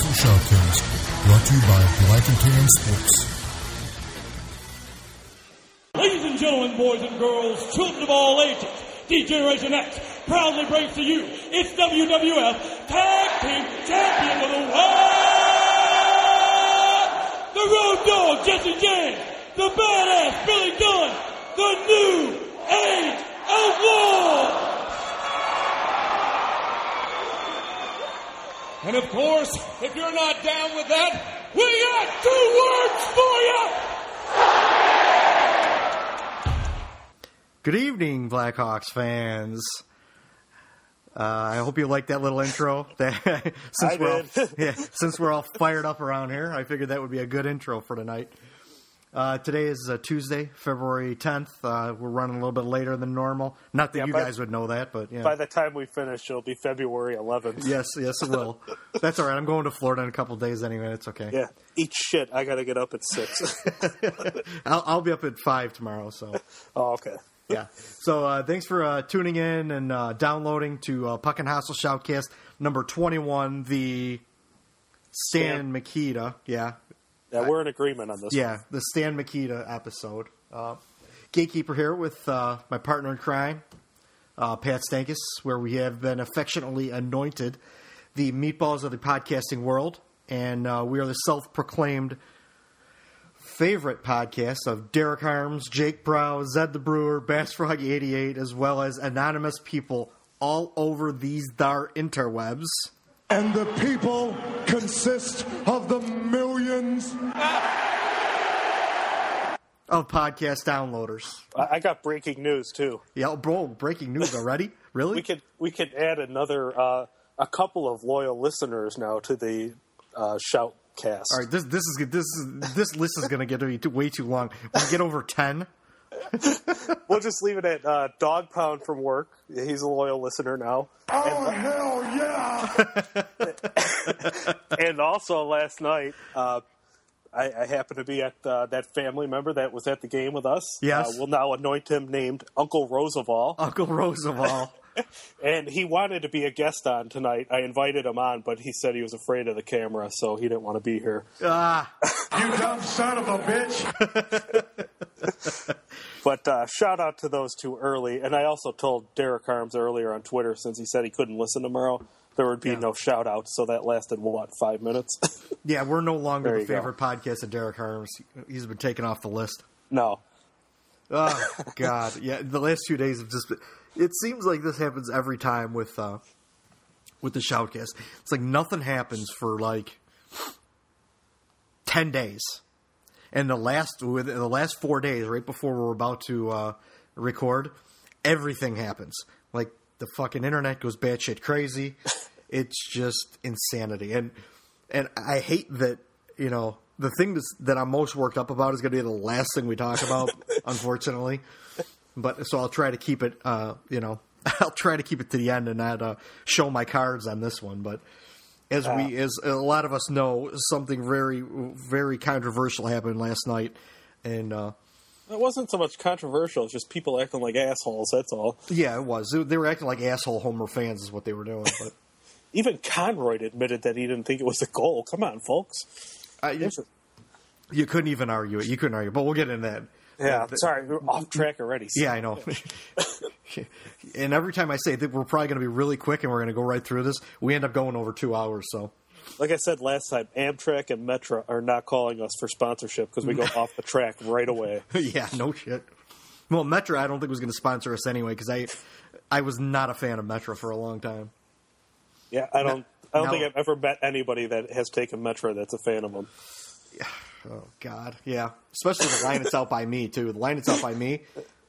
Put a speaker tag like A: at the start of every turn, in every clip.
A: Hostile Shoutcast, brought to you by Black and Tan Sports.
B: Ladies and gentlemen, boys and girls, children of all ages, D-Generation X proudly brings to you its WWF Tag Team Champion of the World! The Road Dog, Jesse James, the Badass Billy Gunn, the New Age Outlaw! And of course, if you're not down with that, we got two words for you!
C: Good evening, Blackhawks fans. Uh, I hope you like that little intro. That, since
D: I
C: we're
D: did.
C: All, yeah, since we're all fired up around here, I figured that would be a good intro for tonight. Uh, today is uh, Tuesday, February 10th. Uh, we're running a little bit later than normal. Not that
D: Yeah,
C: you
D: by-
C: guys would know that, but yeah.
D: By the time we finish, it'll be February 11th.
C: yes, yes, it will. That's all right. I'm going to Florida in a couple days anyway. It's okay.
D: Yeah. Eat shit. I gotta get up at six.
C: I'll, I'll be up at five tomorrow. So.
D: oh, okay.
C: yeah. So uh, thanks for uh, tuning in and uh, downloading to uh, Puckin Hostile Shoutcast number 21, the Stan
D: Stan.
C: Mikita. Yeah.
D: Yeah, we're in agreement on this.
C: Yeah, the Stan Mikita episode. Uh, Gatekeeper here with uh, my partner in crime, uh, Pat Stankus, where we have been affectionately anointed the meatballs of the podcasting world. And uh, we are the self proclaimed favorite podcast of Derek Harms, Jake Brow, Zed the Brewer, Bass Frog 88, as well as anonymous people all over these dar interwebs.
E: And the people consist of the millions.
C: Of podcast downloaders.
D: I, I got breaking news too.
C: Yeah, bro, breaking news already? Really?
D: We could we could add another uh, a couple of loyal listeners now to the uh, shoutcast.
C: All right, this this is this is this list is going to get to be way too long. When we get over ten,
D: We'll just leave it at uh, Dog Pound from work. He's a loyal listener now.
E: Oh, hell yeah!
D: and also last night, uh, I, I happened to be at uh, that family member that was at the game with us.
C: Yes.
D: Uh, we'll now anoint him named Uncle Roosevelt.
C: Uncle Roosevelt.
D: And he wanted to be a guest on tonight. I invited him on, but he said he was afraid of the camera, so he didn't want to be here.
C: ah,
E: You dumb son of a bitch!
D: But uh, shout out to those two early. And I also told Derek Harms earlier on Twitter, since he said he couldn't listen tomorrow, there would be
C: Yeah.
D: no shout out. So that lasted, what, five minutes?
C: yeah, we're no longer
D: There
C: the
D: you go.
C: favorite podcast of Derek Harms. He's been taken off the list.
D: no.
C: Oh God, yeah. The last few days have just been. It seems like this happens every time with uh, with the shoutcast. It's like nothing happens for like ten days, and the last with the last four days, right before we're about to uh, record, everything happens. Like the fucking internet goes batshit crazy. it's just insanity, and and I hate that you know the thing that I'm most worked up about is going to be the last thing we talk about, unfortunately. But so I'll try to keep it, uh, you know, I'll try to keep it to the end and not uh, show my cards on this one. But as we, as a lot of us know, something very, very controversial happened last night, and uh,
D: It wasn't so much controversial; it's just people acting like assholes. That's all.
C: Yeah, it was. They were acting like asshole Homer fans, is what they were doing. But
D: Even Conroy admitted that he didn't think it was a goal. Come on, folks.
C: I, you, you couldn't even argue it. You couldn't argue. But we'll get into that.
D: Yeah,
C: The-
D: sorry, we're off track already.
C: Yeah, I know. and every time I say that we're probably going to be really quick and we're going to go right through this, we end up going over two hours. So
D: Like I said last time, Amtrak and Metra are not calling us for sponsorship because we go off the track right away.
C: yeah, no shit. Well, Metra, I don't think was going to sponsor us anyway because I, I was not a fan of Metra for a long time.
D: Yeah, I don't. I don't
C: No.
D: think I've ever met anybody that has taken Metra that's a fan of them.
C: Oh God, yeah. Especially the line that's out by me too. The line that's out by me.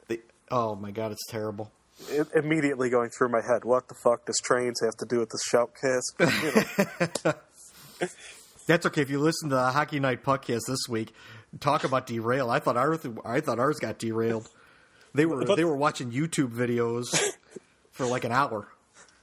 C: The, oh my God, it's terrible.
D: It, immediately going through my head, what the fuck does trains have to do with this shoutcast? You know,
C: That's okay. If you listen to the Hockey Night podcast this week, talk about derail. I thought ours, I thought ours got derailed. They were
D: But-
C: they were watching YouTube videos for like an hour.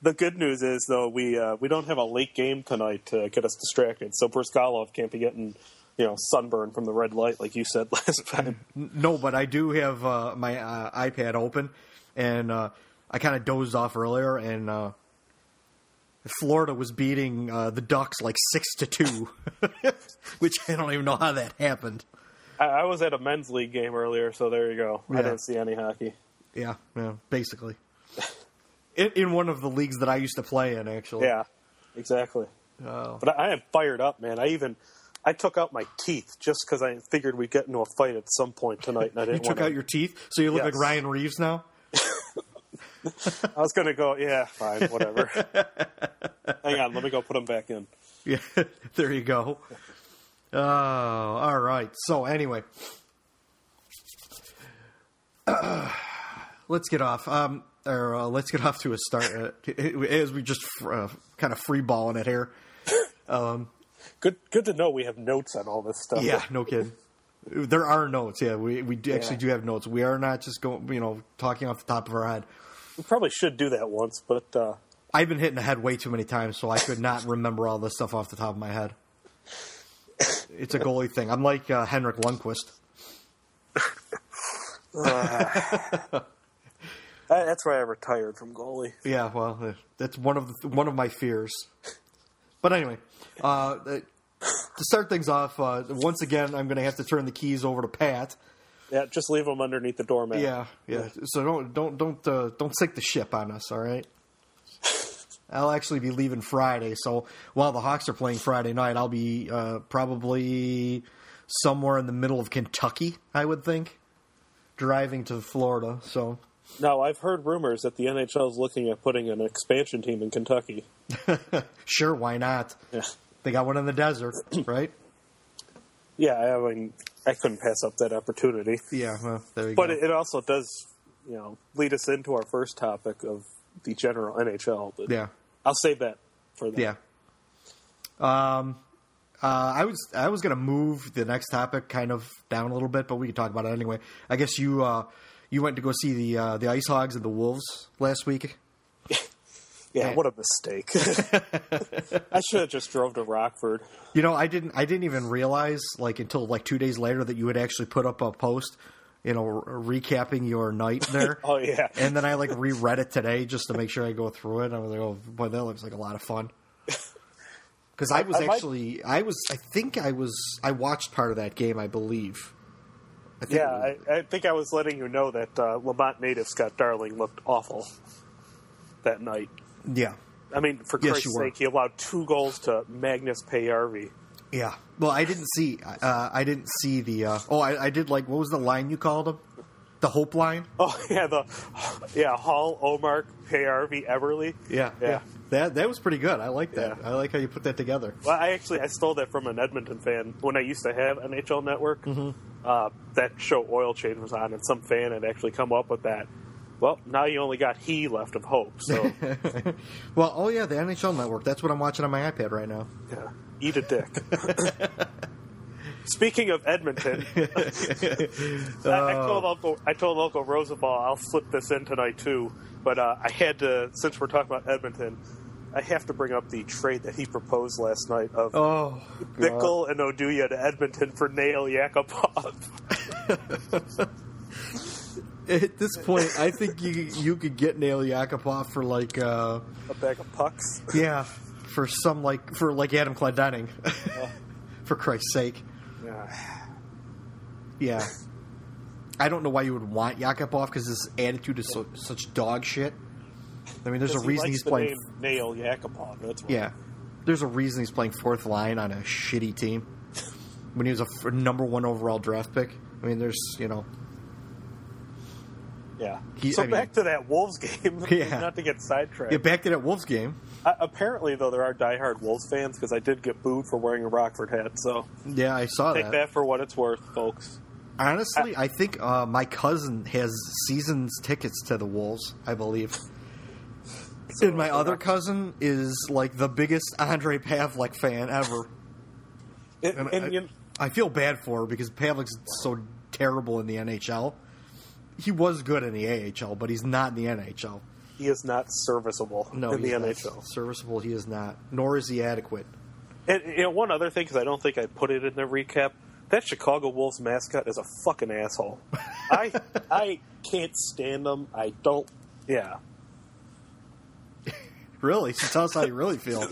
D: the good news is though we uh, we don't have a late game tonight to get us distracted. So Bryzgalov can't be getting you know sunburn from the red light like you said last time.
C: No, but I do have uh, my uh, iPad open, and uh, I kind of dozed off earlier, and uh, Florida was beating uh, the Ducks like six to two, which I don't even know how that happened.
D: I, I was at a men's league game earlier, so there you go.
C: Yeah.
D: I didn't see any hockey.
C: Yeah, yeah, basically. In, in one of the leagues that I used to play in, actually.
D: Yeah, exactly.
C: Oh.
D: But I am fired up, man. I even I took out my teeth just because I figured we'd get into a fight at some point tonight, and I
C: You
D: didn't.
C: you took
D: wanna-
C: out your teeth, so you look
D: Yes.
C: like Ryan Reaves now.
D: I was gonna go. Yeah, fine, whatever. Hang on, let me go put them back in.
C: Yeah, there you go. Oh, all right. So anyway, let's get off. Um, or uh, let's get off to a start uh, as we just uh, kind of free balling it here.
D: Good, good to know we have notes on all this stuff.
C: Yeah, no kidding. There are notes. Yeah, we we do actually
D: Yeah.
C: do have notes. We are not just going, you know, talking off the top of our head.
D: we probably should do that once, but uh,
C: I've been hitting the head way too many times, so I could not remember all this stuff off the top of my head. It's a goalie thing. I'm like uh, Henrik Lundqvist.
D: I, that's why I retired from goalie.
C: Yeah, well, uh, that's one of the, one of my fears. But anyway, uh, uh, to start things off, uh, once again, I'm going to have to turn the keys over to Pat.
D: Yeah, just leave them underneath the doormat.
C: Yeah, yeah. So don't don't don't uh, don't sink the ship on us, all right? I'll actually be leaving Friday, so while the Hawks are playing Friday night, I'll be uh, probably somewhere in the middle of Kentucky, I would think, driving to Florida. So
D: Now I've heard rumors that the NHL is looking at putting an expansion team in Kentucky.
C: sure, why not?
D: Yeah,
C: They got one in the desert, right?
D: yeah. I mean, I couldn't pass up that opportunity.
C: Yeah, well, there you
D: But
C: go.
D: it, it also does, you know, lead us into our first topic of the general NHL. But
C: yeah,
D: I'll save that for that.
C: yeah. Um, uh, I was I was gonna move the next topic kind of down a little bit, but we can talk about it anyway. I guess you uh, you went to go see the uh, the Ice Hogs and the Wolves last week.
D: Yeah, what a mistake. I should have just drove to Rockford.
C: You know, I didn't I didn't even realize like until like two days later that you had actually put up a post, you know, re- recapping your night there.
D: Oh yeah.
C: And then I like reread it today just to make sure I go through it. I was like, oh boy, that looks like a lot of fun. Because I was
D: I might-
C: actually, I was, I think I was, I watched part of that game, I believe. I think
D: Yeah, I, I think I was letting you know that uh, Lemont native Scott Darling looked awful that night.
C: yeah,
D: I mean, for
C: Yes,
D: Christ's sake, he allowed two goals to Magnus Paajarvi.
C: yeah. Well, I didn't see, uh, I didn't see the. Uh, oh, I, I did like what was the line you called him? The hope line.
D: Oh yeah, the yeah Hall, Omark, Paajarvi, Eberle.
C: Yeah,
D: Yeah.
C: That that was pretty good. I like that.
D: Yeah.
C: I like how you put that together.
D: Well, I actually I stole that from an Edmonton fan when I used to have NHL Network.
C: Mm-hmm.
D: Uh, that show Oil Change was on, and some fan had actually come up with that. Well, now you only got he left of hope. So
C: Well, oh yeah, the NHL Network. That's what I'm watching on my iPad right now.
D: yeah, eat a dick. Speaking of Edmonton, I, I told Uncle I told Uncle Roosevelt I'll slip this in tonight too. But uh, I had to since we're talking about Edmonton, I have to bring up the trade that he proposed last night of
C: Oh,
D: and Oduya to Edmonton for Nail Yakupov.
C: At this point, I think you you could get Nail Yakupov for like uh,
D: a bag of pucks.
C: yeah, for some like for like Adam Clendenning. for Christ's sake,
D: Yeah.
C: yeah. I don't know why you would want Yakupov because his attitude is so, such dog shit. I mean, there's a
D: he
C: reason he's playing.
D: Nail Yakupov. That's right.
C: Yeah, there's a reason he's playing fourth line on a shitty team when he was a f- number one overall draft pick. I mean, there's you know,
D: Yeah.
C: He-
D: so
C: I mean-
D: back to that Wolves game.
C: Yeah.
D: Not to get sidetracked.
C: get back to that Wolves game.
D: Uh, apparently, though, there are diehard Wolves fans because I did get booed for wearing a Rockford hat. So
C: Yeah, I saw
D: take
C: that.
D: that for what it's worth, folks.
C: Honestly, I think uh, my cousin has seasons tickets to the Wolves. I believe. and my other cousin is like the biggest Andre Pavlik fan ever.
D: And,
C: And
D: and
C: I,
D: you,
C: I feel bad for her because Pavlik's so terrible in the NHL. He was good in the AHL, but he's not in the NHL.
D: he is not serviceable
C: No,
D: in the NHL.
C: serviceable. He is not, nor is he adequate.
D: And you know, one other thing, because I don't think I put it in the recap. That Chicago Wolves mascot is a fucking asshole. I I can't stand him. I don't. Yeah.
C: Really, so tell us how you really feel.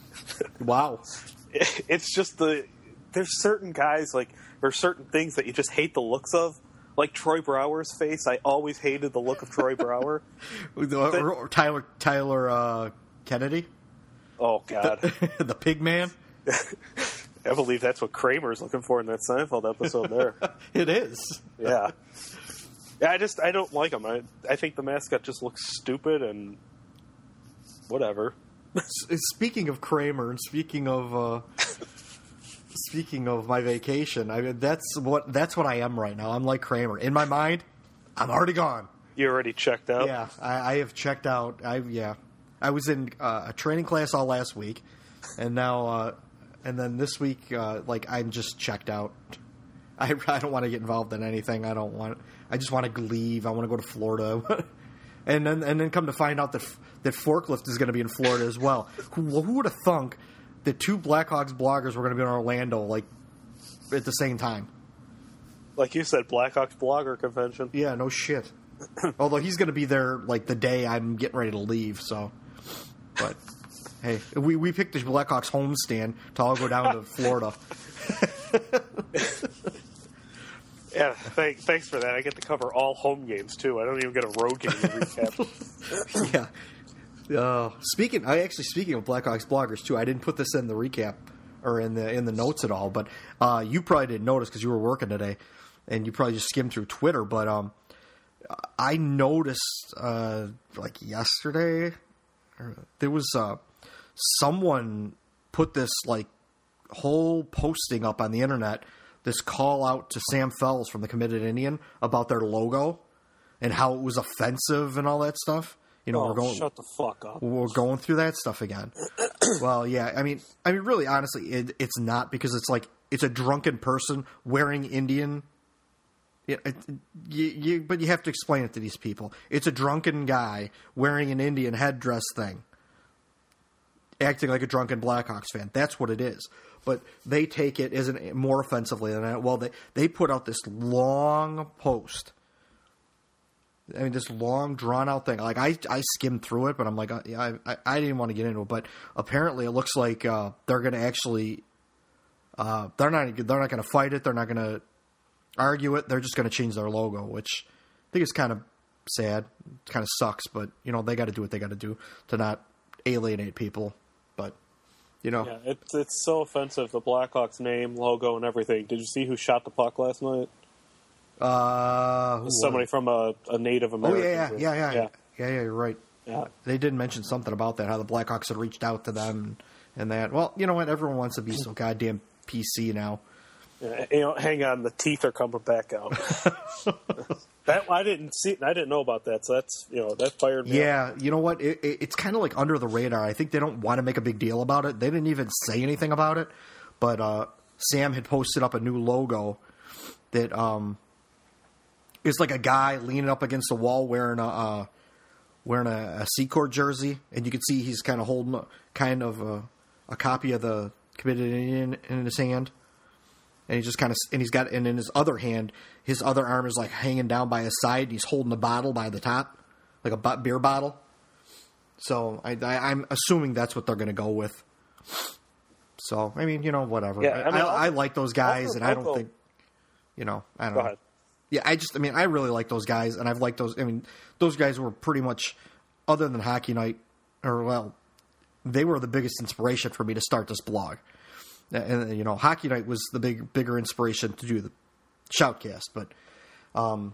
C: wow.
D: It's just the there's certain guys like or certain things that you just hate the looks of. Like Troy Brouwer's face, I always hated the look of Troy Brouwer.
C: Or- or Tyler Tyler uh, Kennedy,
D: Oh God,
C: the pig man.
D: I believe that's what Kramer's looking for in that Seinfeld episode. There,
C: It is.
D: yeah, yeah. I just I don't like him. I I think the mascot just looks stupid and whatever.
C: Speaking of Kramer, and speaking of uh, speaking of my vacation, I mean that's what that's what I am right now. I'm like Kramer in my mind. I'm already gone.
D: You already checked out.
C: Yeah, I, I have checked out. I yeah, I was in uh, a training class all last week, and now uh, and then this week, uh, like I'm just checked out. I, I don't want to get involved in anything. I don't want. I just want to leave. I want to go to Florida, and then and then come to find out that that forklift is going to be in Florida as well. Who, who would have thunk that two Blackhawks bloggers were going to be in Orlando like at the same time?
D: Like you said, Blackhawks blogger convention.
C: Yeah, no shit. Although he's going to be there like the day I'm getting ready to leave, so. But hey, we we picked the Blackhawks homestand to all go down to Florida.
D: Yeah, thank, thanks for that. I get to cover all home games too. I don't even get a road game recap.
C: yeah. Uh, speaking, I actually speaking of Blackhawks bloggers too. I didn't put this in the recap or in the in the notes at all, but uh, you probably didn't notice because you were working today, and you probably just skimmed through Twitter. But um, I noticed uh, like yesterday there was uh, someone put this like whole posting up on the internet. This call out to Sam Fels from the Committed Indian about their logo and how it was offensive and all that stuff. You know,
D: oh,
C: we're going
D: shut the fuck up.
C: we're going through that stuff again. well, yeah, I mean, I mean, really, honestly, it, it's not because it's like it's a drunken person wearing Indian. Yeah, it, you, you, but you have to explain it to these people. It's a drunken guy wearing an Indian headdress thing, acting like a drunken Blackhawks fan. That's what it is. But they take it as an, more offensively than that. Well, they they put out this long post. I mean, this long, drawn out thing. Like I, I skimmed through it, but I'm like, uh, I, I, I didn't want to get into it. But apparently, it looks like uh, they're going to actually, uh, they're not, they're not going to fight it. They're not going to argue it. They're just going to change their logo, which I think is kind of sad. Kind of sucks, but you know they got to do what they got to do to not alienate people. But you know,
D: Yeah, it's it's so offensive. The Blackhawks name, logo, and everything. Did you see who shot the puck last night?
C: Uh,
D: Somebody from a, a Native
C: Oh
D: American.
C: yeah, yeah, yeah, yeah,
D: yeah.
C: yeah, yeah. You're right.
D: Yeah.
C: They did mention something about that, how the Blackhawks had reached out to them and that. Well, you know what? Everyone wants to be so goddamn PC now.
D: Yeah, You know, hang on, the teeth are coming back out. that I didn't see. I didn't know about that. So that's you know that fired me. up.
C: Yeah, you know what? It, it, it's kind of like under the radar. I think they don't want to make a big deal about it. They didn't even say anything about it. But uh, Sam had posted up a new logo that um, is like a guy leaning up against the wall wearing a uh, wearing a, a Seabrook jersey, and you can see he's kind of holding a, kind of a, a copy of the committed Indian in his hand. and he just kind of and he's got and in his other hand, his other arm is like hanging down by his side. And he's holding a bottle by the top, like a beer bottle. So I, I, am assuming that's what they're going to go with. So I mean, you know, whatever.
D: Yeah, I, mean,
C: I, I like those guys, and I don't think, you know, I don't
D: Go
C: know.
D: ahead.
C: Yeah, I just, I mean, I really like those guys, and I've liked those. I mean, those guys were pretty much, other than Hockey Night, or well, they were the biggest inspiration for me to start this blog. And you know, Hockey Night was the big, bigger inspiration to do the shoutcast, but, um,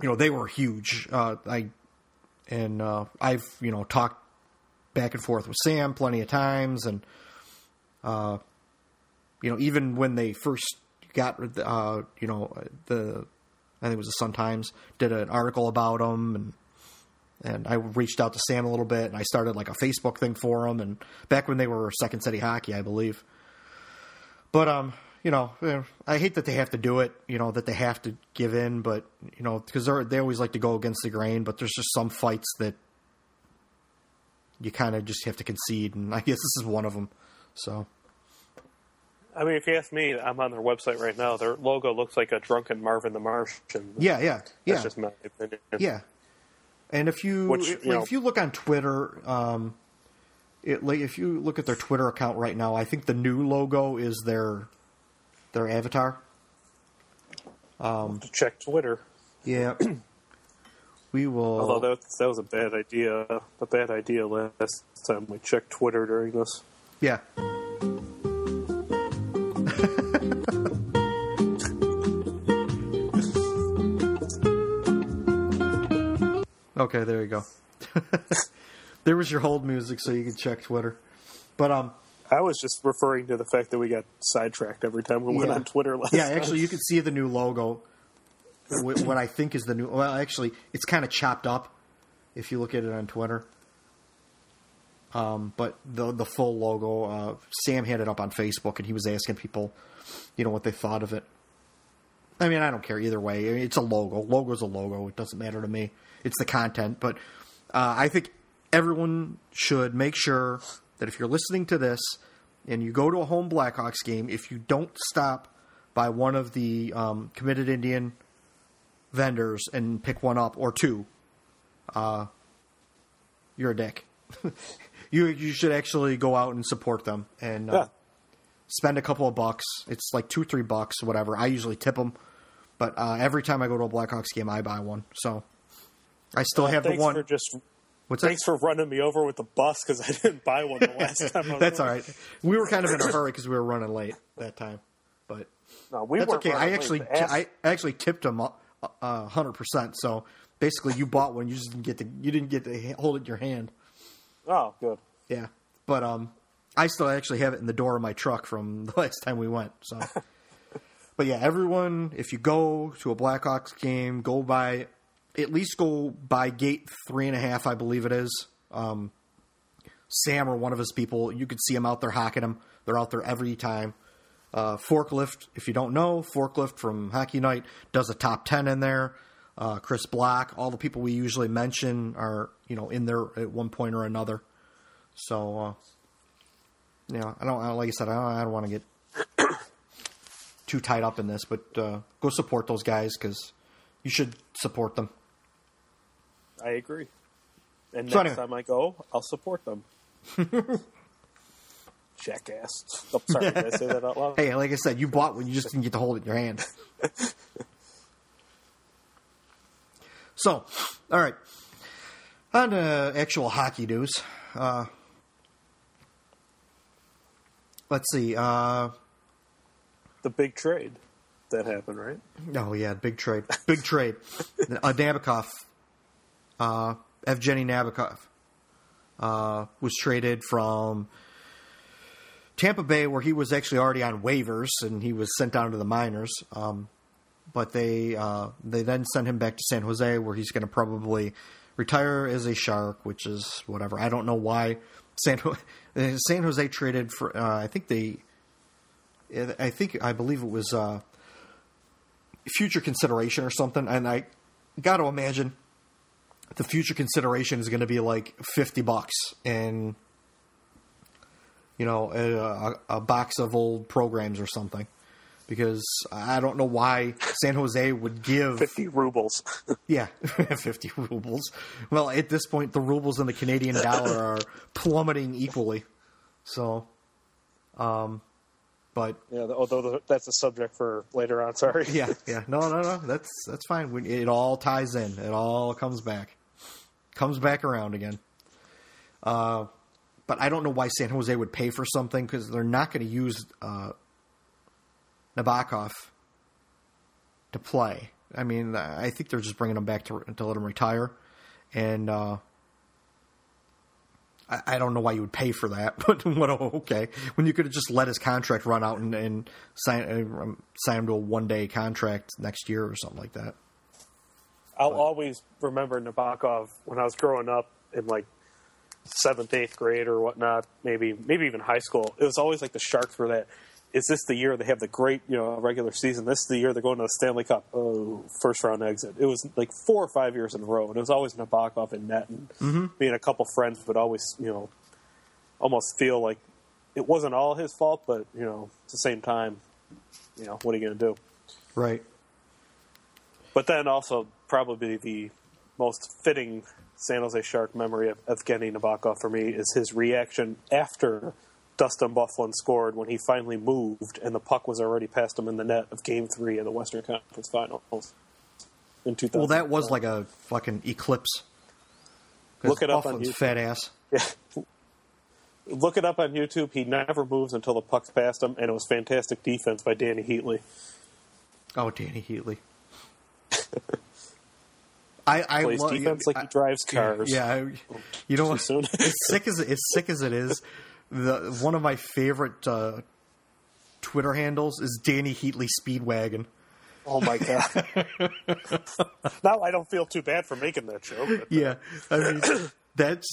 C: you know, they were huge. Uh, I and uh, I've you know talked back and forth with Sam plenty of times, and uh, you know, even when they first got, uh, you know, the I think it was the Sun Times did an article about them, and and I reached out to Sam a little bit, and I started like a Facebook thing for them, and back when they were Second City Hockey, I believe. But um, you know, eh, I hate that they have to do it. You know that they have to give in, but you know because they they always like to go against the grain. But there's just some fights that you kind of just have to concede, and I guess this is one of them. So
D: I mean, if you ask me, I'm on their website right now. Their logo looks like a drunken Marvin the Martian.
C: yeah, yeah,
D: That's
C: yeah,
D: just my opinion.
C: yeah. And if you
D: Which, you
C: if, you look on Twitter, um, it, like if you look at their Twitter account right now, I think the new logo is their their avatar.
D: To check Twitter.
C: Yeah. we will.
D: Although that that was a bad idea, a bad idea last time we checked Twitter during this.
C: Yeah. Okay, there you go. there was your hold music, so you could check Twitter. But um,
D: I was just referring to the fact that we got sidetracked every time we went on Twitter last
C: yeah,
D: time.
C: actually, you can see the new logo. What I think is the new. Well, actually, it's kind of chopped up if you look at it on Twitter. Um, but the the full logo, uh, Sam had it up on Facebook, and he was asking people, you know, what they thought of it. I mean, I don't care either way. I mean, it's a logo. Logo's a logo. It doesn't matter to me. It's the content. But uh, I think everyone should make sure that if you're listening to this and you go to a home Blackhawks game, if you don't stop by one of the um, committed Indian vendors and pick one up or two, uh, you're a dick. you you should actually go out and support them and uh,
D: Yeah.
C: spend a couple of bucks. It's like two, three bucks, whatever. I usually tip them, but uh, every time I go to a Blackhawks game, I buy one. So I still uh, have the one.
D: for just
C: What's that?
D: thanks for running me over with the bus because I didn't buy one the last time. I was
C: That's all
D: over.
C: We were kind of in a hurry because we were running late that time, but
D: No, we
C: that's okay. I actually. I actually tipped them uh, uh, hundred percent. So basically, you bought one. You just didn't get to you didn't get to hold it in your hand.
D: oh, good.
C: Yeah, but um, I still actually have it in the door of my truck from the last time we went. So, but yeah, everyone, if you go to a Blackhawks game, go by at least go by gate three and a half, I believe it is. Um, Sam or one of his people, you could see them out there hocking them. They're out there every time. Uh, forklift, if you don't know, forklift from Hockey Night does a top ten in there. Uh, Chris Black, all the people we usually mention are you know in there at one point or another. So, uh, you know, I don't like I said, I don't, I don't want to get too tied up in this, but uh, go support those guys because you should support them.
D: I agree. And
C: So
D: next
C: anyway.
D: time I go, I'll support them. Jackass. Oh, sorry, did I say that out loud?
C: Hey, like I said, you bought one, you just didn't get to hold it in your hand. so, all right. On to actual hockey news. Uh, let's see. Uh,
D: The big trade that happened, right?
C: oh, yeah, big trade. Big trade. uh, Nabokov, uh, Evgeny Nabokov, uh, was traded from Tampa Bay, where he was actually already on waivers and he was sent down to the minors. Um, but they uh, they then sent him back to San Jose, where he's going to probably retire as a Shark, which is whatever. I don't know why San Ho- San Jose traded for. Uh, I think they. I think I believe it was uh, future consideration or something, and I got to imagine the future consideration is going to be like fifty bucks and you know a, a, box of old programs or something because I don't know why San Jose would give
D: 50 rubles.
C: yeah, 50 rubles. Well, at this point, the rubles and the Canadian dollar are plummeting equally. So, um, but
D: yeah, although that's a subject for later on. Sorry.
C: Yeah, yeah. No, no, no. That's that's fine. It all ties in. It all comes back, comes back around again. Uh, but I don't know why San Jose would pay for something because they're not going to use uh, Nabokov to play. I mean, I think they're just bringing him back to to let him retire, and uh, I, I, don't know why you would pay for that. But what? Okay, when you could have just let his contract run out and, and sign uh, sign him to a one day contract next year or something like that.
D: I'll always remember Nabokov when I was growing up in like seventh, eighth grade or whatnot, maybe maybe even high school. It was always like the Sharks were that. Is this the year they have the great, you know, regular season? This is the year they're going to the Stanley Cup, oh, first round exit. It was like four or five years in a row, and it was always Nabokov and net. And mm-hmm. me and a couple friends would always, you know, almost feel like it wasn't all his fault, but you know, at the same time, you know, what are you going to do?
C: Right.
D: But then also probably the most fitting San Jose Shark memory of Evgeny Nabokov for me is his reaction after Dustin Byfuglien scored when he finally moved and the puck was already past him in the net of Game Three of the Western Conference Finals in 2000.
C: Well, that was like a fucking eclipse.
D: Look it up on YouTube.
C: Fat ass.
D: Yeah. Look it up on YouTube. He never moves until the puck's past him, and it was fantastic defense by Dany Heatley.
C: Oh, Dany Heatley. I, I
D: plays lo- defense like he drives cars.
C: Yeah, you know, as sick as as sick as it is, the one of my favorite uh, Twitter handles is Dany Heatley Speedwagon.
D: Oh my god! now I don't feel too bad for making that joke. But,
C: uh, yeah, I mean that's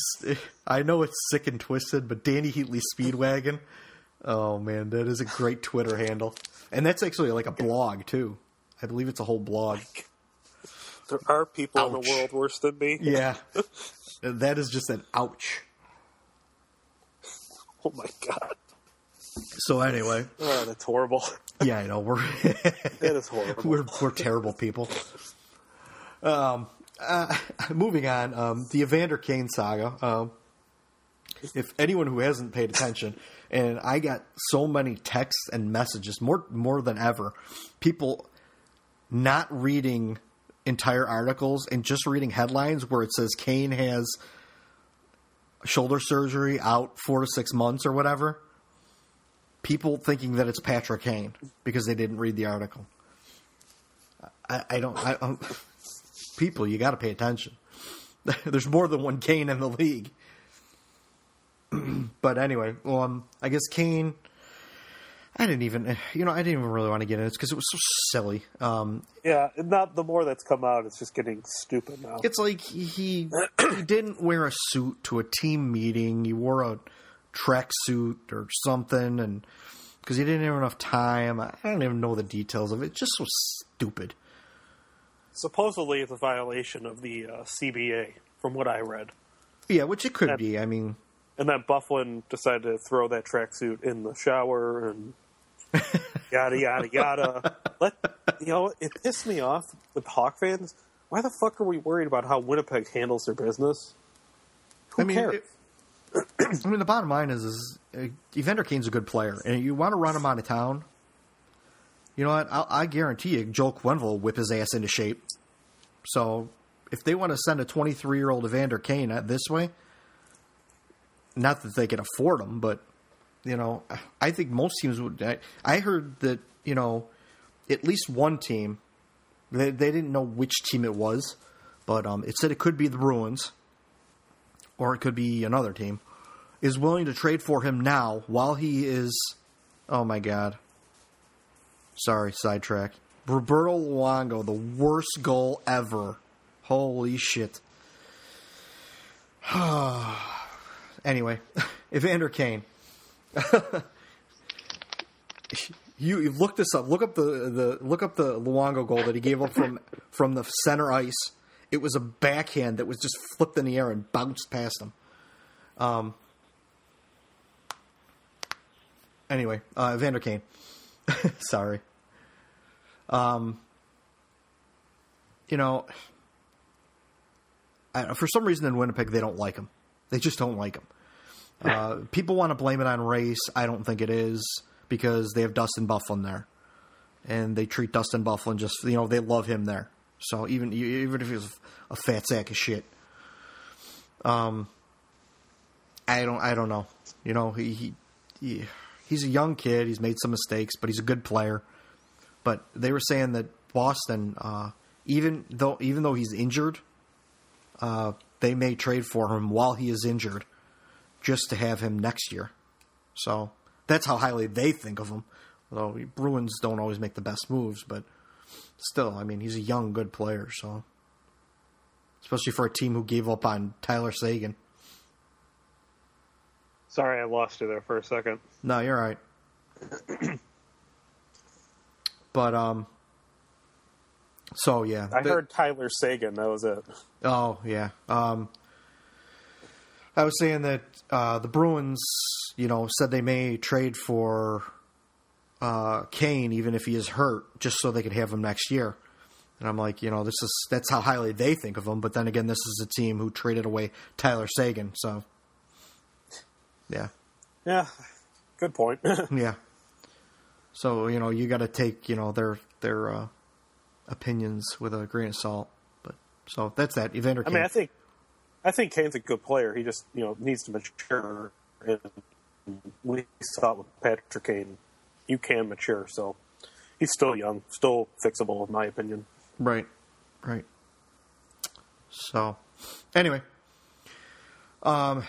C: I know it's sick and twisted, but Dany Heatley Speedwagon. Oh man, that is a great Twitter handle, and that's actually like a blog too. I believe it's a whole blog.
D: There are people ouch. in the world worse than me.
C: Yeah. that is just an ouch.
D: Oh my god.
C: So anyway,
D: oh, that's horrible.
C: Yeah, I know we're
D: it is horrible.
C: We're we're terrible people. Um, uh, moving on, um, the Evander Kane saga. Um, if anyone who hasn't paid attention, and I got so many texts and messages more more than ever, people not reading entire articles and just reading headlines where it says Kane has shoulder surgery out four to six months or whatever, people thinking that it's Patrick Kane because they didn't read the article. I, I don't. I, um, people, you got to pay attention. There's more than one Kane in the league. but anyway, um, I guess Kane I didn't even, you know, I didn't even really want to get into it because it was so silly. Um,
D: yeah, not the more that's come out, it's just getting stupid now.
C: It's like he he didn't wear a suit to a team meeting. He wore a track suit or something, and because he didn't have enough time. I don't even know the details of it. it just so stupid.
D: Supposedly, it's a violation of the uh, CBA, from what I read.
C: Yeah, which it could and, be. I mean,
D: and then Byfuglien decided to throw that tracksuit in the shower and yada yada yada. Let you know it pissed me off with Hawk fans. Why the fuck are we worried about how Winnipeg handles their business? Who
C: I mean,
D: cares?
C: It, I mean, the bottom line is, is uh, Evander Kane's a good player, and you want to run him out of town. You know what? I'll, I guarantee you, Joel Quenneville will whip his ass into shape. So, if they want to send a 23 year old Evander Kane this way, not that they can afford him, but you know, I think most teams would. I, I heard that you know, at least one team, they, they didn't know which team it was, but um, it said it could be the Bruins, or it could be another team, is willing to trade for him now while he is. Oh my God. Sorry, sidetrack. Roberto Luongo, the worst goal ever. Holy shit. anyway, Evander Kane. you, you look this up. Look up the, the look up the Luongo goal that he gave up from from the center ice. It was a backhand that was just flipped in the air and bounced past him. Um. Anyway, uh, Evander Kane. Sorry. Um, you know, I, for some reason in Winnipeg they don't like him. They just don't like him. Uh, people want to blame it on race. I don't think it is because they have Dustin Byfuglien there, and they treat Dustin Byfuglien just you know they love him there. So even even if he's a fat sack of shit, um, I don't I don't know. You know he, he, he he's a young kid. He's made some mistakes, but he's a good player. But they were saying that Boston, uh, even though even though he's injured, uh, they may trade for him while he is injured, just to have him next year. So that's how highly they think of him. Although Bruins don't always make the best moves, but still, I mean, he's a young, good player. So, especially for a team who gave up on Tyler Seguin.
D: Sorry, I lost you there for a second.
C: No, you're right. but um, so yeah,
D: I heard Tyler Seguin. That was it.
C: Oh yeah. Um, I was saying that uh, the Bruins, you know, said they may trade for uh, Kane even if he is hurt, just so they could have him next year. And I'm like, you know, this is that's how highly they think of him. But then again, this is a team who traded away Tyler Seguin, so yeah,
D: yeah, good point.
C: yeah. So you know, you got to take you know their their uh, opinions with a grain of salt. But so that's that. Evander.
D: I mean, I think I think Kane's a good player. He just you know needs to mature. And we saw it with Patrick Kane. You can mature, so he's still young, still fixable, in my opinion.
C: Right, right. So, anyway, um,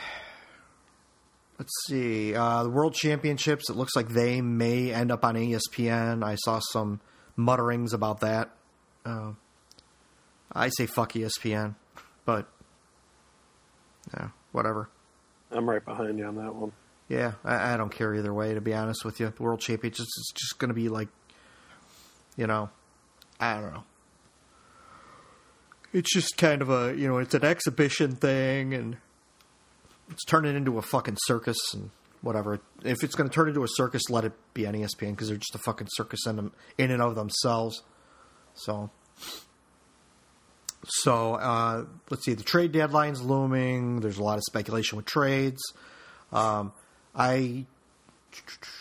C: let's see. Uh, the World Championships. It looks like they may end up on ESPN. I saw some mutterings about that. Uh, I say fuck ESPN, but yeah, whatever.
D: I'm right behind you on that one.
C: Yeah, I, I don't care either way. To be honest with you, the World Championships is just going to be like, you know, I don't know. It's just kind of a you know, it's an exhibition thing, and it's turning into a fucking circus and whatever. If it's going to turn into a circus, let it be on ESPN because they're just a fucking circus in them in and of themselves. So, so uh, let's see. The trade deadline's looming. There's a lot of speculation with trades. Um, I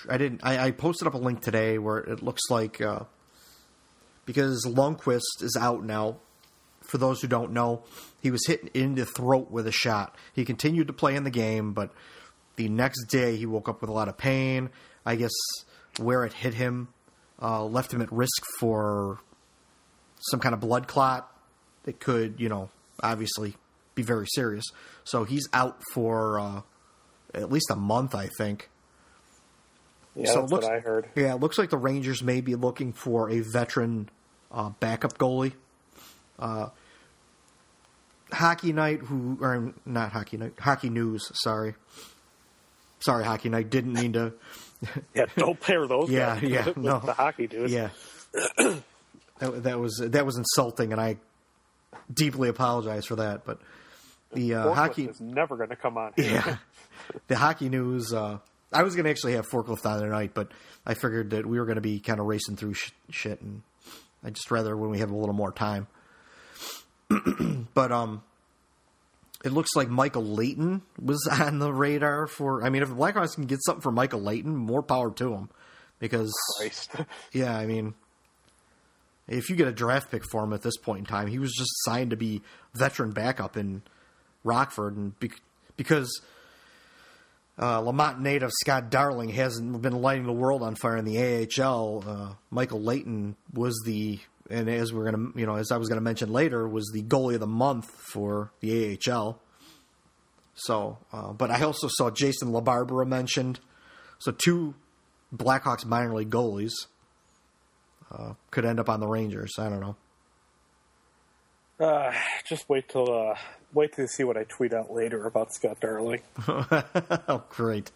C: I didn't. I, I, posted up a link today where it looks like uh, because Lundqvist is out now. For those who don't know, he was hit in the throat with a shot. He continued to play in the game, but the next day he woke up with a lot of pain. I guess where it hit him uh, left him at risk for some kind of blood clot that could, you know, obviously be very serious. So he's out for uh, at least a month, I think.
D: Yeah, so that's looks, what I heard.
C: Yeah, it looks like the Rangers may be looking for a veteran uh, backup goalie. Uh, Hockey Night, who or not Hockey Night, Hockey News. Sorry, sorry, Hockey Night. Didn't mean to.
D: yeah, don't pair those.
C: yeah, yeah, no,
D: the hockey dude.
C: Yeah, that, that, was that was insulting, and I deeply apologize for that. But the uh, hockey
D: is never going to come on.
C: Here. Yeah, the hockey news. Uh, I was going to actually have forklift on tonight, but I figured that we were going to be kind of racing through sh- shit, and I just rather when we have a little more time. but um, it looks like Michael Leighton was on the radar for. I mean, if the Blackhawks can get something for Michael Leighton, more power to him. Because yeah, I mean, if you get a draft pick for him at this point in time, he was just signed to be veteran backup in Rockford, and be, because uh, Lemont native Scott Darling hasn't been lighting the world on fire in the AHL, uh, Michael Leighton was the and as we're gonna you know as I was gonna mention later was the goalie of the month for the AHL. So, uh, but I also saw Jason LaBarbera mentioned. So two Blackhawks minor league goalies uh, could end up on the Rangers. I don't know.
D: Uh, just wait till uh, wait to see what I tweet out later about Scott Darling.
C: oh, great,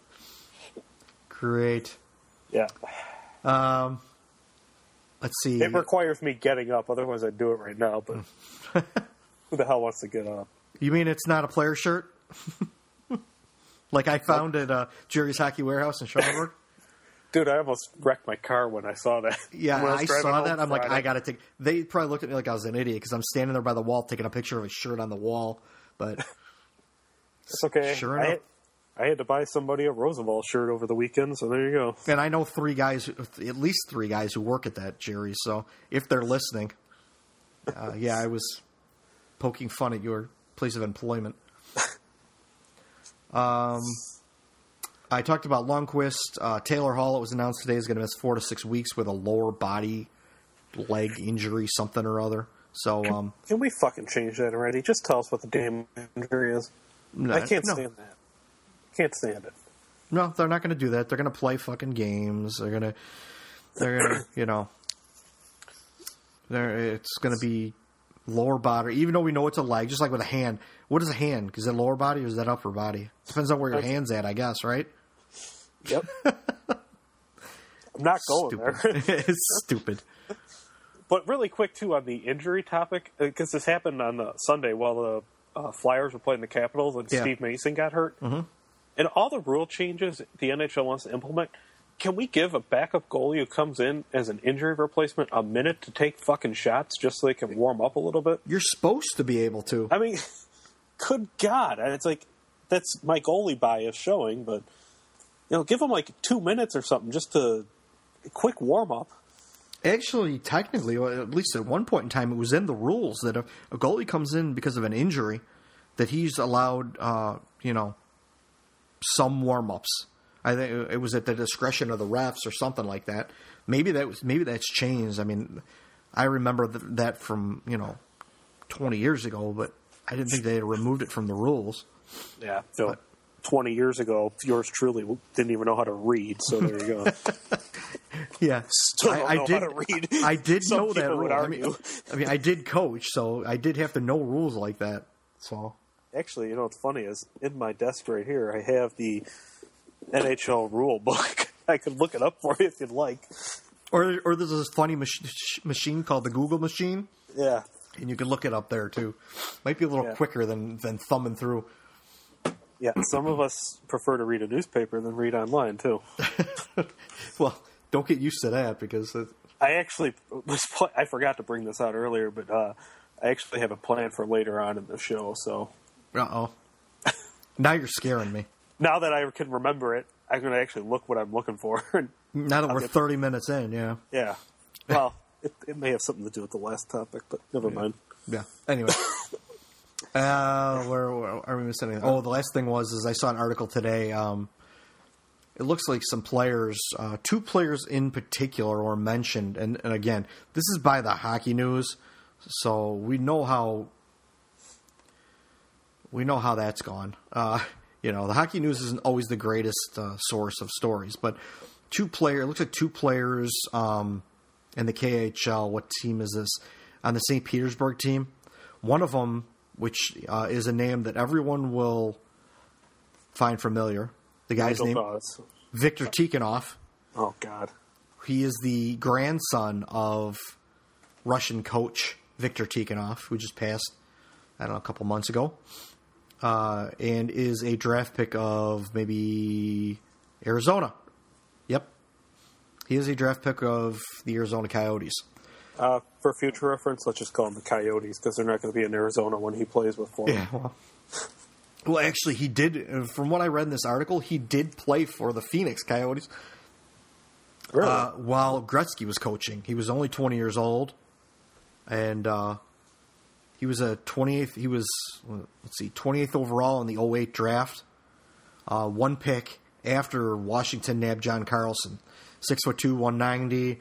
C: great.
D: Yeah.
C: Um, let's see.
D: It requires me getting up, otherwise I'd do it right now. But who the hell wants to get up?
C: You mean it's not a player shirt? like I found at uh, Jerry's Hockey Warehouse in Schaumburg?
D: Dude, I almost wrecked my car when I saw that.
C: Yeah,
D: When
C: I,
D: was
C: saw that. I'm like. I got to take. They probably looked at me like I was an idiot because I'm standing there by the wall taking a picture of a shirt on the wall. But
D: It's okay.
C: Sure
D: I,
C: enough.
D: I had to buy somebody a Roosevelt shirt over the weekend, so there you go.
C: and I know three guys, at least three guys who work at that Jerry. So if they're listening, uh, yeah, I was poking fun at your place of employment. Um, I talked about Lundqvist. Uh, Taylor Hall. It was announced today is going to miss four to six weeks with a lower body leg injury, something or other. So um,
D: Can we fucking change that already? Just tell us what the damn injury is.
C: no,
D: I can't
C: no.
D: stand that. Can't stand it.
C: No, they're not going to do that. They're going to play fucking games. They're going to, they're going to, you know, they're, it's going to be lower body. Even though we know it's a leg, just like with a hand. What is a hand? Is it lower body or is that upper body? Depends on where your hand's at, I guess, right?
D: Yep. I'm not going
C: Stupid.
D: there.
C: it's stupid.
D: But really quick too on the injury topic, because this happened on the Sunday while the uh, Flyers were playing the Capitals and
C: Yeah.
D: Steve Mason got hurt. Mm-hmm. And all the rule changes the NHL wants to implement. Can we give a backup goalie who comes in as an injury replacement a minute to take fucking shots just so they can warm up a little bit?
C: You're supposed to be able to.
D: I mean, good God! And it's like that's my goalie bias showing, but you know, give them like two minutes or something just to a quick warm up.
C: Actually, technically, or at least at one point in time, it was in the rules that if a goalie comes in because of an injury, that he's allowed, uh, you know, some warm ups. I think it was at the discretion of the refs or something like that. Maybe that was maybe that's changed. I mean, I remember th- that from you know twenty years ago, but I didn't think they had removed it from the rules.
D: Yeah. So, 20 years ago, yours truly didn't even know how to read. So there you go.
C: Yeah,
D: know how to read.
C: I, I did
D: Some
C: know that rule. I mean. I mean, I did coach, so I did have to know rules like that. So
D: Actually, you know what's funny is in my desk right here, I have the NHL rule book. I could look it up for you if you'd like.
C: Or, or there's this funny mach- machine called the Google machine,
D: Yeah.
C: and you can look it up there too. Might be a little
D: Yeah.
C: quicker than than thumbing through.
D: Yeah. Some of us prefer to read a newspaper than read online, too.
C: Well, don't get used to that because it,
D: I actually was. pl- I forgot to bring this out earlier, but uh, I actually have a plan for later on in the show. So
C: uh oh. now you're scaring me.
D: now that I can remember it, I'm going to actually look what I'm looking for.
C: Now that
D: I'll
C: we're
D: get-
C: 30 minutes in, yeah,
D: yeah. Well, it, it may have something to do with the last topic, but never mind.
C: yeah. Anyway, uh, where, where are we missing anything? Oh, the last thing was is I saw an article today. Um, it looks like some players, uh, two players in particular, were mentioned, and, and again, this is by the Hockey News, so we know how we know how that's gone. Uh, you know, the Hockey News isn't always the greatest uh, source of stories, but two player. It looks like two players um, in the KHL. What team is this? On the St. Petersburg team. One of them, which uh, is a name that everyone will find familiar. The guy's
D: Nigel
C: name
D: Dawes.
C: Viktor Tikhonov.
D: Oh God.
C: He is the grandson of Russian coach Viktor Tikhonov, who just passed, I don't know, a couple months ago, uh, and is a draft pick of maybe Arizona. Yep. He is a draft pick of the Arizona Coyotes.
D: Uh, for future reference, let's just call them the Coyotes because they're not going to be in Arizona when he plays with them.
C: Yeah, well. Well, actually, he did. uh, From what I read in this article, he did play for the Phoenix Coyotes
D: Really?
C: uh, while Gretzky was coaching. He was only 20 years old, and uh, he was a 28th. He was let's see, 28th overall in the 08 draft. Uh, one pick after Washington nabbed John Carlson, six foot two, 190.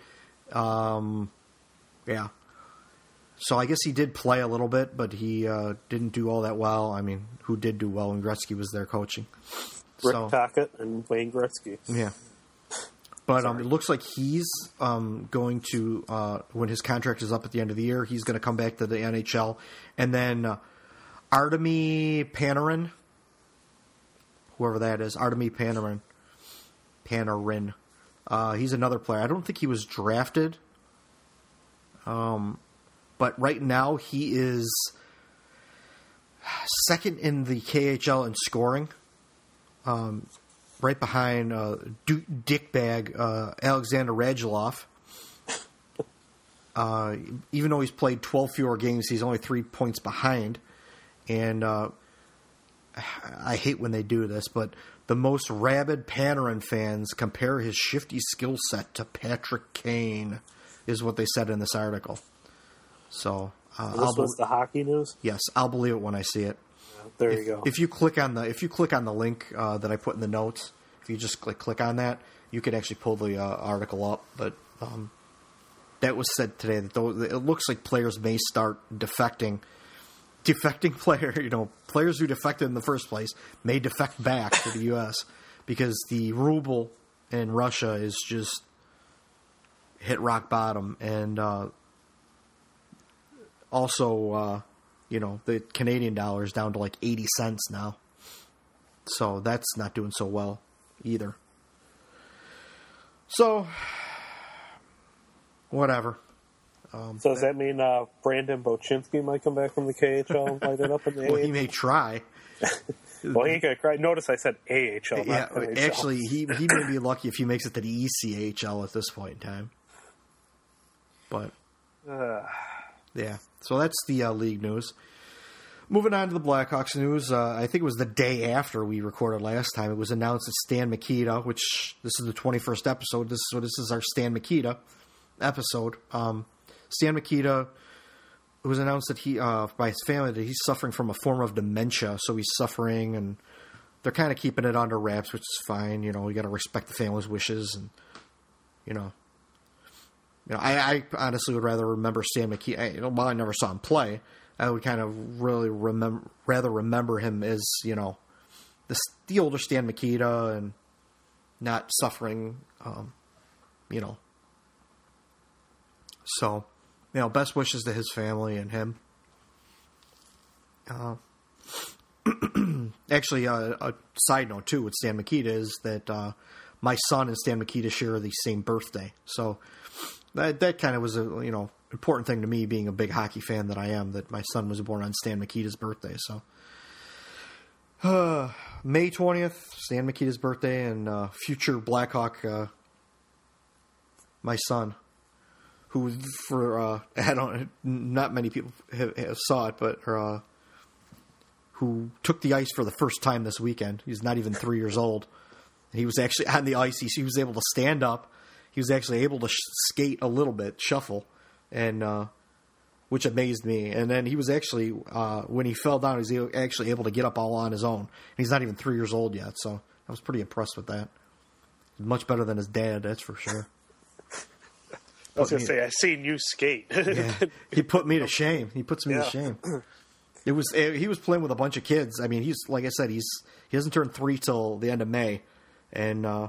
C: Um, yeah. So I guess he did play a little bit, but he uh, didn't do all that well. I mean, who did do well when Gretzky was there coaching?
D: Rick
C: so-
D: and Wayne Gretzky.
C: yeah. But um, it looks like he's um, going to, uh, when his contract is up at the end of the year, he's going to come back to the NHL. And then uh, Artemi Panarin, whoever that is, Artemi Panarin, Panarin, uh, he's another player. I don't think he was drafted. Um, but right now he is second in the KHL in scoring. Um, right behind uh, D- dickbag uh, Alexander Radulov. Uh, even though he's played 12 fewer games, he's only three points behind. And uh, I hate when they do this, but the most rabid Panarin fans compare his shifty skill set to Patrick Kane, is what they said in this article. So uh,
D: This
C: I'll
D: was the hockey news.
C: yes, I'll believe it when I see it.
D: There
C: if,
D: you go.
C: If you click on the if you click on the link uh, that I put in the notes, if you just click click on that, you could actually pull the uh, article up. But um, that was said today that though it looks like players may start defecting. Defecting player, you know, players who defected in the first place may defect back to the U.S. because the ruble in Russia is just hit rock bottom, and uh, also, uh, you know, the Canadian dollar is down to like 80 cents now. So that's not doing so well either. So, whatever.
D: so does that mean uh, Brandon Bochenski might come back from the KHL and light it up in the
C: Well, he may try.
D: Well, he ain't gonna cry. Notice I said AHL,
C: Yeah, actually, he he may be lucky if he makes it to the ECHL at this point in time. But
D: Uh,
C: yeah, so that's the uh, league news. Moving on to the Blackhawks news, uh, I think it was the day after we recorded last time. It was announced that Stan Mikita, which this is the twenty first episode. This so this is our Stan Mikita episode. Um, Stan Mikita. It was announced that he, uh, by his family, that he's suffering from a form of dementia. So he's suffering, and they're kind of keeping it under wraps, which is fine. You know, you got to respect the family's wishes, and you know, you know, I, I honestly would rather remember Stan McKee. I, you know, while I never saw him play, I would kind of really remember, rather remember him as you know, the the older Stan Mikita and not suffering, um, you know. So, you know, best wishes to his family and him. Uh, actually, uh, a side note too with Stan Mikita is that uh, my son and Stan Mikita share the same birthday, so that that kind of was a you know important thing to me, being a big hockey fan that I am, that my son was born on Stan Mikita's birthday. So, uh, May twentieth, Stan Mikita's birthday, and uh, future Blackhawk, uh, my son, who for uh, I don't not many people have, have saw it, but uh, who took the ice for the first time this weekend. He's not even three years old. He was actually on the ice. He, he was able to stand up. He was actually able to sh- skate a little bit, shuffle, and uh, which amazed me. And then he was actually uh, when he fell down, he was actually able to get up all on his own. And he's not even three years old yet, so I was pretty impressed with that. Much better than his dad, that's for sure.
D: I was gonna
C: me-
D: say I seen you skate.
C: Yeah, he put me to shame. He puts me
D: Yeah.
C: to shame. It was eh, he was playing with a bunch of kids. I mean, he's like I said, he's he hasn't turned three till the end of May, and uh,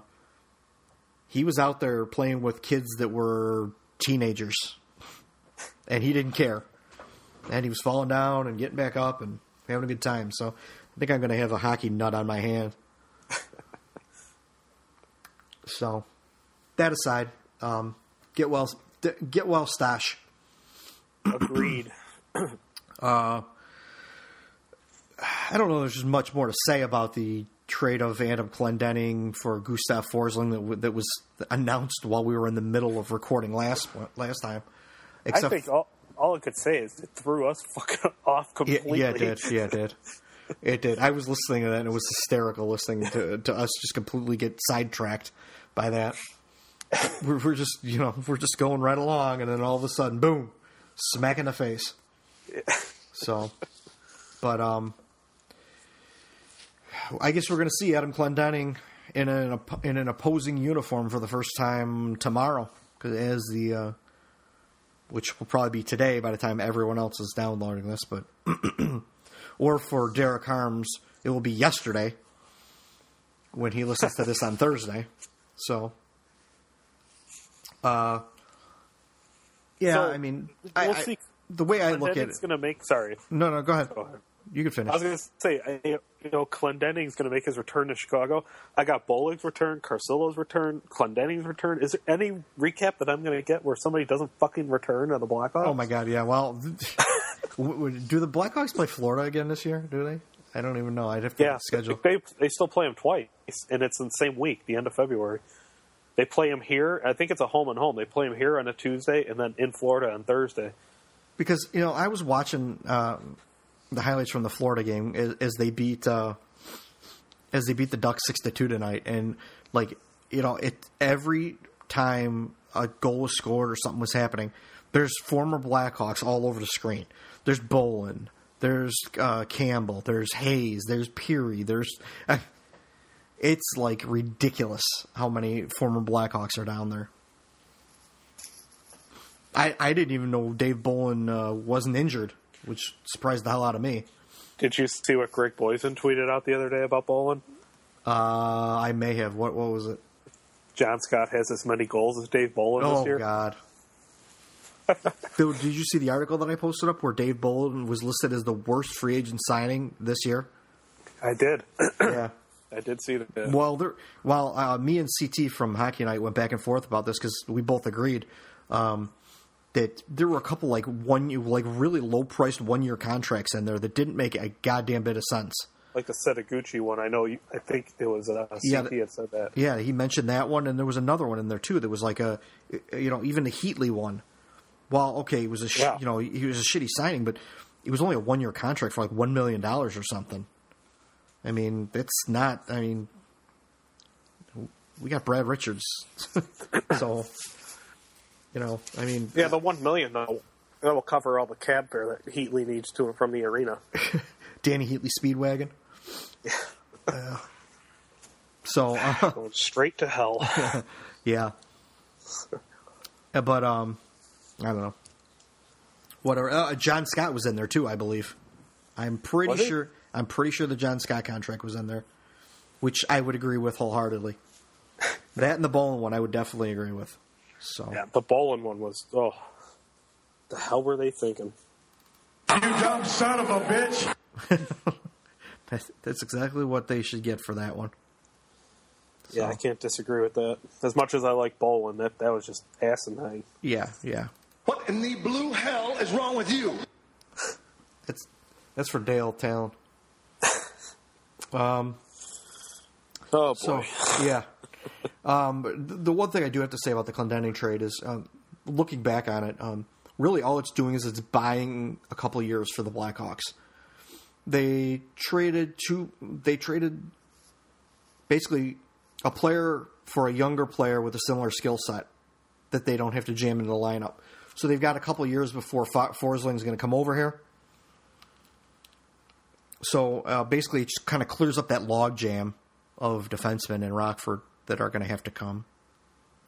C: he was out there playing with kids that were teenagers, and he didn't care. And he was falling down and getting back up and having a good time. So I think I'm going to have a hockey nut on my hand. so that aside, um, get well, get well, Stosh.
D: Agreed.
C: I don't know. There's just much more to say about the trade of Adam Clendenning for Gustav Forsling that, w- that was announced while we were in the middle of recording last last time.
D: I think all, all I could say is it threw us fucking off
C: yeah,
D: completely.
C: yeah, it did. Yeah, it did. It did. I was listening to that, and it was hysterical listening to, to us just completely get sidetracked by that. We're, we're just, you know, we're just going right along, and then all of a sudden, boom, smack in the face. So, but um, I guess we're going to see Adam Clendenning in an in an opposing uniform for the first time tomorrow, because as the uh, which will probably be today by the time everyone else is downloading this, but or for Derek Harms, it will be yesterday when he listens to this on Thursday. So, uh, yeah,
D: So,
C: I mean,
D: we'll
C: I-
D: see.
C: the way I look at it.
D: Clendenning's gonna make. Sorry,
C: No, no, go ahead.
D: Go ahead.
C: You can finish.
D: I was gonna say, I, you know, Clendenning's gonna make his return to Chicago. I got Bolig's return, Carcillo's return, Clendenning's return. Is there any recap that I'm gonna get where somebody doesn't fucking return on the Blackhawks?
C: Oh my god, yeah. Well, do the Blackhawks play Florida again this year? Do they? I don't even know. I'd have to
D: Yeah,
C: schedule.
D: They they still play them twice, and it's in the same week, the end of February. They play them here. I think it's a home and home. They play them here on a Tuesday, and then in Florida on Thursday.
C: because you know I was watching uh, the highlights from the Florida game as, as they beat uh, as they beat the Ducks six to two tonight, and like you know it every time a goal was scored or something was happening, there's former Blackhawks all over the screen. There's Bolland, there's uh, Campbell, there's Hayes, there's Peary, there's. Uh, it's like ridiculous how many former Blackhawks are down there. I, I didn't even know Dave Bolland uh, wasn't injured, which surprised the hell out of me.
D: Did you see what Greg Boysen tweeted out the other day about Bolland?
C: Uh, I may have. What what was it?
D: John Scott has as many goals as Dave Bolland
C: Oh
D: this year.
C: God. Phil, did you see the article that I posted up where Dave Bolland was listed as the worst free agent signing this year?
D: I did.
C: yeah.
D: I did see that.
C: Well, there, well, uh, me and CT from Hockey Night went back and forth about this because we both agreed um, that there were a couple like one, like really low priced one year contracts in there that didn't make a goddamn bit of sense.
D: like the Setoguchi one. I know. You, I think it was uh, CT
C: Yeah,
D: had said that.
C: Yeah, he mentioned that one, and there was another one in there too that was like a, you know, even the Heatley one. Well, okay, it was a, sh-
D: Yeah.
C: you know, he was a shitty signing, but it was only a one year contract for like one million dollars or something. I mean, it's not. I mean, we got Brad Richards, so you know, I mean,
D: Yeah, the one million though. That will cover all the cab fare that Heatley needs to and from the arena.
C: Dany Heatley Speedwagon. Uh, so uh,
D: Going straight to hell.
C: Yeah. Uh, but um, I don't know. Whatever. Uh, John Scott was in there too, I believe. I'm pretty
D: Was he?
C: sure. I'm pretty sure the John Scott contract was in there, which I would agree with wholeheartedly. that and the Bolland one, I would definitely agree with. So
D: yeah, the Bolland one was. Oh, the hell were they thinking?
E: You dumb son of a bitch.
C: that's, that's exactly what they should get for that one.
D: Yeah, I can't disagree with that. As much as I like bowling, that that was just asinine.
C: Yeah, yeah.
E: What in the blue hell is wrong with you?
C: That's that's for Dale Tallon. Um.
D: Oh boy.
C: So yeah, um, the one thing I do have to say about the Clendenning trade is, um, looking back on it, um, really all it's doing is it's buying a couple years for the Blackhawks. They traded two. They traded basically a player for a younger player with a similar skill set that they don't have to jam into the lineup. So they've got a couple years before Fo- Forsling's going to come over here. So uh, basically, it just kind of clears up that log jam of defensemen in Rockford that are going to have to come,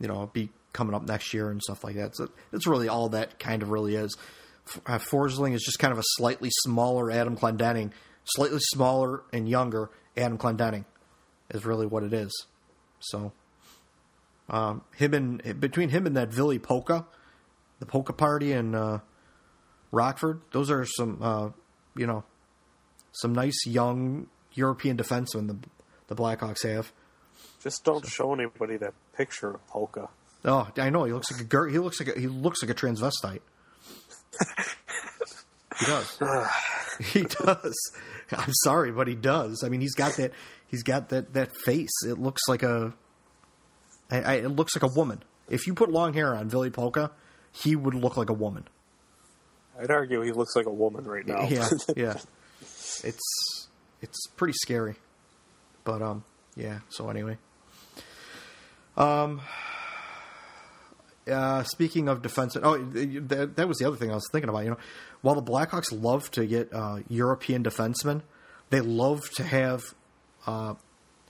C: you know, be coming up next year and stuff like that. So it's really all that kind of really is. Uh, Forsling is just kind of a slightly smaller Adam Clendenning, slightly smaller and younger Adam Clendenning, is really what it is. So, um, him and between him and that Ville Pokka, the Polka Party in uh, Rockford, those are some, uh, you know, some nice young European defensemen the the Blackhawks have.
D: Just don't show anybody that picture of Pokka.
C: Oh, I know he looks like a gir- he looks like a, he looks like a transvestite. he does. he does. I'm sorry, but he does. I mean, he's got that. He's got that that face. It looks like a. I, I, it looks like a woman. If you put long hair on Ville Pokka, he would look like a woman.
D: I'd argue he looks like a woman right now.
C: Yeah, yeah. It's it's pretty scary, but um, yeah. So anyway, um, uh, speaking of defense, oh, that, that was the other thing I was thinking about. You know, while the Blackhawks love to get uh, European defensemen, they love to have uh,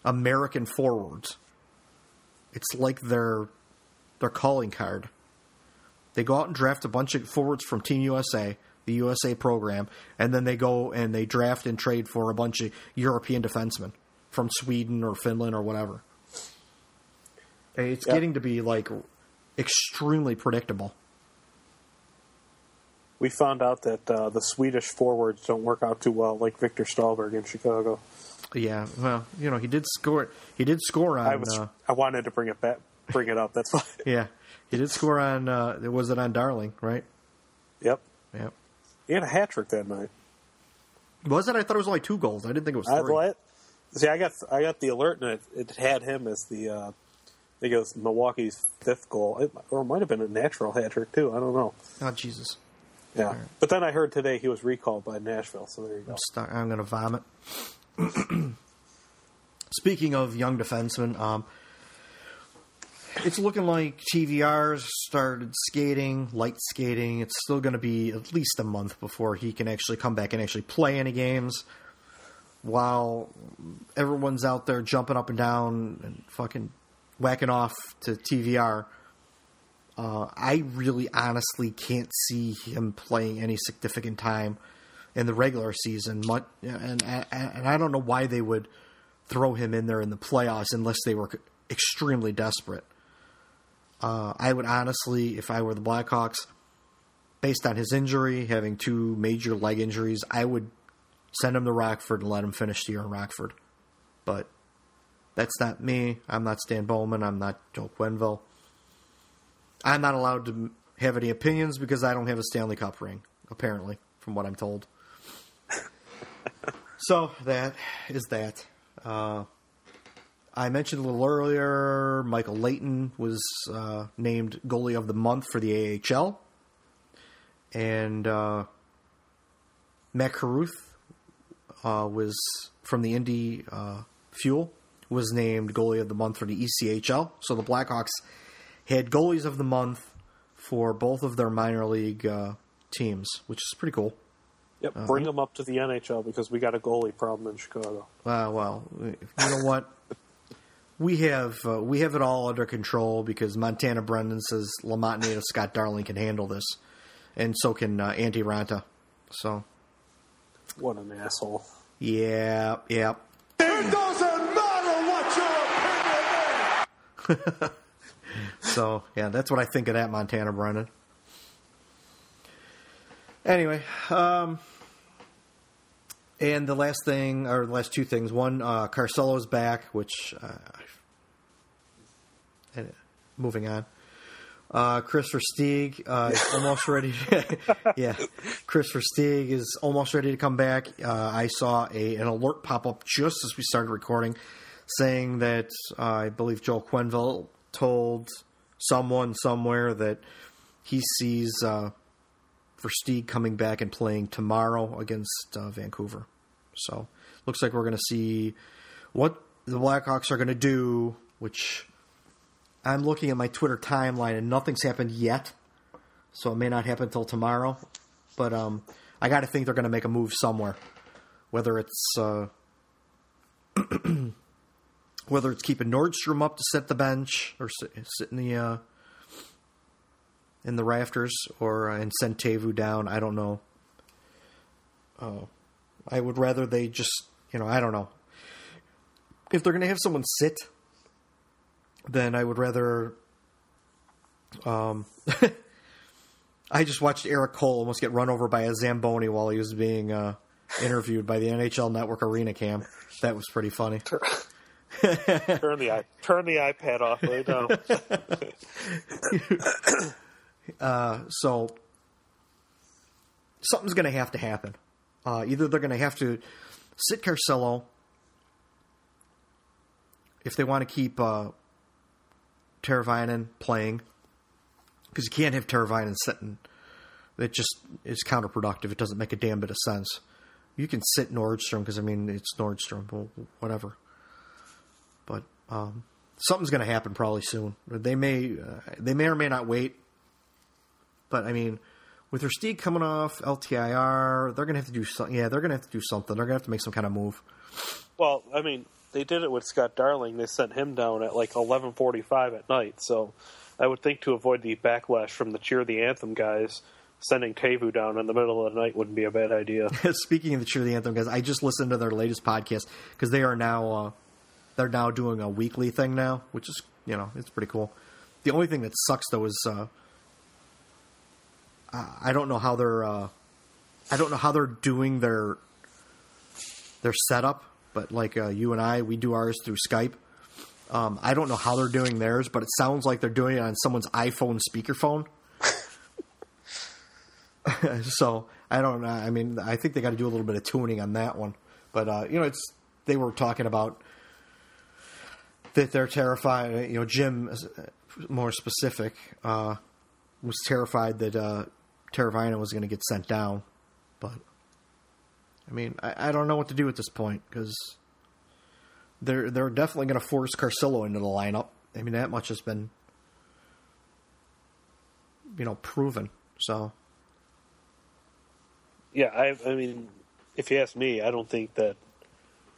C: American forwards. It's like their their calling card. They go out and draft a bunch of forwards from Team USA, the USA program, and then they go and they draft and trade for a bunch of European defensemen from Sweden or Finland or whatever. It's
D: Yeah.
C: getting to be like extremely predictable.
D: We found out that uh, the Swedish forwards don't work out too well, like Viktor Stalberg in Chicago.
C: Yeah, well, you know, he did score. He did score on.
D: I was
C: uh,
D: I wanted to bring it back, bring it up. That's why.
C: yeah, he did score on. Uh, was it on Darling? Right.
D: Yep,
C: Yep.
D: he had a hat trick that night.
C: Was it? I thought it was only two goals. I didn't think it was
D: I,
C: three.
D: well, I- see, I got I got the alert and it, it had him as the. Think it was Milwaukee's fifth goal, it, or it might have been a natural hat trick too. I don't know.
C: Oh Jesus!
D: Yeah, but then I heard today he was recalled by Nashville. So there you go.
C: Start, I'm going to vomit. Speaking of young defensemen, um, it's looking like TVR started skating, light skating. It's still going to be at least a month before he can actually come back and actually play any games. While everyone's out there jumping up and down and fucking whacking off to TVR, uh, I really honestly can't see him playing any significant time in the regular season. And, and and I don't know why they would throw him in there in the playoffs unless they were extremely desperate. Uh, I would honestly, if I were the Blackhawks, based on his injury, having two major leg injuries, I would send him to Rockford and let him finish the year in Rockford. But that's not me. I'm not Stan Bowman. I'm not Joe Quenneville. I'm not allowed to have any opinions because I don't have a Stanley Cup ring, apparently, from what I'm told. so that is that. Uh, I mentioned a little earlier, Michael Leighton was uh, named goalie of the month for the AHL, and uh, Mac Carruth uh, was from the Indy uh, Fuel was named goalie of the month for the ECHL. So the Blackhawks had goalies of the month for both of their minor league uh, teams, which is pretty cool.
D: Yep, bring them up to the NHL because we got a goalie problem in Chicago.
C: Uh, well, you know what? We have uh, we have it all under control because Montana Brendan says Lemont native Scott Darling can handle this, and so can uh, Antti Raanta. So
D: What an asshole!
C: yeah, yeah.
E: It doesn't matter what your opinion is.
C: So yeah, that's what I think of that Montana Brennan. Anyway, um, and the last thing, or the last two things. One, uh, Carcillo's back, which uh, and moving on. Uh, Chris Versteeg uh, is almost ready. yeah, Chris Versteeg is almost ready to come back. Uh, I saw a an alert pop up just as we started recording, saying that uh, I believe Joel Quenneville told someone somewhere that he sees uh, Versteeg coming back and playing tomorrow against uh, Vancouver. So looks like we're going to see what the Blackhawks are going to do, which I'm looking at my Twitter timeline and nothing's happened yet. So it may not happen until tomorrow. But um, I got to think they're going to make a move somewhere. Whether it's uh, whether it's keeping Nordstrom up to sit the bench or sit, sit in the uh, in the rafters or uh, and send Teuvo down, I don't know. Oh, I would rather they just you know I don't know if they're going to have someone sit, then I would rather. Um, I just watched Erik Cole almost get run over by a Zamboni while he was being uh, interviewed by the NHL Network Arena Cam. That was pretty funny.
D: turn the turn the iPad off. Lay down.
C: So something's going to have to happen. Uh, either they're going to have to sit Carcillo if they want to keep uh, Teravainen playing, because you can't have Teravainen sitting. It just is counterproductive. It doesn't make a damn bit of sense. You can sit Nordstrom because I mean it's Nordstrom, whatever. Um, something's going to happen probably soon. They may, uh, they may or may not wait. But I mean, with Versteeg coming off LTIR, they're going to have to do something. Yeah, they're going to have to do something. They're going to have to make some kind of move.
D: well, I mean, they did it with Scott Darling. They sent him down at like eleven forty-five at night. So, I would think to avoid the backlash from the cheer the anthem guys, sending Teuvo down in the middle of the night wouldn't be a bad idea.
C: Speaking of the Cheer the Anthem guys, I just listened to their latest podcast because they are now uh, they're now doing a weekly thing now, which is you know it's pretty cool. The only thing that sucks though is uh, I- don't know how they're uh, I don't know how they're doing their their setup, but like uh, you and I, we do ours through Skype. Um, I don't know how they're doing theirs, but it sounds like they're doing it on someone's iPhone speakerphone. so I don't know. I mean, I think they got to do a little bit of tuning on that one. But uh, you know, it's they were talking about that they're terrified. You know, Jim, uh, more specific, uh, was terrified that uh, Teravainen was going to get sent down. But I mean, I, I don't know what to do at this point because they're they're definitely going to force Carcillo into the lineup. I mean, that much has been you know proven. So
D: yeah, I, I mean, if you ask me, I don't think that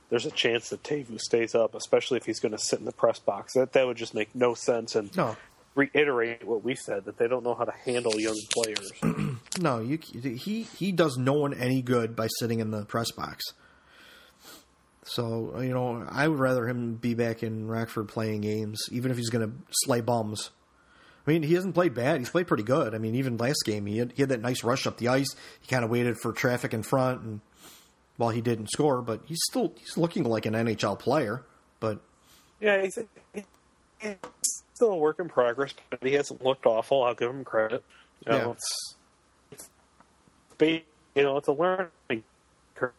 D: there's a chance that Teuvo stays up, especially if he's going to sit in the press box. That that would just make no sense and
C: no.
D: reiterate what we said that they don't know how to handle young players.
C: no, you he he does no one any good by sitting in the press box. So you know, I would rather him be back in Rockford playing games, even if he's going to slay bums. I mean, he hasn't played bad. He's played pretty good. I mean, even last game, he had, he had that nice rush up the ice. He kind of waited for traffic in front, and well, he didn't score, but he's still he's looking like an NHL player. But
D: yeah, he's, he's still a work in progress, but he hasn't looked awful. I'll give him credit. You know,
C: Yeah.
D: it's, it's you know it's a learning curve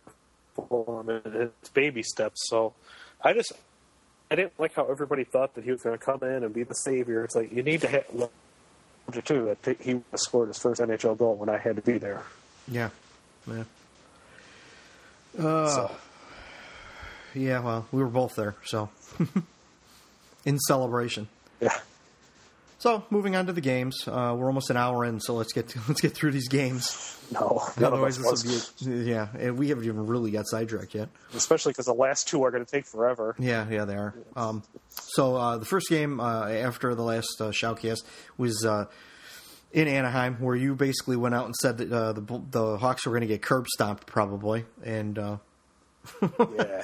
D: for him, it's baby steps. So I just I didn't like how everybody thought that he was going to come in and be the savior. It's like you need to hit too that he scored his first NHL goal when I had to be there.
C: yeah, yeah, uh,
D: So
C: yeah. Well, we were both there, so in celebration.
D: yeah.
C: So moving on to the games, uh, we're almost an hour in, so let's get let's get through these games.
D: No,
C: Otherwise, this
D: was,
C: will be yeah, and we haven't even really got sidetracked yet.
D: especially because the last two are going to take forever.
C: Yeah, yeah, they are. Um, so uh, the first game uh, after the last uh, shoutcast was uh, in Anaheim, where you basically went out and said that uh, the the Hawks were going to get curb stomped probably, and uh,
D: yeah.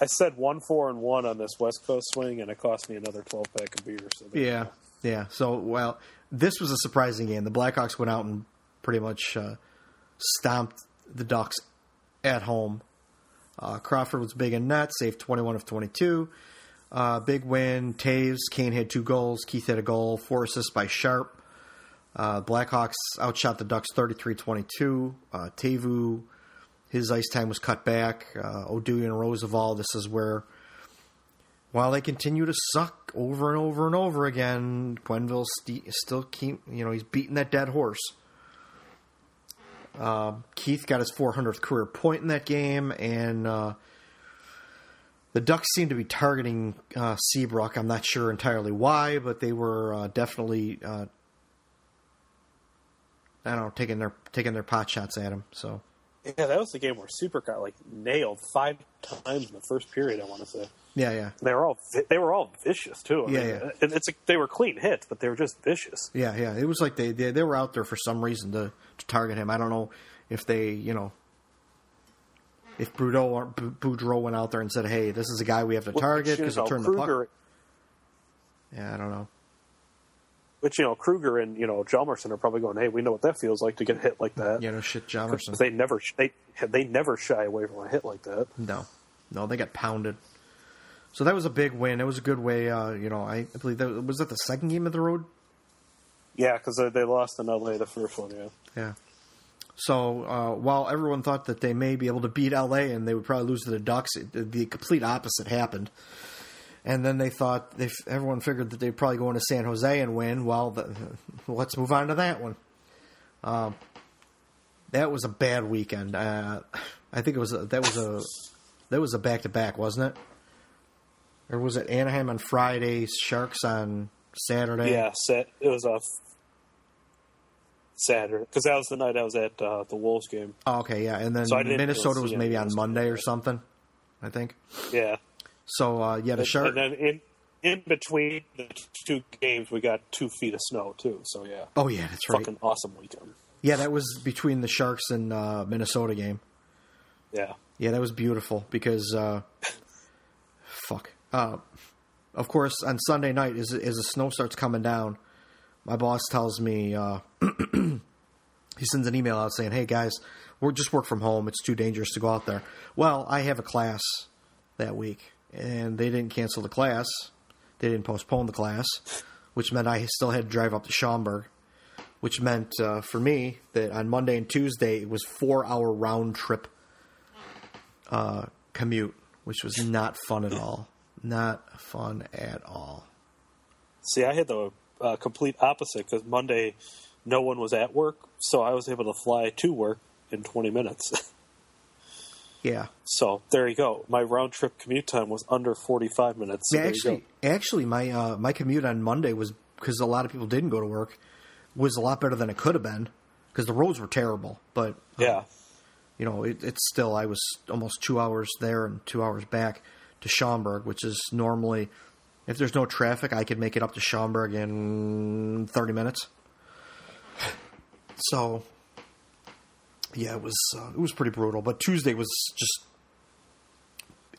D: I said one four and one on this West Coast swing, and it cost me another twelve pack of beer. So
C: yeah,
D: go.
C: yeah. So well, this was a surprising game. The Blackhawks went out and pretty much uh, stomped the Ducks at home. Uh, Crawford was big in net, saved 21 of 22. Uh, big win. Toews, Kane had two goals. Keith had a goal. Four assists by Sharp. Uh, Blackhawks outshot the Ducks 33 22. Uh, Teuvo, his ice time was cut back. Uh, and Rozsival, this is where, while they continue to suck over and over and over again, Quenneville st- still keep, you know, he's beating that dead horse. Uh, Keith got his 400th career point in that game, and uh, the Ducks seem to be targeting uh, Seabrook. I'm not sure entirely why, but they were uh, definitely, uh, I don't know, taking their taking their pot shots at him. So
D: Yeah, that was the game where Super got like nailed five times in the first period. I want to say
C: yeah, yeah,
D: they were all they were all vicious too. I
C: Yeah,
D: mean,
C: yeah.
D: it- It's they were clean hits, but they were just vicious.
C: yeah, yeah. It was like they they, they were out there for some reason to, to target him. I don't know if they, you know. If Brudeau or Boudreau went out there and said, "Hey, this is a guy we have to target because he'll
D: know,
C: turn the puck," yeah, I don't know.
D: Which you know Kruger and you know Hjalmarsson are probably going, "Hey, we know what that feels like to get hit like that."
C: Yeah, no shit,
D: 'Cause
C: Hjalmarsson.
D: They never they they never shy away from a hit like that.
C: No, no, they got pounded. So that was a big win. It was a good way. Uh, you know, I believe that was that the second game of the road.
D: Yeah, because they, they lost in LA the first one. Yeah,
C: Yeah. So uh, while everyone thought that they may be able to beat LA and they would probably lose to the Ducks, it, the complete opposite happened. And then they thought they everyone figured that they'd probably go into San Jose and win. Well, the, let's move on to that one. Um, that was a bad weekend. Uh, I think it was a, that was a that was a back to back, wasn't it? Or was it Anaheim on Friday, Sharks on Saturday?
D: yeah. It was a Saturday because that was the night I was at uh, the Wolves game.
C: Oh, okay, yeah. And then
D: So
C: Minnesota was maybe on Monday or something. I think.
D: Yeah,
C: So uh, yeah, the Shark.
D: and then in in between the two games, we got two feet of snow too. So yeah,
C: oh yeah, that's right.
D: fucking awesome weekend.
C: Yeah, that was between the Sharks and uh, Minnesota game.
D: Yeah,
C: Yeah, that was beautiful because, uh, fuck. Uh, of course, on Sunday night, as as the snow starts coming down, my boss tells me uh, he sends an email out saying, "Hey guys, we're just work from home. It's too dangerous to go out there." Well, I have a class that week, and they didn't cancel the class. They didn't postpone the class, which meant I still had to drive up to Schaumburg. which meant uh, for me that on Monday and Tuesday it was four hour round trip uh, commute, which was not fun at all. Not fun at all.
D: See, I had the uh, complete opposite because Monday no one was at work, so I was able to fly to work in 20 minutes.
C: yeah.
D: So there you go. My round trip commute time was under 45 minutes. So
C: yeah, actually, actually, my uh, my commute on Monday was because a lot of people didn't go to work was a lot better than it could have been because the roads were terrible. But
D: yeah,
C: you know, it, it's still I was almost two hours there and two hours back to Schaumburg, which is normally if there's no traffic, I could make it up to Schaumburg in 30 minutes. So, yeah, it was uh, it was pretty brutal. But Tuesday was just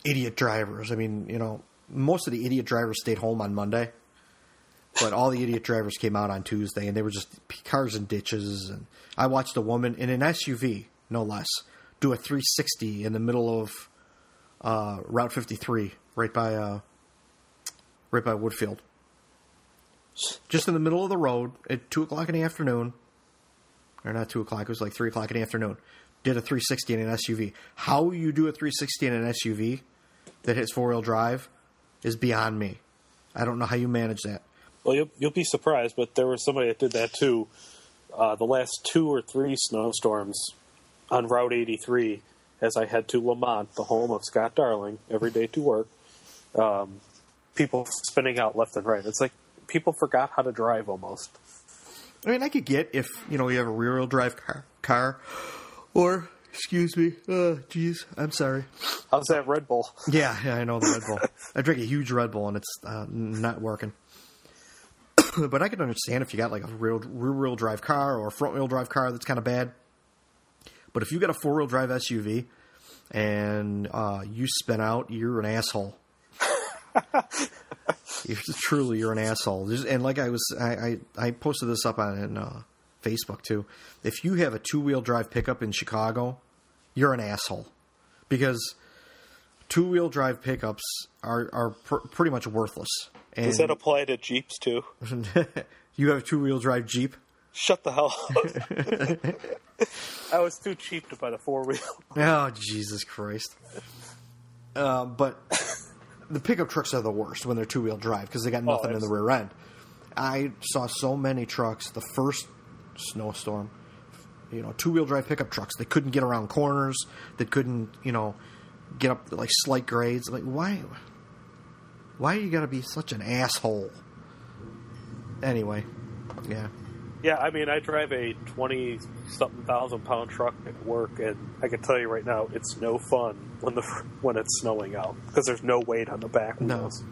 C: idiot drivers. I mean, you know, most of the idiot drivers stayed home on Monday, but all the idiot drivers came out on Tuesday, and they were just cars in ditches. And I watched a woman in an SUV, no less, do a 360 in the middle of uh, Route 53, right by uh, right by Woodfield. Just in the middle of the road at two o'clock in the afternoon, or not two o'clock. It was like three o'clock in the afternoon. Did a 360 in an SUV. How you do a 360 in an SUV that hits four wheel drive is beyond me. I don't know how you manage that.
D: Well, you'll, you'll be surprised, but there was somebody that did that too. Uh, the last two or three snowstorms on Route 83, as I head to Lemont, the home of Scott Darling, every day to work. Um, people spinning out left and right. It's like people forgot how to drive almost.
C: I mean, I could get if you know you have a rear wheel drive car, car, or excuse me, uh, jeez, I'm sorry.
D: How's that Red Bull?
C: Yeah, yeah, I know the Red Bull. I drink a huge Red Bull and it's uh, not working. but I can understand if you got like a rear rear wheel drive car or a front wheel drive car that's kind of bad. But if you got a four wheel drive SUV and uh, you spin out, you're an asshole. you're, truly, you're an asshole. And like I was, I, I, I posted this up on uh, Facebook too. If you have a two wheel drive pickup in Chicago, you're an asshole because two wheel drive pickups are are pr- pretty much worthless.
D: And Does that apply to Jeeps too?
C: you have a two wheel drive Jeep.
D: Shut the hell up! I was too cheap to buy the four wheel.
C: Oh Jesus Christ! Uh, but the pickup trucks are the worst when they're two wheel drive because they got oh, nothing oh, in the rear end. I saw so many trucks the first snowstorm, you know, two wheel drive pickup trucks. They couldn't get around corners. They couldn't, you know, get up like slight grades. Like why? Why you got to be such an asshole? Anyway, yeah.
D: Yeah, I mean, I drive a twenty something thousand pound truck at work, and I can tell you right now, it's no fun when the when it's snowing out because there's no weight on the back wheels, no.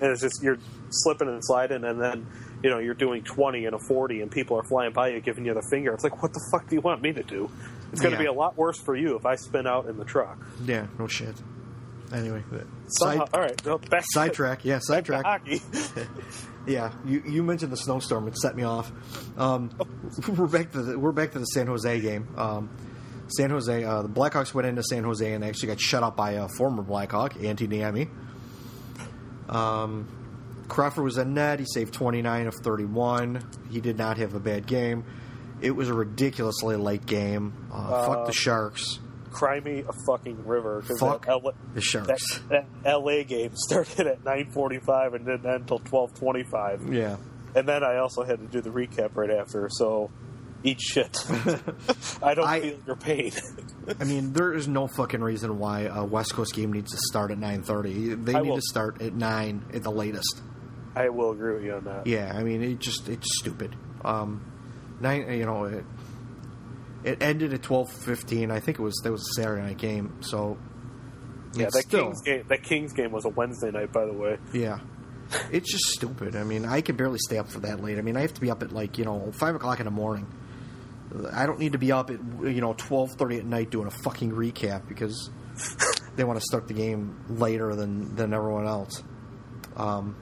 D: and it's just you're slipping and sliding, and then you know you're doing twenty and a forty, and people are flying by you, giving you the finger. It's like, what the fuck do you want me to do? It's going to yeah. be a lot worse for you if I spin out in the truck.
C: Yeah, no shit. Anyway,
D: side, all right, well, back
C: sidetrack. Yeah, sidetrack.
D: Hockey.
C: yeah, you, you mentioned the snowstorm. It set me off. Um, we're back to the, we're back to the San Jose game. Um, San Jose, uh, the Blackhawks went into San Jose and they actually got shut out by a former Blackhawk, Antti Niemi. Um, Crawford was in net. He saved 29 of 31. He did not have a bad game. It was a ridiculously late game. Uh, uh, fuck the Sharks
D: cry me a fucking river.
C: Fuck that LA, the Sharks.
D: That, that, LA game started at 9:45 and didn't end until 12:25.
C: Yeah.
D: And then I also had to do the recap right after. So eat shit. I don't I, feel your pain.
C: I mean, there is no fucking reason why a West Coast game needs to start at 9:30. They I need will, to start at nine at the latest.
D: I will agree with you on that.
C: Yeah, I mean, it just it's stupid. Um, nine, you know, it, ended at twelve fifteen. I think it was that was a Saturday night game. So
D: yeah, that still, Kings game. That Kings game was a Wednesday night, by the way.
C: Yeah, it's just stupid. I mean, I can barely stay up for that late. I mean, I have to be up at like you know five o'clock in the morning. I don't need to be up at you know twelve thirty at night doing a fucking recap because they want to start the game later than than everyone else. Um,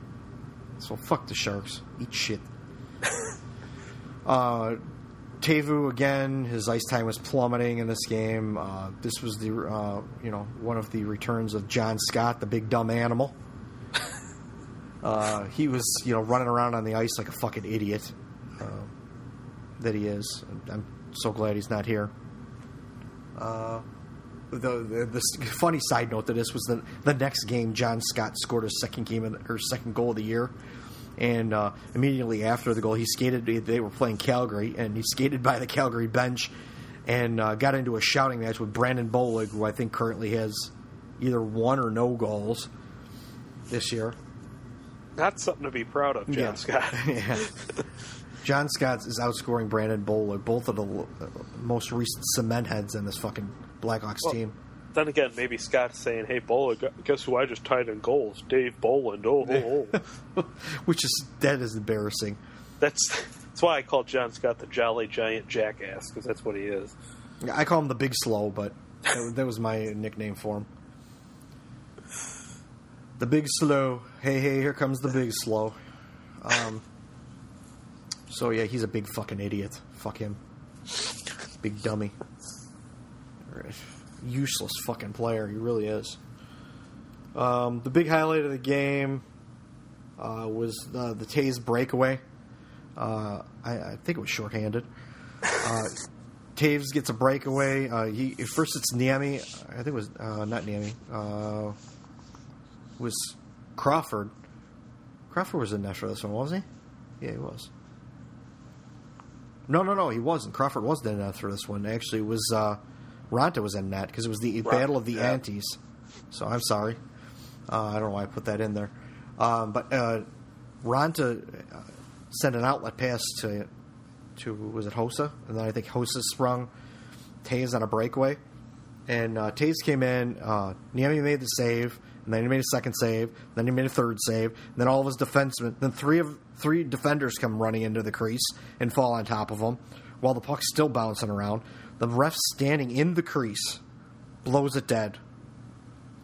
C: so fuck the Sharks. Eat shit. uh, Teuvo again, his ice time was plummeting in this game. Uh, this was the uh, you know one of the returns of John Scott, the big dumb animal. Uh, he was you know running around on the ice like a fucking idiot. Uh, that he is. I'm so glad he's not here. Uh, the, the, the funny side note to this was the the next game, John Scott scored his second game of, or second goal of the year, and uh, immediately after the goal, he skated. They were playing Calgary, and he skated by the Calgary bench and uh, got into a shouting match with Brandon Bollig, who I think currently has either one or no goals this year.
D: That's something to be proud of, John
C: Yeah.
D: Scott.
C: yeah. John Scott is outscoring Brandon Bollig, both of the most recent cement heads in this fucking Blackhawks
D: Well,
C: team.
D: Then again, maybe Scott's saying, "Hey, Bolland, guess who I just tied in goals? Dave Bolland." Oh, oh, oh.
C: Which is that is embarrassing.
D: that's that's why I call John Scott the Jolly Giant Jackass because that's what he is.
C: I call him the Big Slow, but that, that was my nickname for him. The Big Slow. Hey, hey, here comes the Big Slow. Um, so yeah, he's a big fucking idiot. Fuck him. Big dummy. Useless fucking player. He really is. Um, the big highlight of the game uh, was the, the Toews breakaway. Uh, I, I think it was shorthanded. Uh, Toews gets a breakaway. Uh, he first it's Niemi. I think it was uh, not Niemi. Uh, was Crawford. Crawford was in net for this one, wasn't he? Yeah, he was. No, no, no, he wasn't. Crawford was in net for this one. Actually, it was uh, Raanta was in net because it was the Battle of the
D: yeah.
C: Anttis. So I'm sorry. Uh, I don't know why I put that in there. Um, but uh, Raanta uh, sent an outlet pass to to was it Hossa, and then I think Hossa sprung Toews on a breakaway, and uh, Toews came in. Uh, Niemi made the save, and then he made a second save, then he made a third save, and then all of his defensemen, then three of three defenders come running into the crease and fall on top of him, while the puck's still bouncing around. The ref standing in the crease blows it dead,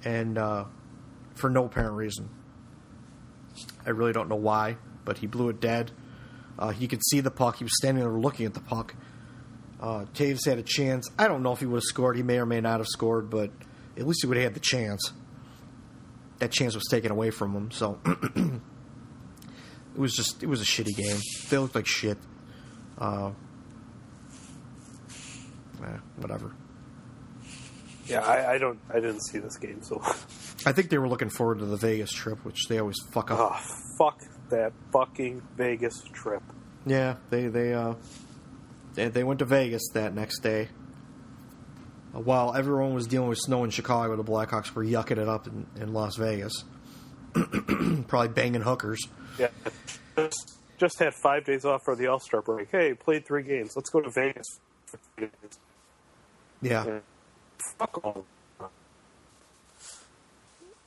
C: and uh, for no apparent reason. I really don't know why, but he blew it dead. Uh, he could see the puck. He was standing there looking at the puck. Uh, Toews had a chance. I don't know if he would have scored. He may or may not have scored, but at least he would have had the chance. That chance was taken away from him, so it was just it was a shitty game. They looked like shit. Uh, whatever.
D: Yeah, I, I don't, I didn't see this game, so
C: I think they were looking forward to the Vegas trip, which they always fuck up.
D: oh, fuck that fucking Vegas trip.
C: Yeah, they they uh they, they went to Vegas that next day. While everyone was dealing with snow in Chicago, the Blackhawks were yucking it up in, in Las Vegas. Probably banging hookers.
D: Yeah, just, just had five days off for the All Star break. Hey, played three games. Let's go to Vegas. For three days.
C: Yeah.
D: Yeah. Fuck all.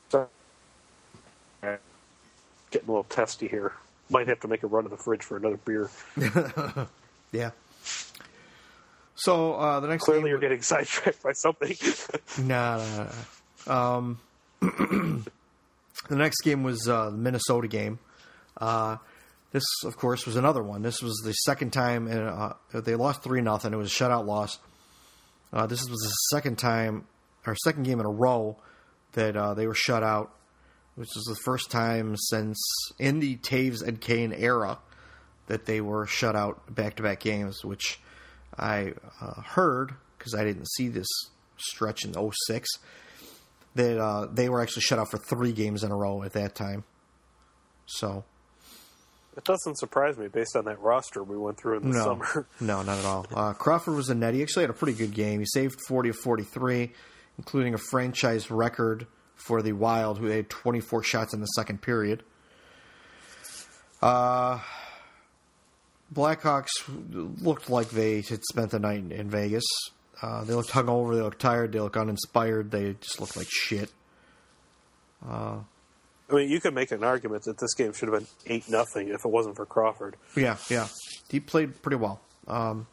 D: So, getting a little testy here. Might have to make a run to the fridge for another beer.
C: Yeah. So uh, the next
D: Clearly,
C: game,
D: you're getting sidetracked by something.
C: Nah, nah, nah. Um, the next game was uh, the Minnesota game. Uh, this, of course, was another one. This was the second time in, uh, they lost three nothing. It was a shutout loss. Uh, this was the second time or second game in a row that uh, they were shut out, which was the first time since in the Toews and Kane era that they were shut out back to back games, which I uh, heard because I didn't see this stretch in 06 that uh, they were actually shut out for three games in a row at that time. So
D: it doesn't surprise me based on that roster we went through in the
C: no,
D: summer.
C: no, not at all. Uh, Crawford was a net. He actually had a pretty good game. He saved 40 of 43, including a franchise record for the Wild, who had 24 shots in the second period. Uh, Blackhawks looked like they had spent the night in, in Vegas. Uh, they looked hungover. They looked tired. They looked uninspired. They just looked like shit.
D: I mean, you could make an argument that this game should have been eight nothing if it wasn't for Crawford.
C: Yeah, yeah. He played pretty well. Um,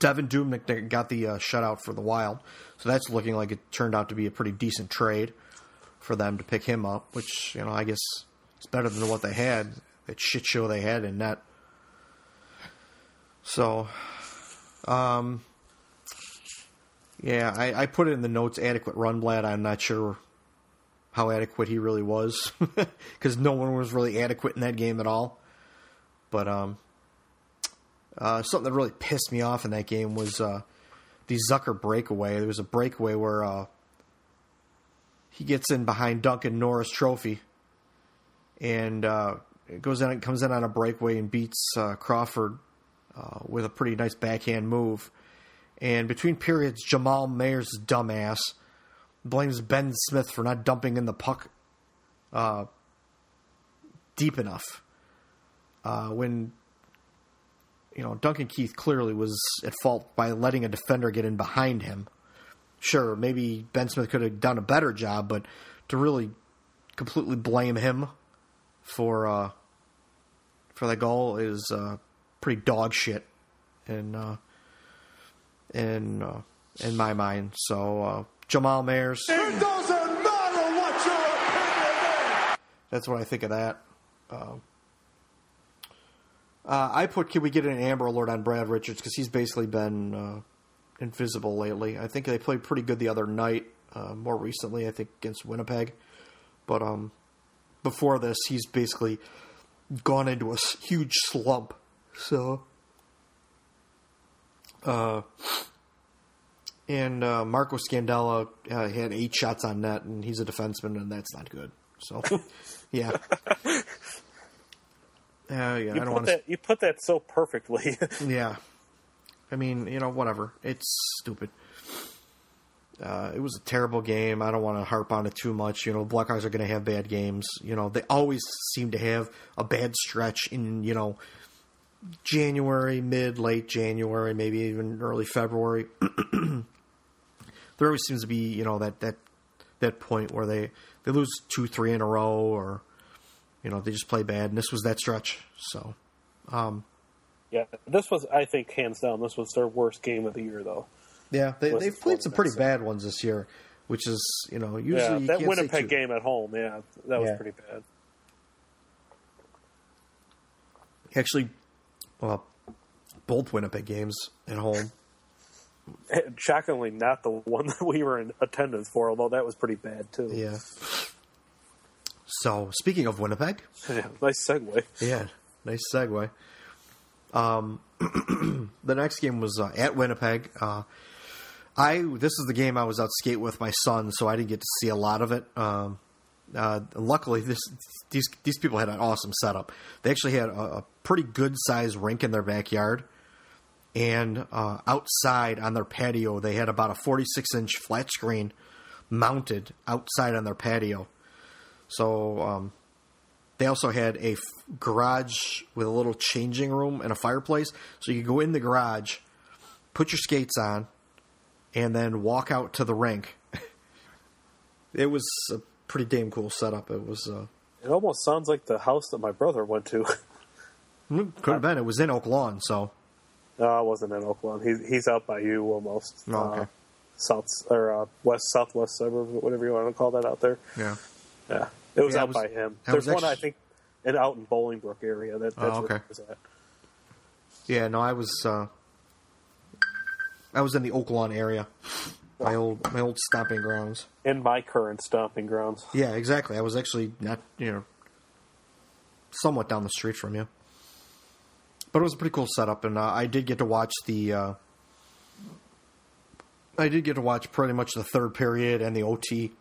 C: Devan Dubnyk got the uh, shutout for the Wild, so that's looking like it turned out to be a pretty decent trade for them to pick him up. Which you know, I guess it's better than what they had. That shit show they had in net. So, um, yeah, I, I put it in the notes. Adequate Rundblad. I'm not sure how adequate he really was because no one was really adequate in that game at all. But um, Uh, something that really pissed me off in that game was uh, the Zucker breakaway. There was a breakaway where uh, he gets in behind Duncan Norris Trophy and uh, goes in, comes in on a breakaway and beats uh, Crawford uh, with a pretty nice backhand move. And between periods, Jamal Mayer's dumbass blames Ben Smith for not dumping in the puck uh, deep enough. Uh, when you know Duncan Keith clearly was at fault by letting a defender get in behind him. Sure, maybe Ben Smith could have done a better job, but to really completely blame him for uh, for the goal is uh, pretty dog shit, in uh, in uh, in my mind. So uh, Jamal Mayers.
E: It doesn't matter what your opinion is.
C: That's what I think of that. Uh, uh, I put, can we get an Amber Alert on Brad Richards because he's basically been uh, invisible lately. I think they played pretty good the other night. Uh, more recently, I think against Winnipeg, but um, before this, he's basically gone into a huge slump. So, uh, and uh, Marco Scandella uh, had eight shots on net, and he's a defenseman, and that's not good. So, yeah. Uh, yeah,
D: You
C: I don't
D: put
C: want to.
D: that. You put that so perfectly.
C: Yeah. I mean, you know, whatever. It's stupid. Uh, it was a terrible game. I don't want to harp on it too much. You know, Blackhawks are going to have bad games. You know, they always seem to have a bad stretch in, you know, January, mid, late January, maybe even early February. there always seems to be, you know, that, that, that point where they, they lose two, three in a row or, you know, they just play bad. And this was that stretch. So, um,
D: yeah, this was. I think hands down, this was their worst game of the year, though.
C: Yeah, they, they've played some pretty bad ones this year, which is you know usually
D: Yeah,
C: you
D: that Winnipeg game at home. Yeah, that was
C: Yeah.
D: pretty bad.
C: Actually, well, both Winnipeg games at home.
D: And shockingly, not the one that we were in attendance for, although that was pretty bad too.
C: Yeah. So speaking of Winnipeg,
D: Yeah, nice segue.
C: yeah, nice segue. Um, the next game was uh, at Winnipeg. Uh, I this is the game I was out skate with my son, so I didn't get to see a lot of it. Um, uh, luckily, this these these people had an awesome setup. They actually had a, a pretty good sized rink in their backyard, and uh, outside on their patio, they had about a forty six inch flat screen mounted outside on their patio. So um, they also had a f- garage with a little changing room and a fireplace, so you could go in the garage, put your skates on, and then walk out to the rink. it was a pretty damn cool setup. It was uh,
D: It almost sounds like the house that my brother went to.
C: could have been. It was in Oak Lawn, so
D: no, I wasn't in Oakland. He's he's out by you almost.
C: Oh, okay.
D: Uh, south or uh, west southwest suburbs, whatever you want to call that out there.
C: yeah.
D: Yeah, it was
C: Yeah,
D: out
C: was-
D: by him. There's one I think, and out in Bolingbrook area. That, that's
C: Oh,
D: where
C: okay.
D: it was at.
C: Yeah, no, I was uh, I was in the Oak Lawn area, my old my old stomping grounds.
D: In my current stomping grounds.
C: Yeah, exactly. I was actually not, you know, somewhat down the street from you. But it was a pretty cool setup, and uh, I did get to watch the. Uh, I did get to watch pretty much the third period and the OT,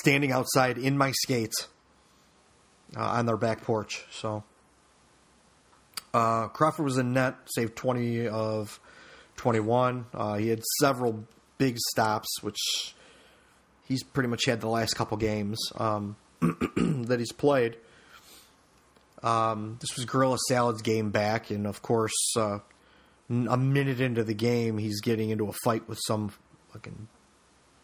C: standing outside in my skates uh, on their back porch. So uh, Crawford was in net, saved twenty of twenty-one. Uh, he had several big stops, which he's pretty much had the last couple games um, that he's played. Um, this was Gorilla Salad's game back, and of course, uh, a minute into the game, he's getting into a fight with some fucking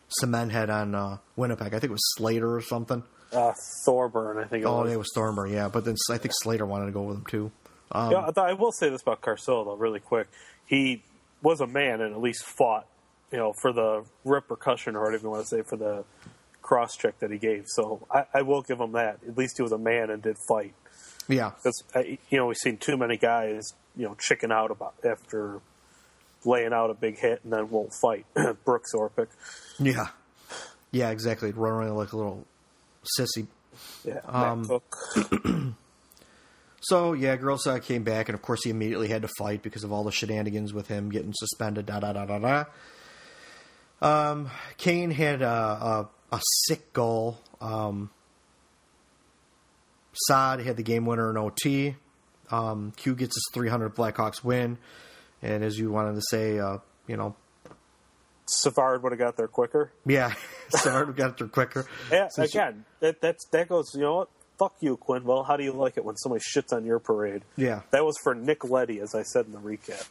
C: cement head on uh, Winnipeg. I think it was Slater or something.
D: Uh, Thorburn, I think it
C: Oh,
D: was.
C: it was Thorburn, yeah. But then I think Slater wanted to go with him too. Um,
D: yeah, I, will say this about Carcel though, really quick. He was a man and at least fought, you know, for the repercussion or whatever you want to say for the cross check that he gave. So I, I will give him that. At least he was a man and did fight.
C: Yeah,
D: Because you know we've seen too many guys, you know, chicken out about after laying out a big hit and then won't fight. Brooks Orpik,
C: yeah, yeah, exactly. Run around like a little sissy
D: yeah,
C: Um. So yeah, Grossa came back, and of course he immediately had to fight because of all the shenanigans with him getting suspended. Da da da da da. Um, Kane had a, a, a sick goal. Um, Saad had the game winner in OT. Um, Q gets his 300 Blackhawks win, and as you wanted to say, uh, you know,
D: Savard would have got there quicker.
C: yeah, Savard got there quicker.
D: Yeah,
C: Since-
D: again, that that's that goes. You know what? Fuck you, Quenneville. How do you like it when somebody shits on your parade?
C: Yeah,
D: That was for Nick Leddy, as I said in the recap,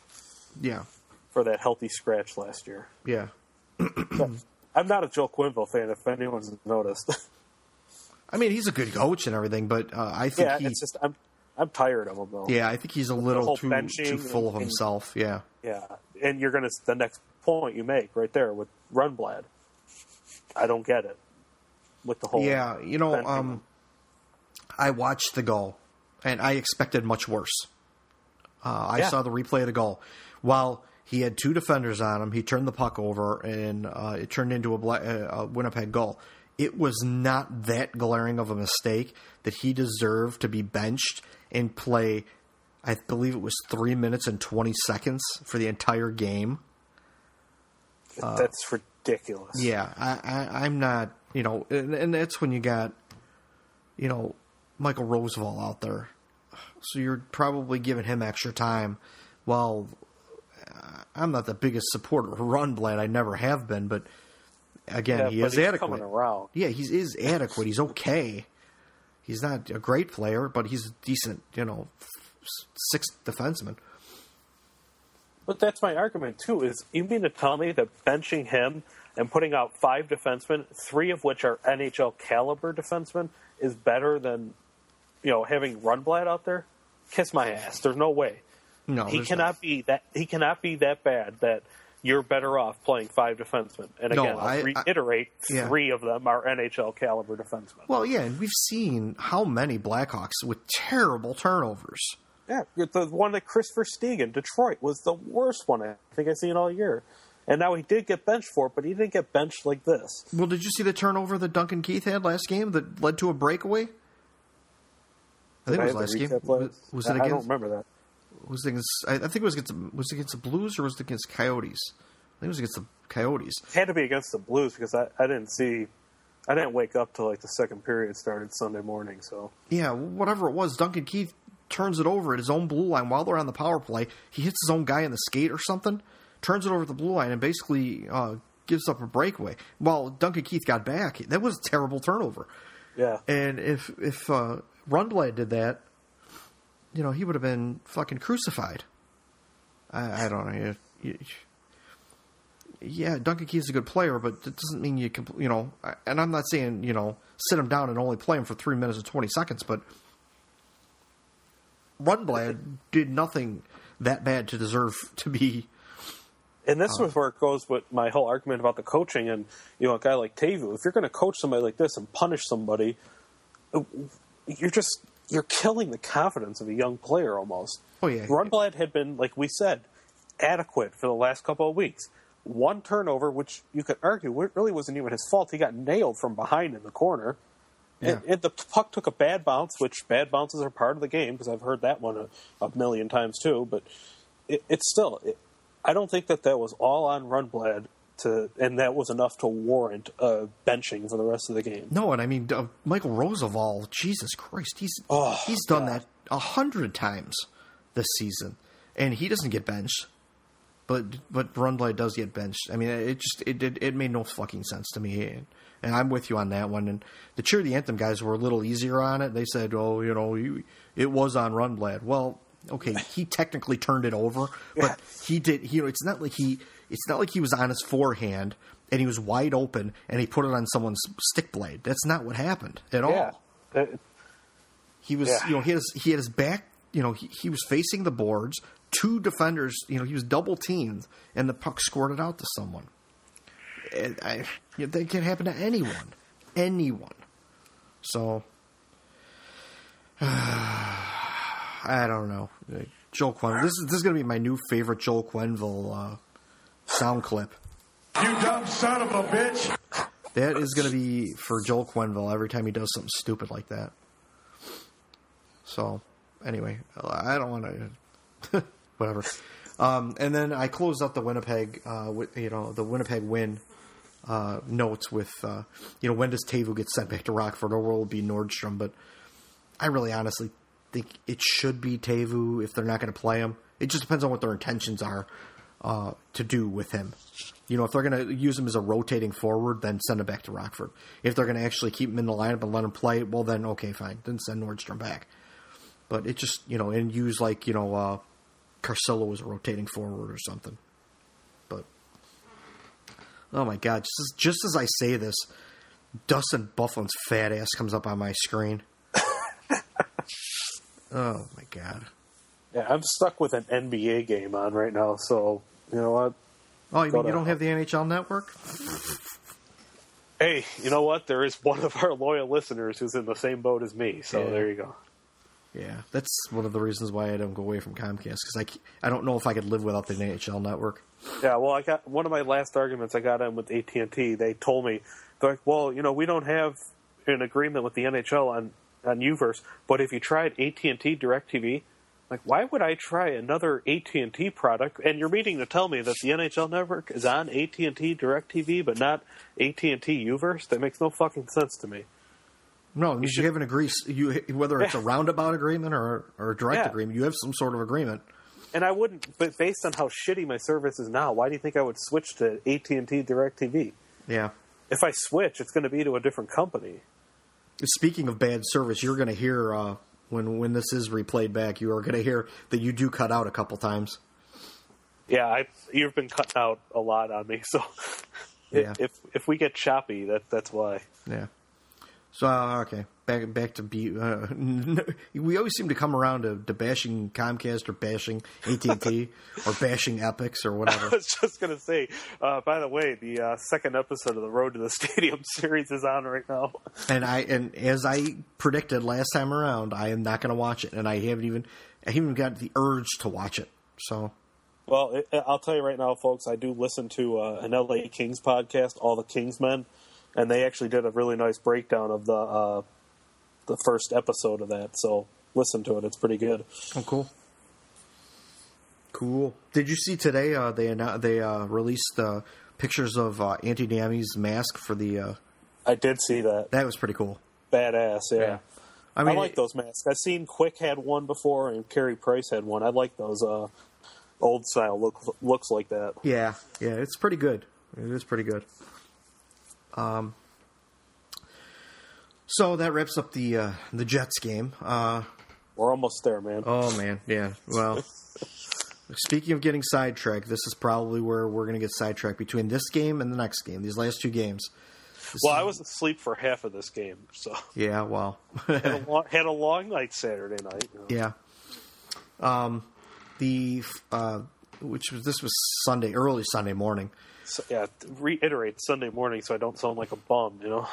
C: yeah,
D: for that healthy scratch last year.
C: yeah.
D: I'm not a Joe Quenneville fan, if anyone's noticed.
C: I mean, he's a good coach and everything, but uh, I think
D: yeah,
C: he,
D: it's just I'm I'm tired of him though.
C: yeah, I think he's a little too too full of
D: and-
C: himself. Yeah,
D: Yeah, and you're gonna the next point you make right there with Rundblad. I don't get it with the whole
C: yeah. You know, um, I watched the goal, and I expected much worse. Uh, I
D: Yeah.
C: saw the replay of the goal. While he had two defenders on him, he turned the puck over, and uh, it turned into a, Bla- uh, a Winnipeg goal. It was not that glaring of a mistake that he deserved to be benched and play. I believe it was three minutes and twenty seconds for the entire game.
D: that's ridiculous.
C: Yeah, I, I'm not, you know, and, and that's when you got, you know, Michael Rozsival out there. So you're probably giving him extra time. Well, uh, I'm not the biggest supporter of Rundblad. I never have been, but again,
D: Yeah,
C: he is
D: he's
C: adequate.
D: coming around.
C: Yeah, he is adequate. He's okay. He's not a great player, but he's a decent, you know, sixth defenseman.
D: But that's my argument too. Is you mean to tell me that benching him and putting out five defensemen, three of which are NHL caliber defensemen, is better than you know having Rundblad out there? Kiss my ass. There's no way.
C: No,
D: he cannot
C: not.
D: be that. He cannot be that bad that you're better off playing five defensemen. And
C: No,
D: again,
C: I- I-
D: I'll reiterate,
C: yeah.
D: three of them are NHL caliber defensemen.
C: Well, yeah, and we've seen how many Blackhawks with terrible turnovers.
D: Yeah, the one that Christopher Stegen, Detroit, was the worst one I think I've seen all year. And now he did get benched for it, but he didn't get benched like this.
C: Well, did you see the turnover that Duncan Keith had last game that led to a breakaway? I think it was last game. Was, was
D: I-
C: it
D: I don't remember that.
C: Was it against? I, I think it was against. the- Was it against the Blues or was it against Coyotes? I think it was against the Coyotes.
D: It had to be against the Blues because I, I didn't see, I didn't wake up till like the second period started Sunday morning. So
C: Yeah, whatever it was, Duncan Keith turns it over at his own blue line while they're on the power play. He hits his own guy in the skate or something, turns it over at the blue line, and basically uh, gives up a breakaway. While Duncan Keith got back, that was a terrible turnover.
D: yeah,
C: And if if uh, Rundblad did that, you know, he would have been fucking crucified. I, I don't know. You- you- yeah, Duncan Keith's a good player, but that doesn't mean you can, you know. And I'm not saying you know sit him down and only play him for three minutes and twenty seconds, but Rundblad did nothing that bad to deserve to be.
D: and this is where it goes with my whole argument about the coaching and you know a guy like Teuvo. If you're going to coach somebody like this and punish somebody, uh, you're just you're killing the confidence of a young player almost.
C: Oh, yeah.
D: Rundblad had been like we said adequate for the last couple of weeks. One turnover, which you could argue really wasn't even his fault. He got nailed from behind in the corner. And, and the puck took a bad bounce, which bad bounces are part of the game because I've heard that one a, a million times too. But it, it's still, it, I don't think that that was all on Rundblad to, and that was enough to warrant uh, benching for the rest of the game.
C: No, and I mean uh, Michael Rozsival. Jesus Christ, he's
D: Oh,
C: he's done that a hundred times this season, and he doesn't get benched. But but Rundblad does get benched. I mean, it just it it, it made no fucking sense to me, and, and I'm with you on that one. And the cheer the anthem guys were a little easier on it. They said, "Oh, you know, you, it was on Rundblad." Well, okay, he technically turned it over, but he did. You know, it's not like he it's not like he was on his forehand and he was wide open and he put it on someone's stick blade. That's not what happened at
D: Yeah.
C: all. He was,
D: Yeah.
C: you know, he had his, he had his back, you know, he, he was facing the boards. Two defenders, you know, he was double teamed, and the puck squirted out to someone. And I, you know, that can happen to anyone, anyone. So, I don't know. Joel Quenneville. This is this is going to be my new favorite Joel Quenneville uh, sound clip.
E: You dumb son of a bitch.
C: That is going to be for Joel Quenneville every time he does something stupid like that. So, anyway, I don't want to. whatever. Um, and then I closed out the Winnipeg, uh, with, you know, the Winnipeg win uh, notes with, uh, you know, when does Teuvo get sent back to Rockford or will it be Nordstrom? But I really honestly think it should be Teuvo if they're not going to play him. It just depends on what their intentions are uh, to do with him. You know, if they're going to use him as a rotating forward, then send him back to Rockford. If they're going to actually keep him in the lineup and let him play, well, then okay, fine. Then send Nordstrom back. But it just, you know, and use like, you know, uh, Carcillo as a rotating forward or something. But, oh my God, just as, just as I say this, Dustin Byfuglien's fat ass comes up on my screen. oh my God.
D: Yeah, I'm stuck with an NBA game on right now, so you know what?
C: Oh, you mean you don't have the NHL network?
D: Hey, you know what? There is one of our loyal listeners who's in the same boat as me, so
C: Yeah.
D: there you go.
C: Yeah, that's one of the reasons why I don't go away from Comcast because I, c- I don't know if I could live without the NHL network.
D: Yeah, well, I got one of my last arguments I got in with AT and T. They told me they're like, "Well, you know, we don't have an agreement with the NHL on on Uverse, but if you tried AT and T Directv, like, why would I try another AT and T product? And you're meaning to tell me that the NHL network is on AT and T Directv, but not AT and T Uverse? That makes no fucking sense to me.
C: No, you,
D: should-
C: have an agree you whether it's a roundabout agreement or or a direct
D: Yeah.
C: agreement. You have some sort of agreement.
D: And I wouldn't, but based on how shitty my service is now, why do you think I would switch to AT and T Directv?
C: Yeah.
D: If I switch, it's going to be to a different company.
C: Speaking of bad service, you're going to hear uh, when when this is replayed back. You are going to hear that you do cut out a couple times.
D: Yeah, I you've been cutting out a lot on me, so
C: Yeah.
D: if if we get choppy, that that's why.
C: Yeah. So uh, okay, back back to be. Uh, we always seem to come around to, to bashing Comcast or bashing AT and T or bashing Epix or whatever.
D: I was just gonna say. Uh, by the way, the uh, second episode of the Road to the Stadium series is on right now.
C: and I and as I predicted last time around, I am not going to watch it, and I haven't even I haven't even got the urge to watch it. So
D: Well, it, I'll tell you right now, folks. I do listen to uh, an LA Kings podcast, All the Kingsmen, and they actually did a really nice breakdown of the uh, the first episode of that. So listen to it; it's pretty good.
C: oh, cool, cool. Did you see today? Uh, they they uh, released uh, pictures of uh, Antti Niemi's mask for the. Uh,
D: I did see that.
C: that was pretty cool.
D: Badass, yeah.
C: I
D: I,
C: mean,
D: like those masks. I've seen Quick had one before, and Carey Price had one. I like those uh, old style look, looks like that.
C: Yeah, yeah, it's pretty good. It is pretty good. Um, so that wraps up the uh, the Jets game. Uh,
D: We're almost there, man.
C: oh man, yeah. Well, speaking of getting sidetracked, this is probably where we're going to get sidetracked between this game and the next game. These last two games. This
D: well, I was asleep for half of this game, so
C: Yeah, well,
D: had a long, had a long night Saturday night. you know.
C: yeah. Um, the uh, which was this was Sunday, early Sunday morning.
D: So, yeah, reiterate Sunday morning, so I don't sound like a bum. You know.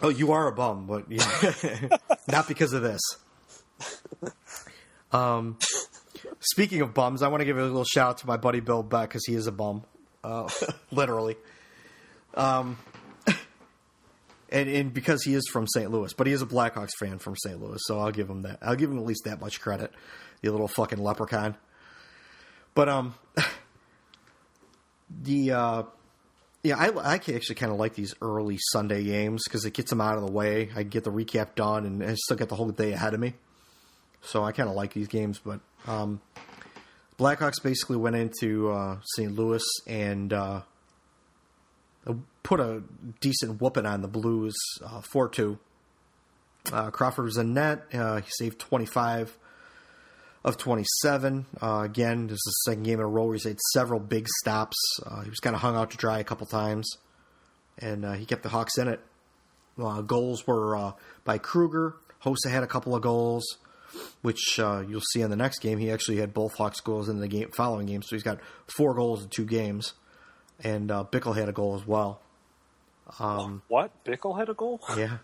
C: Oh, you are a bum, but yeah. not because of this. Um, speaking of bums, I want to give a little shout out to my buddy Bill Beck because he is a bum, uh, literally. Um, and, and because he is from St. Louis, but he is a Blackhawks fan from St. Louis, so I'll give him that. I'll give him at least that much credit. The little fucking leprechaun. But um, the uh, yeah, I, I actually kind of like these early Sunday games because it gets them out of the way. I get the recap done and I still get the whole day ahead of me. So I kind of like these games. But um, Blackhawks basically went into uh, St. Louis and uh, put a decent whooping on the Blues, four two. Uh, Crawford was in net. Uh, he saved twenty five of 27. Uh, again, this is the second game in a row where he's had several big stops. Uh, he was kind of hung out to dry a couple times, and uh, he kept the Hawks in it. Uh, goals were uh, by Kruger. Hosa had a couple of goals, which uh, you'll see in the next game. He actually had both Hawks goals in the game following game, so he's got four goals in two games. And uh, Bickell had a goal as well.
D: What? Bickell had a goal?
C: Yeah,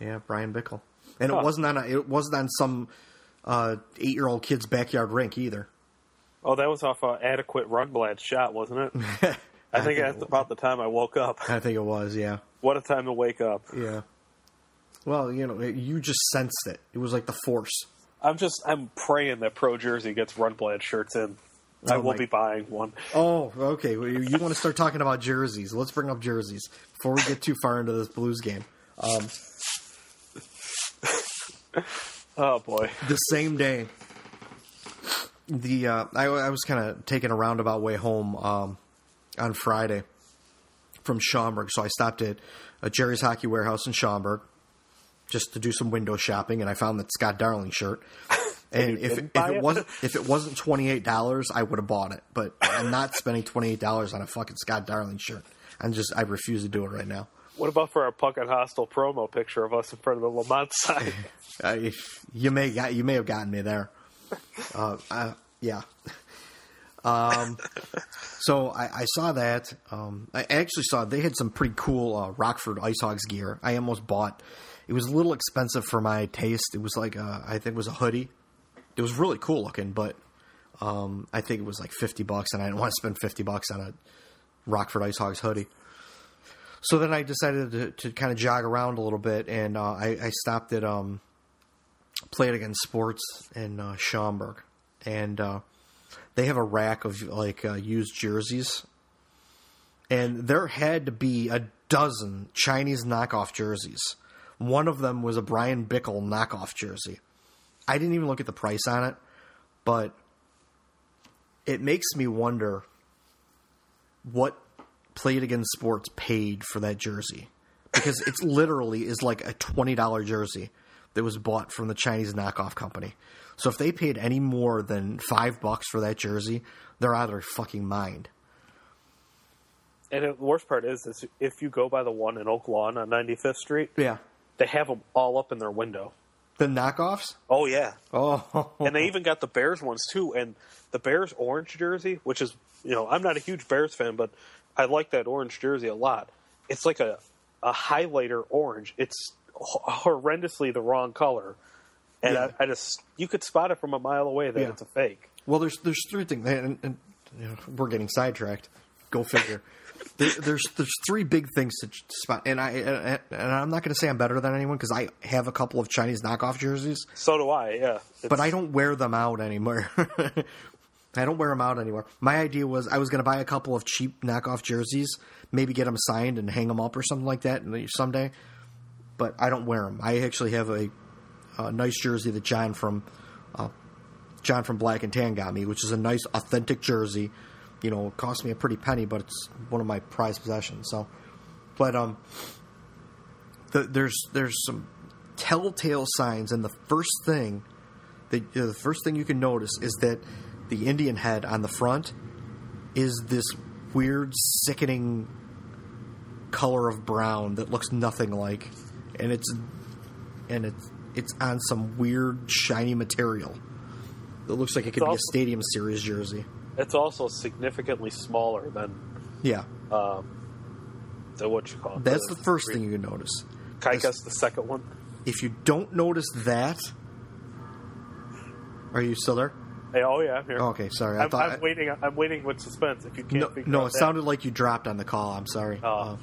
C: yeah, Bryan Bickell, and
D: Huh.
C: it wasn't on a, it wasn't on some uh, eight year old kid's backyard rink either.
D: Oh, that was off an adequate Rundblad shot, wasn't it? I think
C: think
D: that's
C: it
D: about the time I woke up.
C: I think it was, yeah.
D: What a time to wake up.
C: Yeah. Well, you know, you just sensed it. It was like the force.
D: I'm just I'm praying that Pro Jersey gets Rundblad shirts in. I
C: Oh
D: will
C: my-
D: be buying one.
C: Oh, okay. Well, you, you want to start talking about jerseys? Let's bring up jerseys before we get too far into this Blues game. Um,
D: Oh boy.
C: the same day, the uh, I, I was kind of taking a roundabout way home um, on Friday from Schaumburg, so I stopped at a Jerry's Hockey Warehouse in Schaumburg just to do some window shopping, and I found that Scott Darling shirt. And if, if it
D: it?
C: wasn't if it wasn't twenty eight dollars, I would have bought it. But I'm not spending twenty eight dollars on a fucking Scott Darling shirt. I'm just I refuse to do it right now.
D: What about for our Puckin Hostile promo picture of us in front of the Lemont sign?
C: Uh, you may got you may have gotten me there. Uh, uh, yeah. Um, so I, I saw that. Um, I actually saw they had some pretty cool uh, Rockford Ice Hogs gear. I almost bought. It was a little expensive for my taste. It was like a, I think it was a hoodie. It was really cool looking, but um, I think it was like fifty bucks, and I didn't want to spend fifty bucks on a Rockford Ice Hogs hoodie. So then I decided to, to kind of jog around a little bit, and uh, I, I stopped at um, Play It Again Sports in uh, Schaumburg, and uh, they have a rack of like uh, used jerseys, and there had to be a dozen Chinese knockoff jerseys. One of them was a Bryan Bickell knockoff jersey. I didn't even look at the price on it, but it makes me wonder what Play It Again Sports paid for that jersey because it's literally is like a twenty dollar jersey that was bought from the Chinese knockoff company. So if they paid any more than five bucks for that jersey, they're out of their fucking mind.
D: and the worst part is, is if you go by the one in Oak Lawn on 95th Street,
C: Yeah,
D: they have them all up in their window.
C: the knockoffs.
D: Oh yeah,
C: Oh,
D: and they even got the Bears ones too. And the Bears orange jersey, which is you know I'm not a huge Bears fan, but I like that orange jersey a lot. It's like a a highlighter orange. It's horrendously the wrong color, and
C: Yeah.
D: I, I just you could spot it from a mile away that
C: Yeah.
D: it's a fake.
C: Well, there's there's three things, and, and you know, we're getting sidetracked. Go figure. there, there's there's three big things to spot, and I and, and I'm not going to say I'm better than anyone because I have a couple of Chinese knockoff jerseys,
D: So do I. Yeah,
C: but I don't wear them out anymore. I don't wear them out anymore. My idea was I was going to buy a couple of cheap knockoff jerseys, maybe get them signed and hang them up or something like that someday. But I don't wear them. I actually have a, a nice jersey that John from uh, John from Black and Tan got me, which is a nice authentic jersey. You know, it cost me a pretty penny, but it's one of my prized possessions. So, but um, the, there's there's some telltale signs, and the first thing that you know, the first thing you can notice is that the Indian head on the front is this weird, sickening color of brown that looks nothing like, and it's and it's it's on some weird shiny material. It looks like it could be a Stadium Series jersey.
D: it's also significantly smaller than
C: Yeah, um,
D: the what you call it.
C: that's the first thing you can notice.
D: Kaikas, the second one.
C: If you don't notice that, are you still there?
D: Hey, oh yeah, I'm here.
C: Oh, okay, sorry. I
D: I'm,
C: thought
D: I'm waiting. I'm waiting with suspense. If you can't
C: no,
D: figure
C: no,
D: out
C: it
D: that.
C: sounded like you dropped on the call. I'm sorry.
D: Oh.
C: Uh,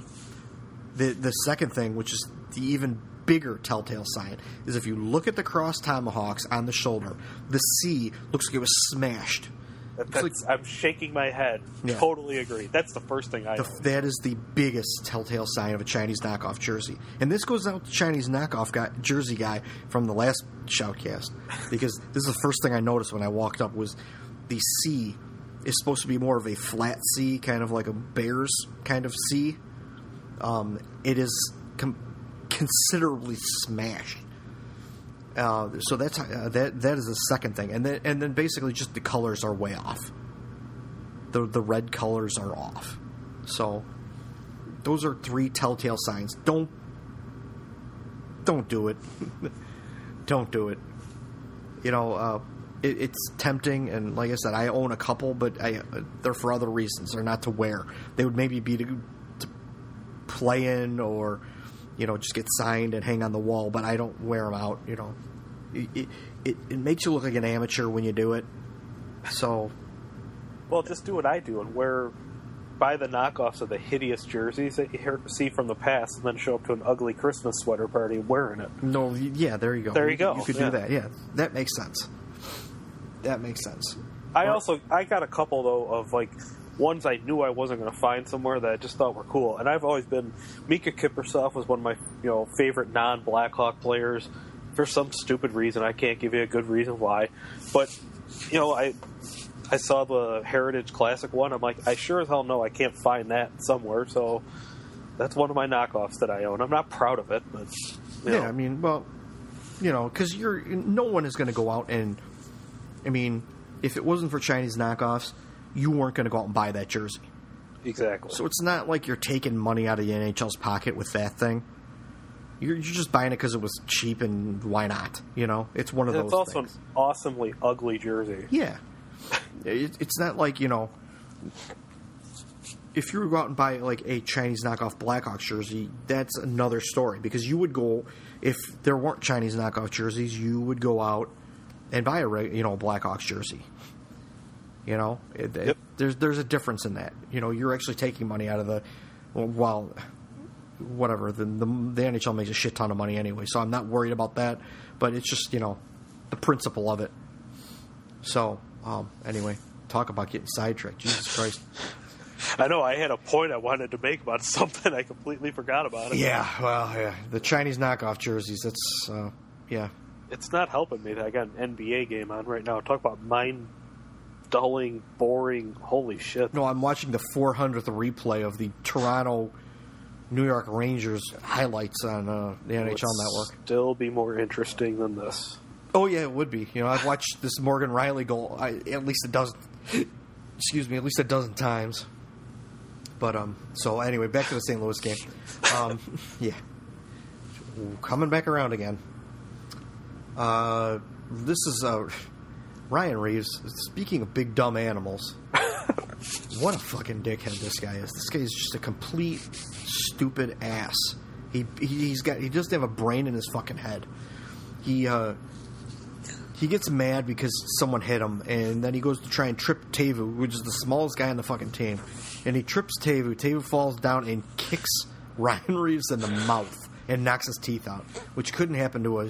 C: the the second thing, which is the even bigger telltale sign, is if you look at the cross tomahawks on the shoulder, the C looks like it was smashed.
D: That- that's, I'm shaking my head.
C: Yeah.
D: Totally agree. That's the first thing I.
C: The, that is the biggest telltale sign of a Chinese knockoff jersey, and this goes out to Chinese knockoff guy, jersey guy from the last shoutcast, because this is the first thing I noticed when I walked up was the C is supposed to be more of a flat C, kind of like a Bears kind of C. Um, it is com- considerably smashed. Uh, so that's uh, that. That is the second thing, and then and then basically just the colors are way off. The the red colors are off. So those are three telltale signs. Don't don't do it. don't do it. You know, uh, it, it's tempting, and like I said, I own a couple, but I they're for other reasons. They're not to wear. They would maybe be to, to play in or you know just get signed and hang on the wall, but I don't wear them out. You know, it it, it, makes you look like an amateur when you do it. So
D: Well, just do what I do and wear buy the knockoffs of the hideous jerseys that you hear, see from the past, and then show up to an ugly Christmas sweater party wearing it.
C: No, yeah, there you go.
D: There you go,
C: You could
D: yeah.
C: do that. Yeah, that makes sense. That makes sense.
D: I also I got a couple though of like ones I knew I wasn't going to find somewhere that I just thought were cool, and I've always been Mika Kiprusoff was one of my you know favorite non Blackhawk players. For some stupid reason, I can't give you a good reason why, but you know I I saw the Heritage Classic one. I'm like I sure as hell know I can't find that somewhere, so that's one of my knockoffs that I own. I'm not proud of it, but you
C: Yeah,
D: know.
C: I mean, well, you know, because you're no one is going to go out and, I mean, if it wasn't for Chinese knockoffs, you weren't going to go out and buy that jersey.
D: exactly.
C: So it's not like you're taking money out of the NHL's pocket with that thing. You're, you're just buying it because it was cheap and why not? You know, it's one of
D: And
C: those
D: it's also
C: things.
D: an awesomely ugly jersey.
C: Yeah, it, it's not like you know. If you were to go out and buy like a Chinese knockoff Blackhawks jersey, that's another story because you would go if there weren't Chinese knockoff jerseys, you would go out and buy a you know Blackhawks jersey. You know, it, it- there's there's a difference in that. You know, you're actually taking money out of the well, whatever the, the the NHL makes a shit ton of money anyway, so I'm not worried about that. But it's just you know the principle of it. So um, anyway, talk about getting sidetracked. Jesus Christ.
D: I know I had a point I wanted to make about something. I completely forgot about it.
C: Yeah, well, yeah, the Chinese knockoff jerseys. That's uh, yeah.
D: It's not helping me that I got an NBA game on right now. Talk about mind dulling, boring. Holy shit.
C: No, I'm watching the 400th replay of the Toronto New York Rangers highlights on uh, the NHL
D: Would
C: Network.
D: Still be more interesting than this.
C: Oh yeah, it would be. You know, I've watched this Morgan Rielly goal I, at least a dozen. Excuse me, at least a dozen times. But um, so anyway, back to the St. Louis game. Um, yeah, coming back around again. Uh, this is uh, Ryan Reaves. Speaking of big dumb animals, what a fucking dickhead this guy is. This guy is just a complete stupid ass. He he's got he doesn't have a brain in his fucking head. He uh he gets mad because someone hit him, and then he goes to try and trip Teuvo, which is the smallest guy on the fucking team. And he trips Teuvo. Teuvo falls down and kicks Ryan Reaves in the mouth and knocks his teeth out, which couldn't happen to a,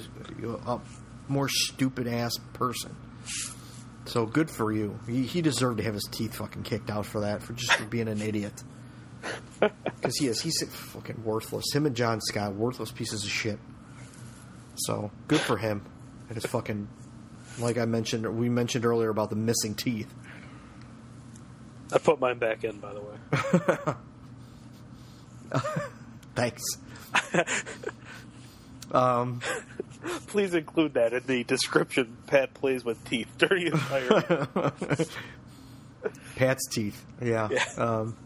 C: a more stupid ass person. So good for you. He, he deserved to have his teeth fucking kicked out for that, for just for being an idiot. Because he is. He's fucking worthless. Him and John Scott, worthless pieces of shit. So good for him and his fucking. Like I mentioned, we mentioned earlier about the missing teeth.
D: I put mine back in, by the way.
C: Thanks.
D: Um, Please include that in the description. Pat plays with teeth during the entire.
C: Pat's teeth. Yeah.
D: Yeah.
C: Um,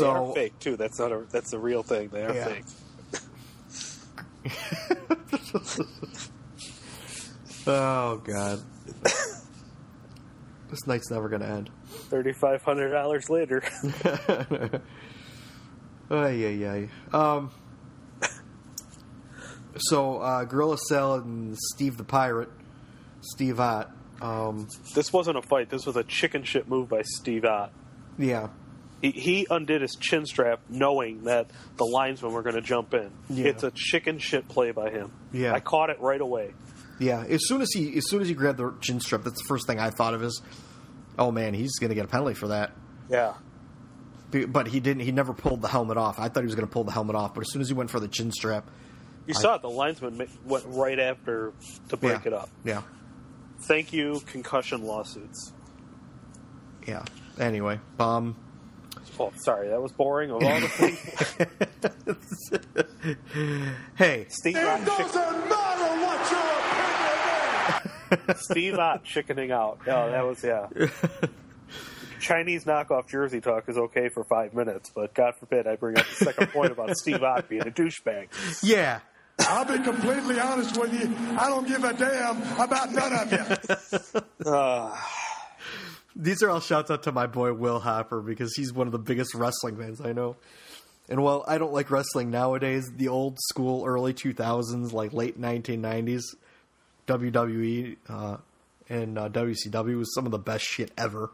D: they are
C: so
D: fake too. That's not a. That's the real thing. They are
C: Yeah.
D: fake.
C: oh god, this night's never gonna end.
D: Thirty five hundred dollars later.
C: Ay, ay, ay. Um, so, uh, Gorilla Salad and Steve the Pirate, Steve Ott, um,
D: this wasn't a fight. This was a chicken shit move by Steve Ott.
C: yeah,
D: He, he undid his chin strap knowing that the linesmen were going to jump in.
C: Yeah.
D: It's a chicken shit play by him.
C: Yeah.
D: I caught it right away.
C: yeah. As soon as he, as soon as he grabbed the chin strap, that's the first thing I thought of is, oh man, he's gonna get a penalty for that.
D: Yeah.
C: But he didn't. He never pulled the helmet off. I thought he was gonna pull the helmet off, but as soon as he went for the chin strap,
D: You saw it. The linesman went right after to break
C: yeah,
D: it up.
C: Yeah,
D: Thank you, concussion lawsuits.
C: yeah. Anyway, um,
D: Oh, sorry, that was boring. Of all the things,
C: hey,
D: Steve
E: It
D: Ott, chick-
E: doesn't matter what your opinion is.
D: Steve Ott chickening out. Yeah, that was yeah. Chinese knockoff jersey talk is okay for five minutes, but God forbid I bring up the second point about Steve Ott being a douchebag.
C: yeah.
E: I'll be completely honest with you. I don't give a damn about none of you.
C: These are all shouts out to my boy Will Hopper because he's one of the biggest wrestling fans I know. And while I don't like wrestling nowadays, the old school early 2000s, like late 1990s, WWE uh, and uh, WCW was some of the best shit ever.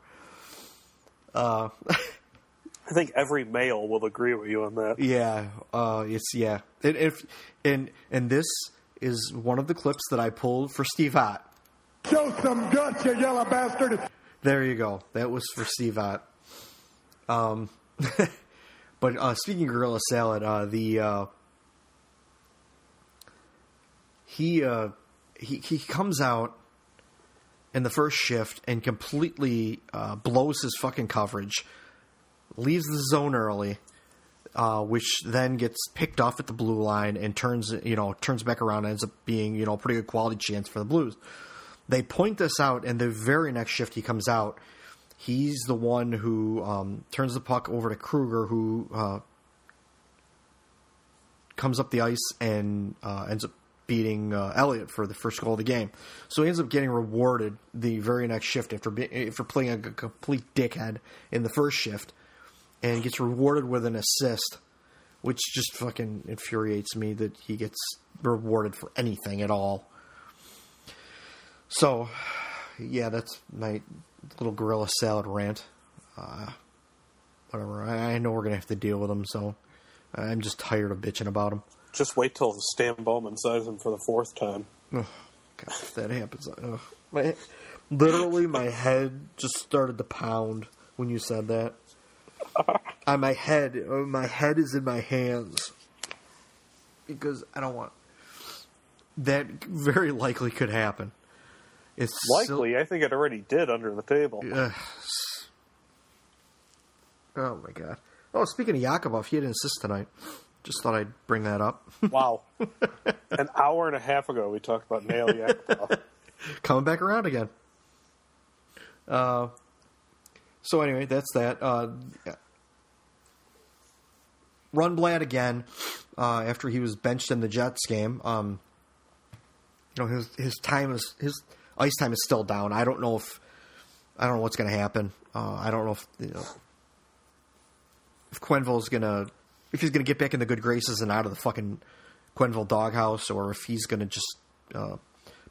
C: Uh,
D: I think every male will agree with you on that.
C: Yeah, uh, it's yeah. And if and and this is one of the clips that I pulled for Steve Ott.
E: Show some guts, you yellow bastard.
C: There you go. That was for Steve Ott. Um, but uh, speaking of gorilla salad, uh, the uh, he uh, he he comes out in the first shift and completely uh, blows his fucking coverage, leaves the zone early, uh, which then gets picked off at the blue line and turns you know turns back around and ends up being you know a pretty good quality chance for the Blues. They point this out, and the very next shift he comes out, he's the one who um, turns the puck over to Kruger, who uh, comes up the ice and uh, ends up beating uh, for the first goal of the game. So he ends up getting rewarded the very next shift after be- after playing a complete dickhead in the first shift, and gets rewarded with an assist, which just fucking infuriates me that he gets rewarded for anything at all. So, yeah, that's my little gorilla salad rant. Uh, whatever. I, I know we're gonna have to deal with him, so I'm just tired of bitching about him.
D: Just wait till Stan Bowman signs him for the fourth time.
C: God, if that happens, ugh. my literally my head just started to pound when you said that. On my head, uh, my head is in my hands because I don't want. That very likely could happen. It's
D: Likely, I think it already did under the table.
C: Ugh. Oh my god. Oh, speaking of Yakupov, he had an assist tonight. Just thought I'd bring that up.
D: Wow. An hour and a half ago, we talked about Nail Yakupov.
C: Coming back around again. Uh, so anyway, that's that. Uh, Rundblad again uh, after he was benched in the Jets game. Um, you know his his time is his ice time is still down. I don't know if I don't know what's going to happen. Uh, I don't know if you know if Quenneville's going to if he's going to get back in the good graces and out of the fucking Quenneville doghouse, or if he's going to just uh,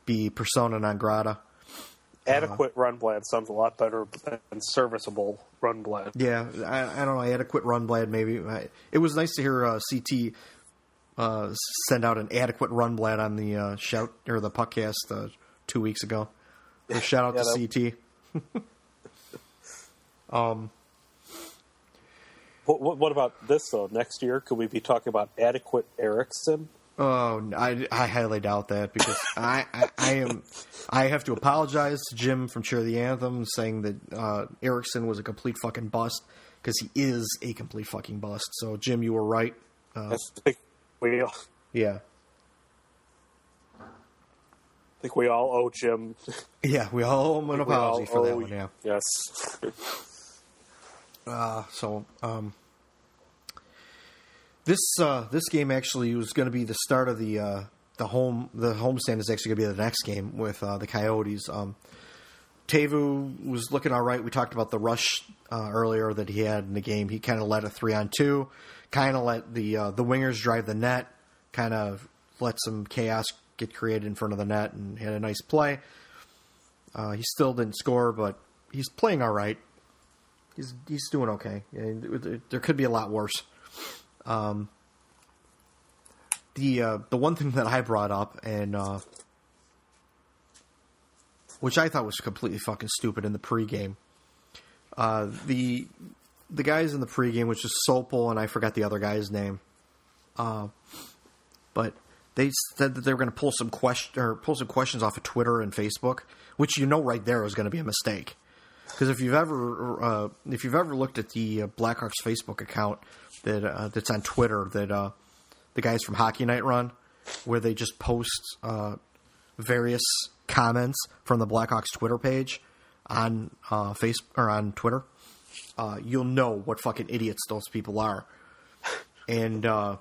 C: be persona non grata.
D: Adequate Rundblad sounds a lot better than serviceable Rundblad.
C: Yeah, I, I don't know. Adequate Rundblad, maybe. I, it was nice to hear uh, CT uh, send out an adequate Rundblad on the uh, shout or the podcast uh, two weeks ago. So shout out
D: Yeah,
C: to CT. um,
D: What, what, what about this though? Next year, could we be talking about adequate Erickson?
C: Oh, I, I highly doubt that because I, I, I am I have to apologize to Jim from Cheer the Anthem saying that uh, Erickson was a complete fucking bust because he is a complete fucking bust. So Jim, you were right. Uh,
D: I think we, I think we all owe Jim.
C: yeah, we all owe him an apology for that one. Yeah.
D: Yes.
C: Uh, so um, this uh, this game actually was going to be the start of the uh, the home the homestand is actually going to be the next game with uh, the Coyotes. Um, Teuvo was looking all right. We talked about the rush uh, earlier that he had in the game. He kind of led a three on two, kind of let the uh, the wingers drive the net, kind of let some chaos get created in front of the net, and had a nice play. Uh, he still didn't score, but he's playing all right. He's he's doing okay. There could be a lot worse. Um, the uh, the one thing that I brought up and uh, which I thought was completely fucking stupid in the pregame. Uh, the the guys in the pregame, which is Sopel and I forgot the other guy's name, uh, but they said that they were going to pull some question or pull some questions off of Twitter and Facebook, which you know right there is going to be a mistake. Because if you've ever uh, if you've ever looked at the uh, Blackhawks Facebook account that uh, that's on Twitter that uh, the guys from Hockey Night run, where they just post uh, various comments from the Blackhawks Twitter page on uh, face or on Twitter, uh, you'll know what fucking idiots those people are. And uh,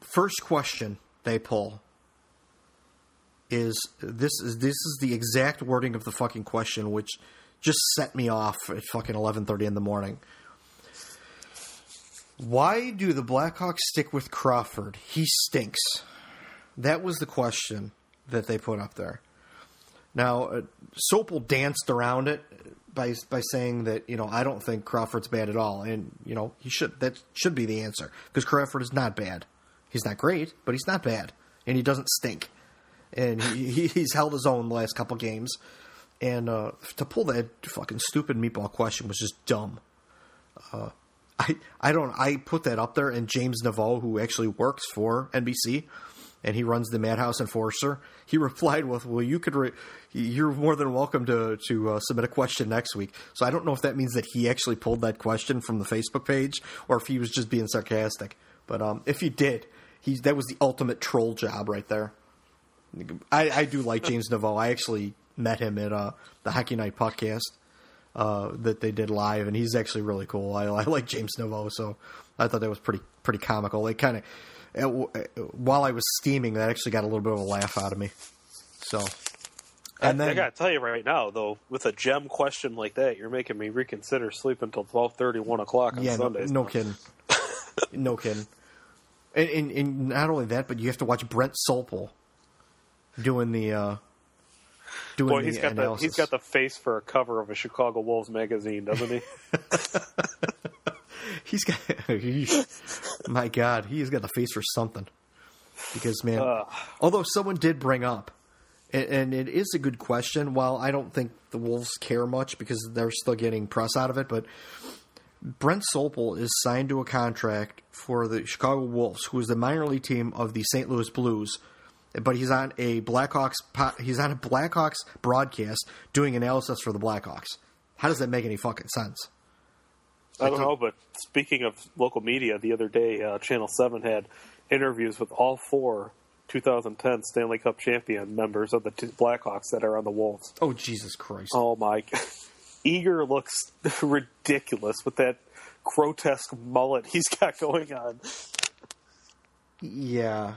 C: first question they pull is this is this is the exact wording of the fucking question, which just set me off at fucking eleven thirty in the morning. Why do the Blackhawks stick with Crawford? He stinks. That was the question that they put up there. Now, uh, Sopel danced around it by by saying that you know I don't think Crawford's bad at all, and you know he should that should be the answer because Crawford is not bad. He's not great, but he's not bad, and he doesn't stink, and he, he's held his own the last couple games. And uh, to pull that fucking stupid meatball question was just dumb. Uh, I I don't I put that up there, and James Neveau, who actually works for NBC, and he runs the Madhouse Enforcer. He replied with, "Well, you could, re- you're more than welcome to to uh, submit a question next week." So I don't know if that means that he actually pulled that question from the Facebook page, or if he was just being sarcastic. But um, if he did, he that was the ultimate troll job right there. I, I do like James Neveau. I actually met him at uh, the Hockey Night podcast uh, that they did live, and he's actually really cool. I, I like James Neveau, so I thought that was pretty pretty comical. It kind of while I was steaming, that actually got a little bit of a laugh out of me. So,
D: and then I, I gotta tell you right now, though, with a gem question like that, you're making me reconsider sleeping until twelve thirty, one o'clock on
C: yeah,
D: Sundays.
C: No, no kidding, no kidding. And, and, and, not only that, but you have to watch Brent Sopel doing the uh, doing
D: Boy,
C: the
D: he's got
C: analysis.
D: the he's got the face for a cover of a Chicago Wolves magazine, doesn't he?
C: he's got my God, he's got the face for something. Because man, uh, although someone did bring up, and, and, it is a good question. While I don't think the Wolves care much because they're still getting press out of it, but Brent Sopel is signed to a contract for the Chicago Wolves, who is the minor league team of the St. Louis Blues. But he's on a Blackhawks he's on a Blackhawks broadcast doing analysis for the Blackhawks. How does that make any fucking sense?
D: I don't know, but speaking of local media, the other day, uh, Channel 7 had interviews with all four 2010 Stanley Cup champion members of the t- Blackhawks that are on the Wolves.
C: Oh, Jesus Christ.
D: Oh, my. Eager looks ridiculous with that grotesque mullet he's got going on.
C: Yeah.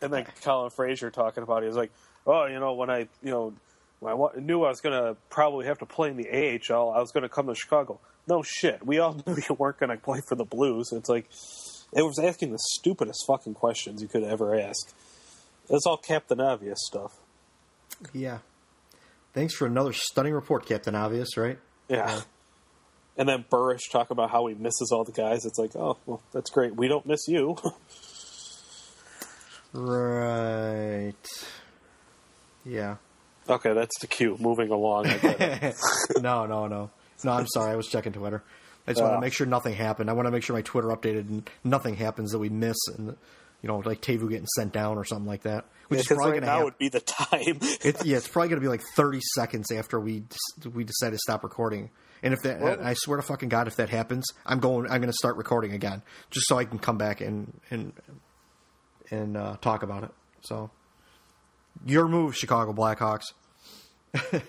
D: And then Colin Fraser talking about it, he's like, oh, you know, when I, you know, when I knew I was going to probably have to play in the AHL. I was going to come to Chicago. No shit. We all knew you weren't going to play for the Blues. It's like it was asking the stupidest fucking questions you could ever ask. It's all Captain Obvious stuff.
C: Yeah. Thanks for another stunning report, Captain Obvious. Right?
D: Yeah. yeah. And then Burish talking about how he misses all the guys. It's like, oh, well, that's great. We don't miss you.
C: right. Yeah.
D: Okay, that's the cue. Moving along.
C: no, no, no. No, I'm sorry. I was checking Twitter. I just uh, want to make sure nothing happened. I want to make sure my Twitter updated and nothing happens that we miss, and you know, like Teuvo getting sent down or something like that.
D: Which yeah, is probably right now would be the time.
C: it's, yeah, it's probably going to be like 30 seconds after we we decide to stop recording. And if that, well, I swear to fucking God, if that happens, I'm going. I'm going to start recording again, just so I can come back and and and uh, talk about it. So, your move, Chicago Blackhawks.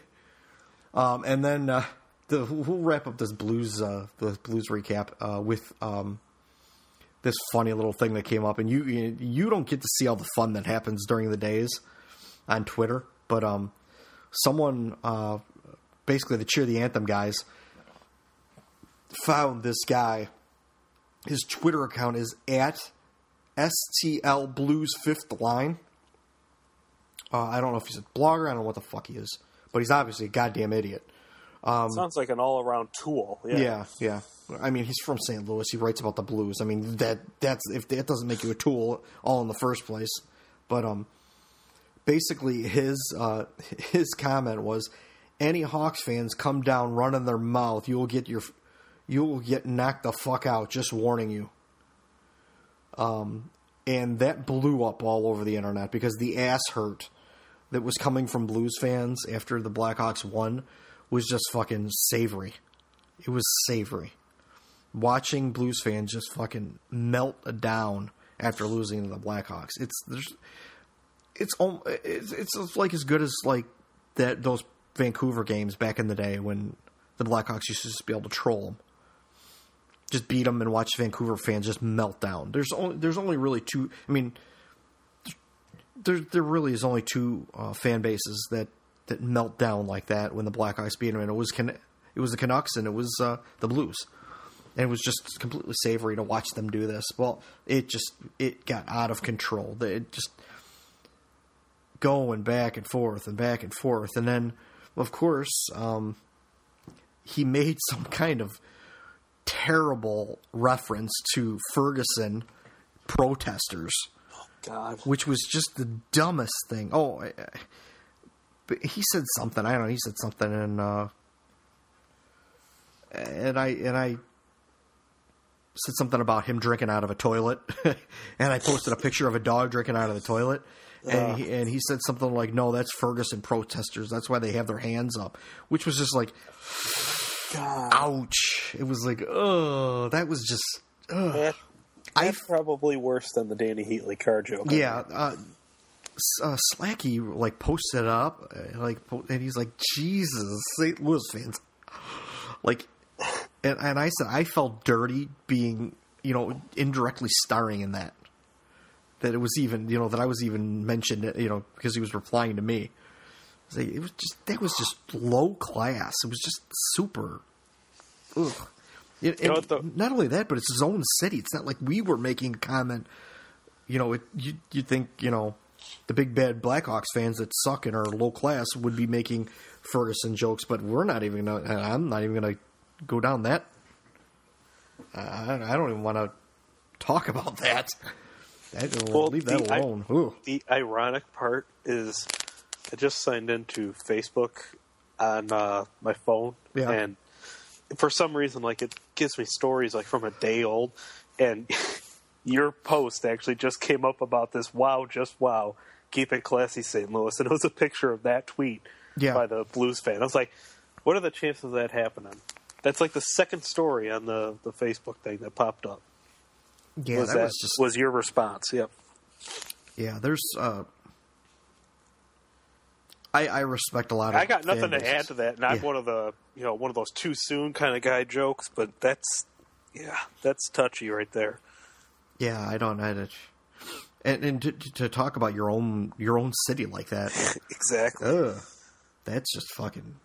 C: um, and then uh, the, we'll wrap up this blues uh, the blues recap uh, with um, this funny little thing that came up, and you you don't get to see all the fun that happens during the days on Twitter, but um, someone uh, basically the cheer the anthem guys found this guy. His Twitter account is at STL Blues Fifth Line. Uh, I don't know if he's a blogger. I don't know what the fuck he is but he's obviously a goddamn idiot.
D: Um, Sounds like an all-around tool. Yeah.
C: yeah, yeah. I mean, he's from St. Louis. He writes about the blues. I mean, that that's if that doesn't make you a tool all in the first place. But um, basically, his uh, his comment was, any Hawks fans come down running their mouth, you will get your you will get knocked the fuck out. Just warning you. Um, and that blew up all over the internet because the ass hurt that was coming from Blues fans after the Blackhawks won was just fucking savory. It was savory. Watching Blues fans just fucking melt down after losing to the Blackhawks. It's there's it's it's it's like as good as like that those Vancouver games back in the day when the Blackhawks used to just be able to troll them. Just beat them and watch Vancouver fans just melt down. There's only there's only really two. I mean, there there really is only two uh, fan bases that that melt down like that when the Blackhawks beat them, and it was Can- it was the Canucks and it was uh, the Blues, and it was just completely savory to watch them do this. Well, it just it got out of control. It just going back and forth and back and forth, and then of course, um, he made some kind of terrible reference to Ferguson protesters.
D: God.
C: Which was just the dumbest thing. Oh, I, but he said something. I don't know. He said something, and uh, and I and I said something about him drinking out of a toilet, and I posted a picture of a dog drinking out of the toilet, and he, and he said something like, "No, that's Ferguson protesters. That's why they have their hands up," which was just like,
D: God.
C: ouch. It was like, oh, that was just. Ugh.
D: That, that's probably worse than the Dany Heatley car joke.
C: Yeah, uh, uh, Slacky like posted up, uh, like, po- and he's like, "Jesus, St. Louis fans," like, and and I said I felt dirty being, you know, indirectly starring in that. That it was even, you know, that I was even mentioned, you know, because he was replying to me. It was, like, it was just that was just low class. It was just super. Ugh. It-
D: You know the-
C: not only that, but it's his own city. It's not like we were making a comment you know, it, you you think you know the big bad Blackhawks fans that suck and are low class would be making Ferguson jokes, but we're not even. Gonna, I'm not even going to go down that. I, I don't even want to talk about that. that we'll leave that
D: the,
C: alone. Ooh.
D: the ironic part is, I just signed into Facebook on uh, my phone,
C: Yeah.
D: and for some reason, like it gives me stories like from a day old, and your post actually just came up about this. Wow, just wow! Keep it classy, St. Louis, and it was a picture of that tweet
C: Yeah.
D: by the Blues fan. I was like, what are the chances of that happening? That's like the second story on the, the Facebook thing that popped up.
C: Yeah,
D: was
C: that, was just
D: was your response? Yep.
C: yeah. There's uh, I I respect a lot. of
D: I got nothing to add to that. Not
C: Yeah.
D: one of the you know one of those too soon kind of guy jokes, but that's yeah, that's touchy right there.
C: Yeah, I don't. I don't and and to, to talk about your own your own city like that.
D: Exactly.
C: Ugh. That's just fucking.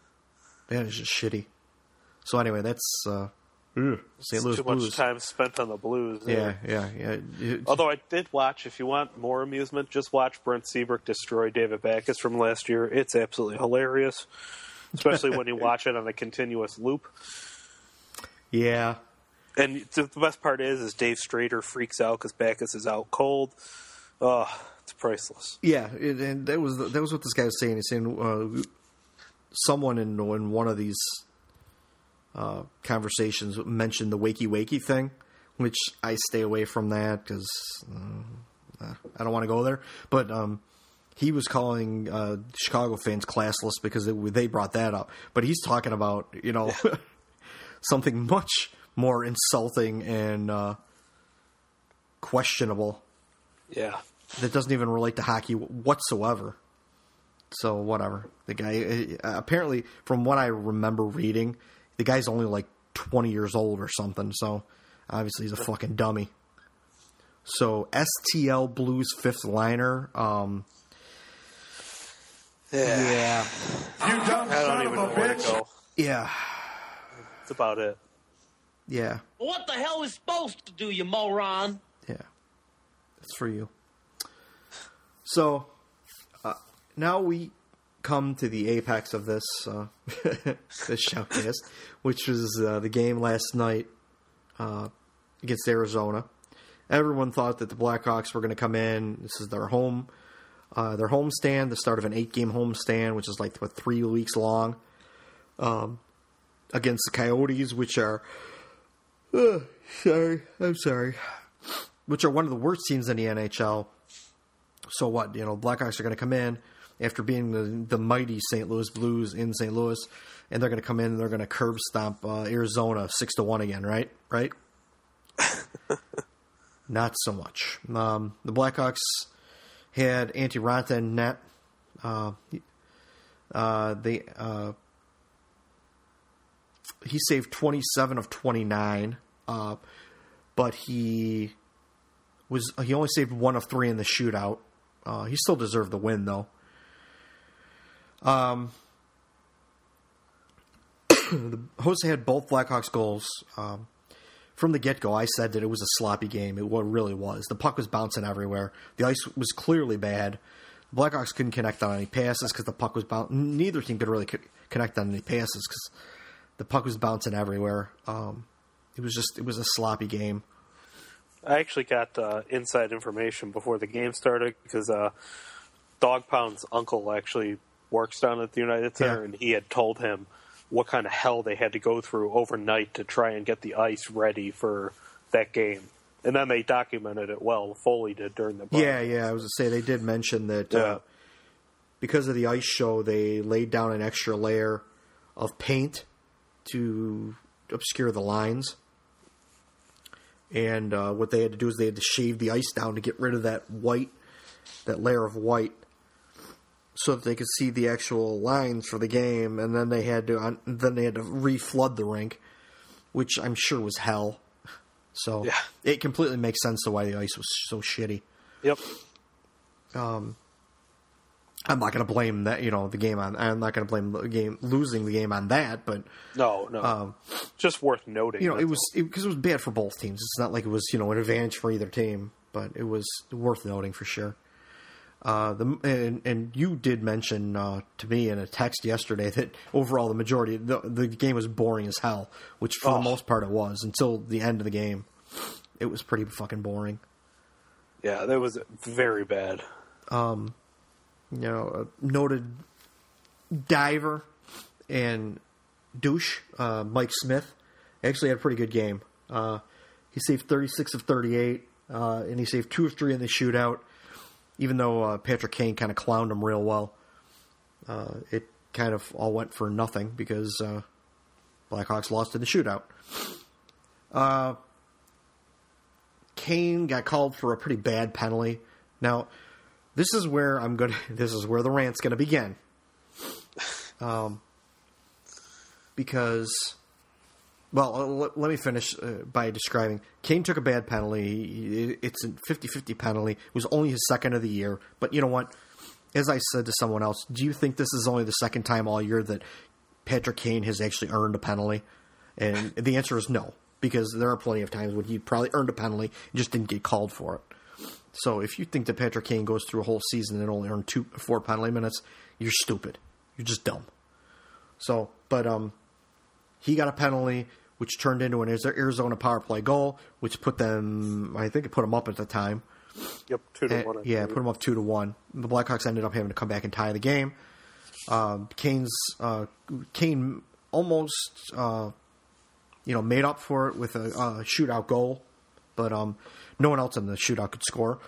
C: That is just shitty. So anyway, that's uh, St. Louis
D: Too
C: Blues.
D: much time spent on the Blues.
C: Yeah, yeah, yeah. It-
D: Although I did watch, if you want more amusement, just watch Brent Seabrook destroy David Backes from last year. It's absolutely hilarious, especially when you watch it on a continuous loop.
C: yeah,
D: And the the best part is, is Dave Strader freaks out because Backes is out cold. Oh, it's priceless.
C: yeah. And that was that was what this guy was saying. He's saying uh, someone in in one of these uh, conversations mentioned the wakey wakey thing, which I stay away from that because uh, I don't want to go there. But um, he was calling uh, Chicago fans classless because it, they brought that up. But he's talking about you know something much more insulting and uh, questionable
D: Yeah.
C: that doesn't even relate to hockey whatsoever. So whatever. The guy uh, apparently, from what I remember reading, the guy's only like twenty years old or something. So obviously he's a fucking dummy. So STL Blues fifth liner. Um, yeah,
E: You dumb
D: I don't
E: son
D: even
E: of
D: know
E: a
D: where to
E: bitch.
D: go.
C: yeah,
D: That's about it.
C: yeah,
F: What the hell is supposed to do, you moron?
C: yeah. That's for you. So uh, now we come to the apex of this uh, this showcase, which was uh, the game last night uh, against Arizona. Everyone thought that the Blackhawks were going to come in. This is their home, uh, their home stand, the start of an eight-game home stand, which is like what three weeks long, um, against the Coyotes, which are uh, sorry, I'm sorry, which are one of the worst teams in the NHL. So what? You know, Blackhawks are going to come in after being the the mighty St. Louis Blues in St. Louis, and they're going to come in and they're going to curb stomp uh, Arizona six to one again, right? Right? Not so much. Um, the Blackhawks had Antti Raanta in net. Uh, uh, they uh, he saved twenty seven of twenty nine, uh, but he was he only saved one of three in the shootout. Uh, he still deserved the win though. Um, the Hossa had both Blackhawks goals. Um, from the get go, I said that it was a sloppy game. It really was. The puck was bouncing everywhere. The ice was clearly bad. The Blackhawks couldn't connect on any passes because the puck was bouncing. Neither team could really co- connect on any passes because the puck was bouncing everywhere. Um, it was just it was a sloppy game.
D: I actually got uh, inside information before the game started because uh, Dog Pound's uncle actually works down at the United Center,
C: Yeah.
D: and he had told him what kind of hell they had to go through overnight to try and get the ice ready for that game. And then they documented it well. Foley did during the break.
C: Yeah, yeah. I was gonna say they did mention that
D: Yeah.
C: uh, because of the ice show, they laid down an extra layer of paint to obscure the lines. And uh, what they had to do is they had to shave the ice down to get rid of that white, that layer of white, so that they could see the actual lines for the game. And then they had to, uh, then they had to reflood the rink, which I'm sure was hell. So
D: Yeah.
C: it completely makes sense to why the ice was so shitty.
D: Yep.
C: Um, I'm not going to blame that, you know, the game on. I'm not going to blame the game losing the game on that, but
D: No, no. Just worth noting.
C: Um, you know, it was because it, was bad for both teams. It's not like it was, you know, an advantage for either team, but it was worth noting for sure. Uh, the and, and you did mention uh, to me in a text yesterday that overall the majority the, the game was boring as hell, which for
D: Oh.
C: the most part it was until the end of the game. It was pretty fucking boring.
D: Yeah, that was very bad.
C: Um, you know, a noted diver and douche, uh, Mike Smith, actually had a pretty good game. Uh, he saved 36 of 38, uh, and he saved two of three in the shootout, even though uh, Patrick Kane kind of clowned him real well. Uh, it kind of all went for nothing because uh, Blackhawks lost in the shootout. Uh, Kane got called for a pretty bad penalty. Now, this is where I'm going. This is where the rant's going to begin. Um, because, well, let, me finish uh, by describing. Kane took a bad penalty. It's a 50-50 penalty. It was only his second of the year, but you know what? As I said to someone else, do you think this is only the second time all year that Patrick Kane has actually earned a penalty? And the answer is no, because there are plenty of times when he probably earned a penalty and just didn't get called for it. So if you think that Patrick Kane goes through a whole season and only earned two, four penalty minutes, you're stupid. You're just dumb. So, but um, he got a penalty, which turned into an Arizona power play goal, which put them, I think it put them up at the time.
D: Yep, two to
C: And-
D: one. I
C: Eh, yeah, put them up two to one. The Blackhawks ended up having to come back and tie the game. Um, Kane's uh, Kane almost uh, you know made up for it with a, a shootout goal, but um, no one else in the shootout could score.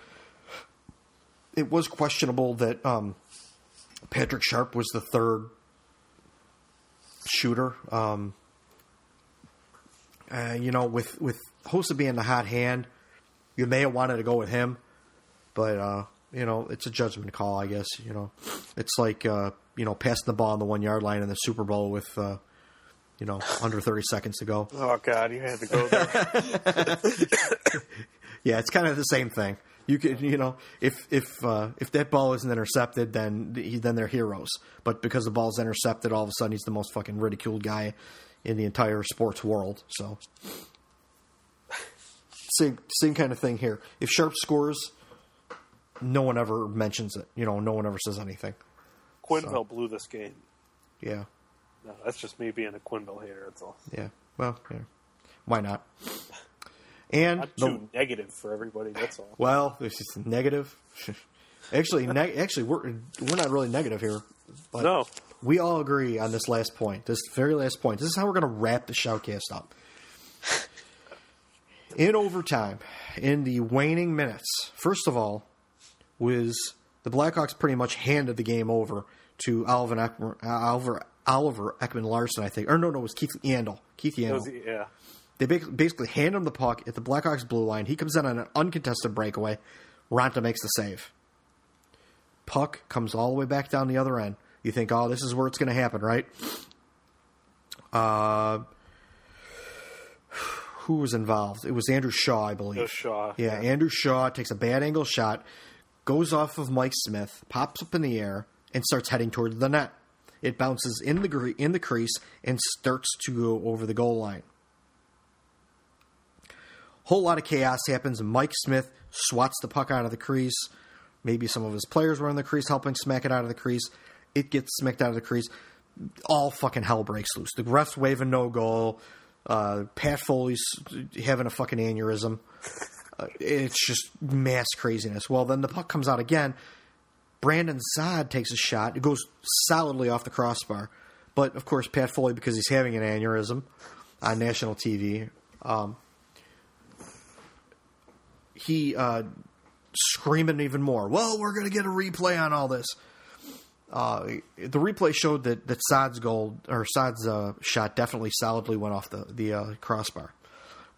C: It was questionable that um, Patrick Sharp was the third shooter. Um, uh, you know, with with Hossa being the hot hand, you may have wanted to go with him, but uh, you know, it's a judgment call, I guess. You know, it's like uh, you know, passing the ball on the one yard line in the Super Bowl with uh, you know under thirty seconds to go.
D: Oh God, you had to go there.
C: Yeah, it's kind of the same thing. You could, you know, if if uh, if that ball isn't intercepted, then he, then they're heroes. But because the ball's intercepted, all of a sudden he's the most fucking ridiculed guy in the entire sports world. So, same same kind of thing here. If Sharp scores, no one ever mentions it. You know, no one ever says anything.
D: Quenneville blew this game.
C: Yeah,
D: No, that's just me being a Quenneville hater. That's all.
C: yeah. Well, yeah. why not? And
D: Not
C: the-
D: too negative for everybody. That's all.
C: Well, it's just negative. actually, neg- actually, we're we're not really negative here. But
D: No.
C: We all agree on this last point. This very last point. This is how we're going to wrap the shoutcast up. In overtime, in the waning minutes, first of all, was the Blackhawks pretty much handed the game over to Alvin Ekman, Oliver Oliver Ekman-Larsson, I think, or no, no, it was Keith Yandle. Keith
D: It
C: Yandle.
D: was, yeah.
C: They basically hand him the puck at the Blackhawks blue line. He comes in on an uncontested breakaway. Raanta makes the save. Puck comes all the way back down the other end. You think, oh, this is where it's going to happen, right? Uh, who was involved? It was Andrew Shaw, I believe.
D: Shaw,
C: Yeah,
D: yeah.
C: Andrew Shaw takes a bad angle shot, goes off of Mike Smith, pops up in the air, and starts heading toward the net. It bounces in the gre- in the crease and starts to go over the goal line. Whole lot of chaos happens. Mike Smith swats the puck out of the crease. Maybe some of his players were in the crease helping smack it out of the crease. It gets smacked out of the crease. All fucking hell breaks loose. The refs waving no goal. Uh, Pat Foley's having a fucking aneurysm. Uh, it's just mass craziness. Well, then the puck comes out again. Brandon Saad takes a shot. It goes solidly off the crossbar. But of course, Pat Foley, because he's having an aneurysm on national TV, um, he uh, screaming even more. Well, we're going to get a replay on all this. Uh, the replay showed that that Saad's goal or Saad's uh, shot definitely solidly went off the the uh, crossbar,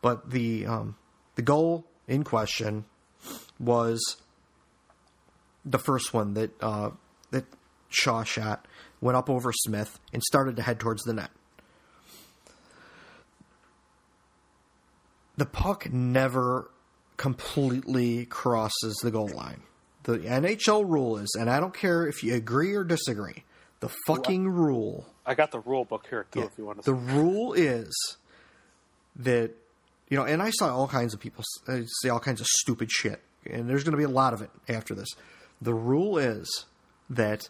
C: but the um, the goal in question was the first one that uh, that Shaw shot went up over Smith and started to head towards the net. The puck never completely crosses the goal line. The NHL rule is, and I don't care if you agree or disagree, the fucking rule.
D: I got the rule book here too. Yeah, if you want to.
C: The rule is that you know, and I saw all kinds of people uh, say all kinds of stupid shit, and there's going to be a lot of it after this. The rule is that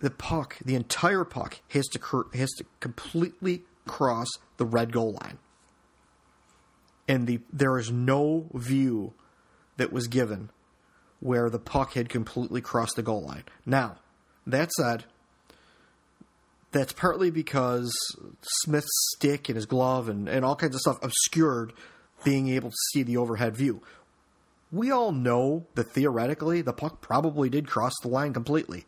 C: the puck, the entire puck, has to has to completely cross the red goal line, and the there is no view that was given where the puck had completely crossed the goal line. Now, that said, that's partly because Smith's stick and his glove and, and all kinds of stuff obscured being able to see the overhead view. We all know that theoretically the puck probably did cross the line completely,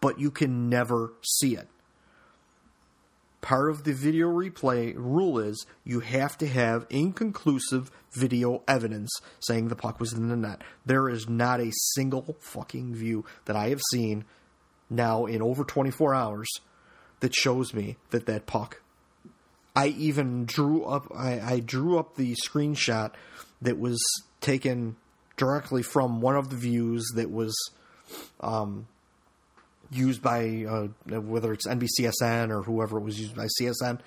C: but you can never see it. Part of the video replay rule is you have to have inconclusive video evidence saying the puck was in the net. There is not a single fucking view that I have seen now in over 24 hours that shows me that that puck. I even drew up. I, I drew up the screenshot that was taken directly from one of the views that was um, used by uh, whether it's NBCSN or whoever it was used by CSN,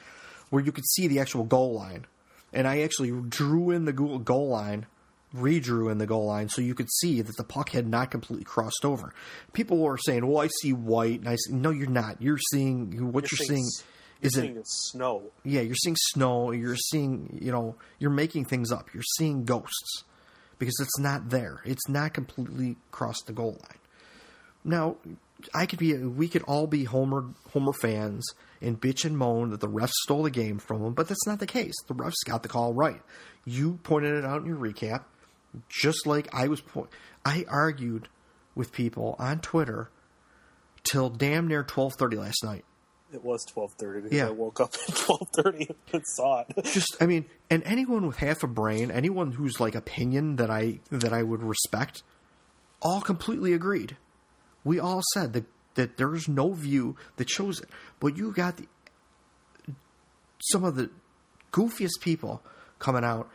C: where you could see the actual goal line. And I actually drew in the goal line, redrew in the goal line, so you could see that the puck had not completely crossed over. People were saying, "Well, I see white," and I see, "No, you're not. You're seeing what you're, you're seeing."
D: is it snow?
C: Yeah, you're seeing snow. You're seeing, you know, you're making things up. You're seeing ghosts because it's not there. It's not completely crossed the goal line. Now, I could be, we could all be Homer Homer fans and bitch and moan that the refs stole the game from them, but that's not the case. The refs got the call right. You pointed it out in your recap, just like I was. Po- I argued with people on Twitter till damn near twelve thirty last night
D: it was twelve thirty because yeah. I woke up at twelve thirty and saw it.
C: Just, I mean, and anyone with half a brain, anyone who's like opinion that I that I would respect, all completely agreed. We all said that that there's no view that shows it, but you got the some of the goofiest people coming out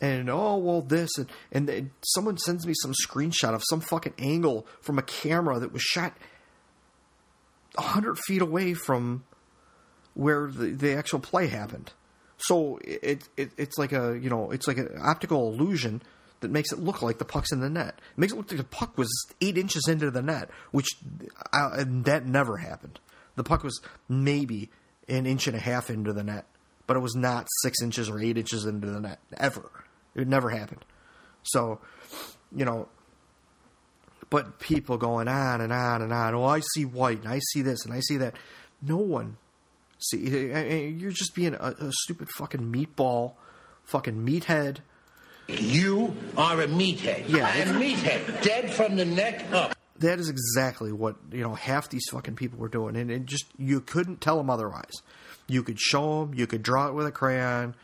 C: and oh well this and and someone sends me some screenshot of some fucking angle from a camera that was shot 100 feet away from where the, the actual play happened. So it, it it's like a you know it's like an optical illusion that makes it look like the puck's in the net. It makes it look like the puck was eight inches into the net, which that never happened. The puck was maybe an inch and a half into the net, but it was not six inches or eight inches into the net ever. It never happened. So, you know, but people going on and on and on. Oh, I see white, and I see this, and I see that. No one see. Eh, eh, eh, you're just being a, a stupid fucking meatball, fucking meathead.
G: You are a meathead.
C: Yeah,
G: a meathead, dead from the neck up.
C: That is exactly what you know. Half these fucking people were doing, and it just you couldn't tell them otherwise. You could show them, you could draw it with a crayon.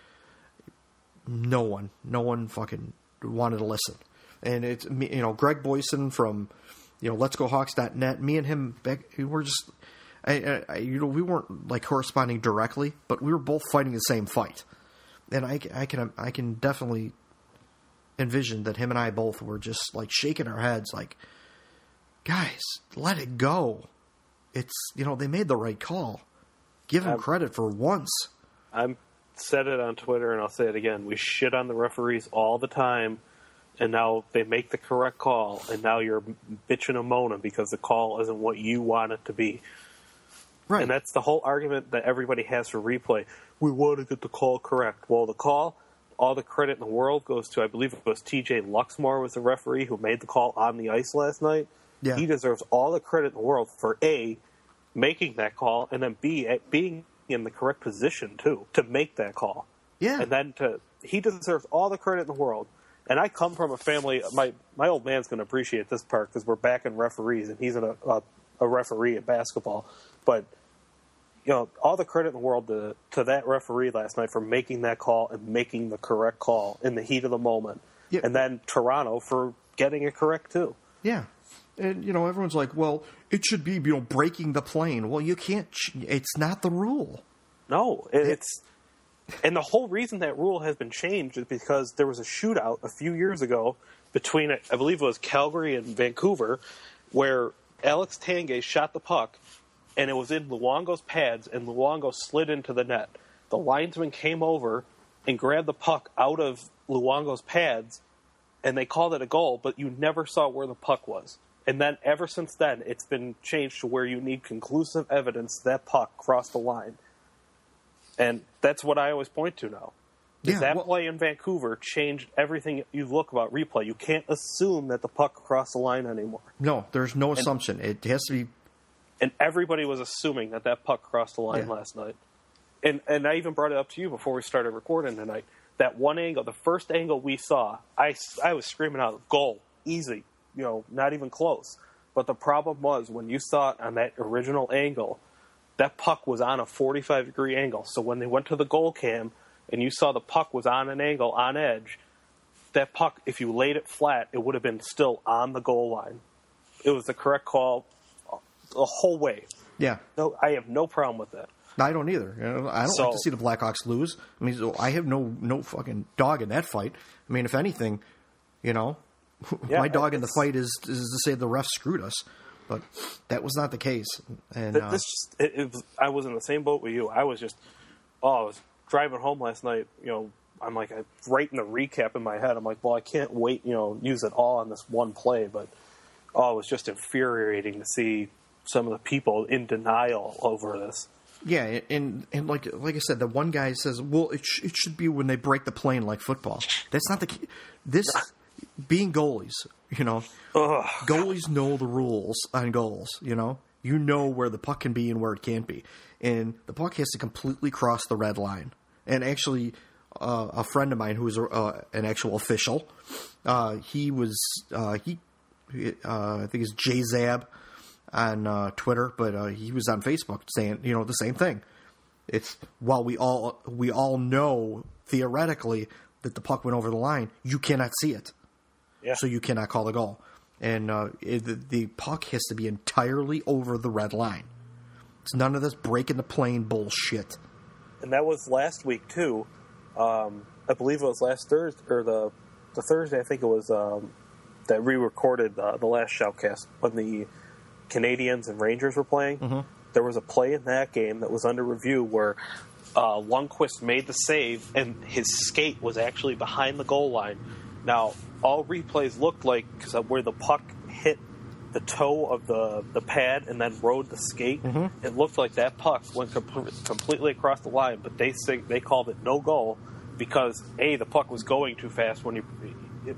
C: No one, no one fucking wanted to listen and it's you know Greg Boyson from you know Let's Go Hawks.net. Me and him, we were just I, I, you know we weren't like corresponding directly, but we were both fighting the same fight, and I, I can I can definitely envision that him and I both were just like shaking our heads, like, guys, let it go. It's you know they made the right call. Give them credit for once.
D: I'm said it on Twitter and I'll say it again. We shit on the referees all the time and now they make the correct call, and now you're bitching and moaning because the call isn't what you want it to be.
C: Right.
D: And that's the whole argument that everybody has for replay. We want to get the call correct. Well, the call, all the credit in the world goes to, I believe it was T.J. Luxmore was the referee who made the call on the ice last night.
C: Yeah.
D: He deserves all the credit in the world for a making that call, and then b at being in the correct position too to make that call.
C: Yeah.
D: And then to he deserves all the credit in the world. And I come from a family. My my old man's going to appreciate this part because we're back in referees, and he's a, a a referee at basketball. But you know, all the credit in the world to to that referee last night for making that call and making the correct call in the heat of the moment.
C: Yeah.
D: And then Toronto for getting it correct too.
C: Yeah. And you know, everyone's like, "Well, it should be, you know, breaking the plane." Well, you can't. ch- It's not the rule.
D: No, it, it's and the whole reason that rule has been changed is because there was a shootout a few years ago between I believe it was Calgary and Vancouver, where Alex Tanguay shot the puck, and it was in Luongo's pads, and Luongo slid into the net. The linesman came over and grabbed the puck out of Luongo's pads, and they called it a goal, but you never saw where the puck was. And then ever since then, it's been changed to where you need conclusive evidence that puck crossed the line. And that's what I always point to now.
C: Yeah,
D: that
C: well-
D: play in Vancouver changed everything you look about replay. You can't assume that the puck crossed the line anymore.
C: No, there's no assumption. It has to be.
D: And everybody was assuming that that puck crossed the line
C: Yeah.
D: last night. And and I even brought it up to you before we started recording tonight. That one angle, the first angle we saw, I I was screaming out, goal, easy, you know, not even close. But the problem was when you saw it on that original angle, that puck was on a 45 degree angle. So when they went to the goal cam and you saw the puck was on an angle, on edge, that puck, if you laid it flat, it would have been still on the goal line. It was the correct call the whole way.
C: Yeah,
D: No, I have no problem with that.
C: I don't either. You know, I don't like to see the Blackhawks lose. I mean, so I have no no fucking dog in that fight. I mean, if anything, you know,
D: Yeah,
C: my dog in the fight is is to say the refs screwed us, but that was not the case. And uh,
D: This, it, it was, I was in the same boat with you. I was just, oh, I was driving home last night. You know, I'm like, I'm writing the recap in my head. I'm like, well, I can't wait. You know, use it all on this one play. But oh, it was just infuriating to see some of the people in denial over this.
C: Yeah, and and like like I said, the one guy says, "Well, it sh- it should be when they break the plane like football." That's not the key. This being goalies, you know, goalies know the rules on goals. You know, you know where the puck can be and where it can't be, and the puck has to completely cross the red line. And actually, uh, a friend of mine who is a, uh, an actual official, uh, he was uh, he, uh, I think it's Jay Zab on uh, Twitter, but uh, he was on Facebook saying, you know, the same thing. It's while we all we all know theoretically that the puck went over the line, you cannot see it,
D: Yeah.
C: so you cannot call the goal, and uh, it, the, puck has to be entirely over the red line. It's none of this breaking the plane bullshit.
D: and that was last week too. Um, I believe it was last Thursday or the the Thursday. I think it was um, that we recorded uh, the last shoutcast when the Canadiens and Rangers were playing. There was a play in that game that was under review where uh, Lundqvist made the save and his skate was actually behind the goal line. Now all replays looked like 'cause where the puck hit the toe of the, the pad and then rode the skate. It looked like that puck went com- completely across the line, but they say, they called it no goal because a the puck was going too fast when you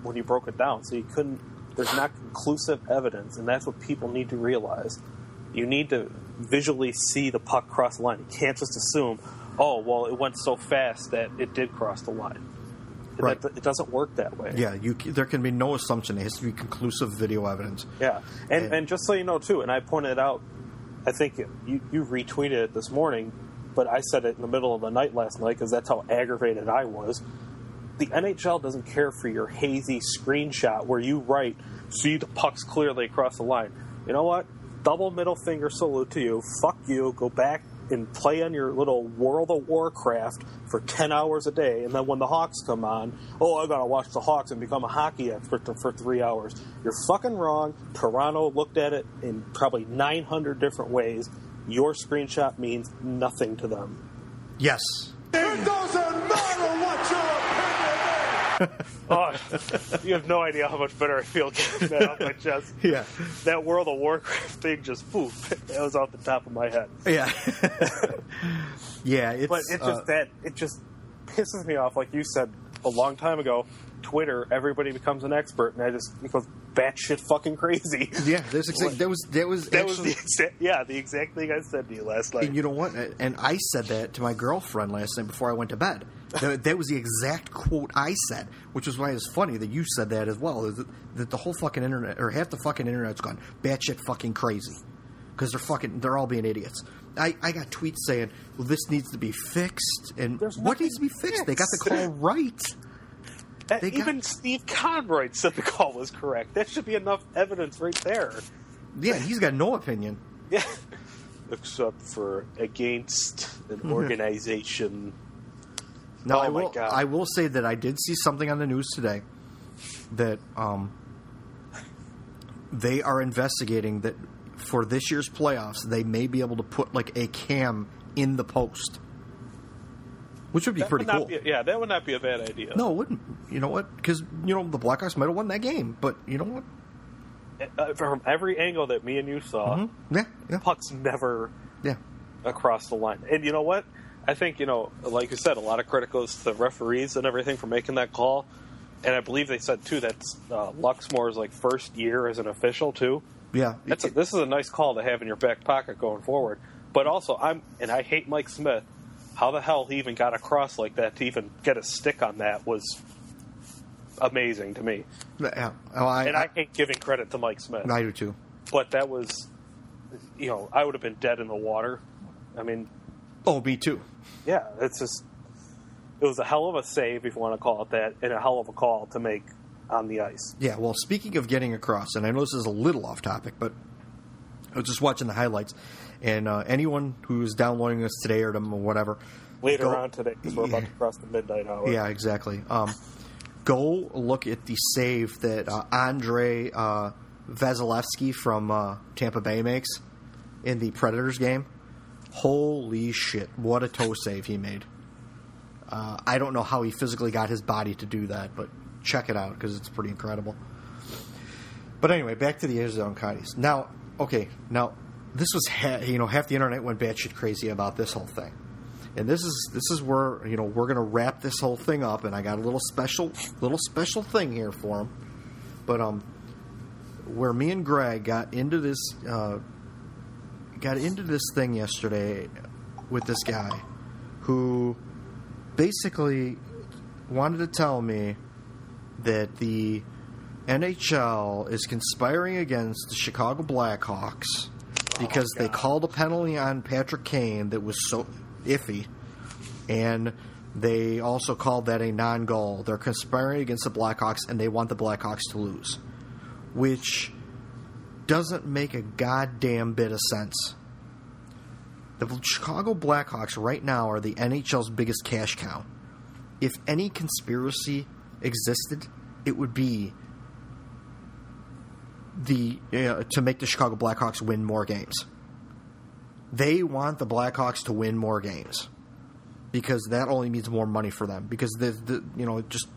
D: when you broke it down, so you couldn't. There's not conclusive evidence, and that's what people need to realize. You need to visually see the puck cross the line. You can't just assume, oh well, it went so fast that it did cross the line. It-
C: Right.
D: It, doesn't work that way.
C: Yeah, you there can be no assumption. It has to be conclusive video evidence.
D: Yeah, and
C: And-
D: and just so you know too, and I pointed out, I think you you retweeted it this morning, but I said it in the middle of the night last night because that's how aggravated I was. The NHL doesn't care for your hazy screenshot where you write, "See the puck's clearly across the line." You know what? Double middle finger salute to you. Fuck you. Go back and play on your little World of Warcraft for 10 hours a day. And then when the Hawks come on, oh, I gotta watch the Hawks and become a hockey expert for three hours. You're fucking wrong. Toronto looked at it in probably 900 different ways. Your screenshot means nothing to them.
C: Yes,
E: It doesn't matter what your opinion is.
D: Oh, you have no idea how much better I feel getting that off my chest.
C: Yeah.
D: That World of Warcraft thing just poof, that was off the top of my head.
C: Yeah. yeah, it's
D: But it just
C: uh,
D: that it just pisses me off. Like you said a long time ago, Twitter, everybody becomes an expert, and I just it goes batshit fucking crazy.
C: yeah, that's exact, that was that was
D: That was the exact, yeah, the exact thing I said to you last night.
C: And you know what? And I said that to my girlfriend last night before I went to bed. That, that was the exact quote I said, which is why it's funny that you said that as well. That, that the whole fucking internet, or half the fucking internet's gone batshit fucking crazy because they're fucking, they're all being idiots. I, I got tweets saying, "Well, this needs to be fixed," and
D: There's
C: what needs to be fixed? They got the call right.
D: That-
C: got-
D: even Steve Konroyd said the call was correct. That should be enough evidence right there.
C: Yeah, he's got no opinion.
D: Yeah. Except for against an organization.
C: Now,
D: Oh
C: I will. I will say that I did see something on the news today that um, they are investigating that for this year's playoffs, they may be able to put like a cam in the post, which would be
D: That
C: pretty
D: would
C: cool.
D: be- yeah, that would not be a bad idea.
C: no, it wouldn't. You know what? Because you know the Blackhawks might have won that game, but you know what?
D: Uh, from every angle that me and you saw,
C: Mm-hmm. Yeah, yeah,
D: pucks never
C: yeah.
D: across the line. And you know what? I think, you know, like you said, a lot of goes to referees and everything for making that call. And I believe they said, too, that's uh, Luxmore's like first year as an official, too.
C: Yeah,
D: That's a, this is a nice call to have in your back pocket going forward. But also, I'm and I hate Mike Smith. How the hell he even got across like that to even get a stick on that was amazing to me.
C: yeah. Oh, I,
D: And I hate giving credit to Mike Smith,
C: I, I do too.
D: but that was, you know, I would have been dead in the water. I mean,
C: Oh, me too.
D: yeah, it's just it was a hell of a save if you want to call it that, and a hell of a call to make on the ice.
C: Yeah, well, speaking of getting across, and I know this is a little off topic, but I was just watching the highlights, and uh, anyone who is downloading this today or them or whatever,
D: Later
C: go-
D: on today, because we're about to cross the midnight hour.
C: Yeah, exactly. Um, go look at the save that uh, Andre uh, Vasilevskiy from uh, Tampa Bay makes in the Predators game. Holy shit! What a toe save he made. Uh, I don't know how he physically got his body to do that, but check it out because it's pretty incredible. But anyway, back to the Arizona Coyotes. Now, okay, now this was ha- you know half the internet went batshit crazy about this whole thing, and this is this is where you know we're gonna wrap this whole thing up, and I got a little special little special thing here for him. But um, where me and Greg got into this uh, got into this thing yesterday with this guy who basically wanted to tell me that the NHL is conspiring against the Chicago Blackhawks Oh, because they called a penalty on Patrick Kane that was so iffy, and they also called that a non-goal. They're conspiring against the Blackhawks, and they want the Blackhawks to lose, which doesn't make a goddamn bit of sense. The Chicago Blackhawks right now are the NHL's biggest cash cow. If any conspiracy existed, it would be the uh, to make the Chicago Blackhawks win more games. They want the Blackhawks to win more games because that only means more money for them. Because the, the you know just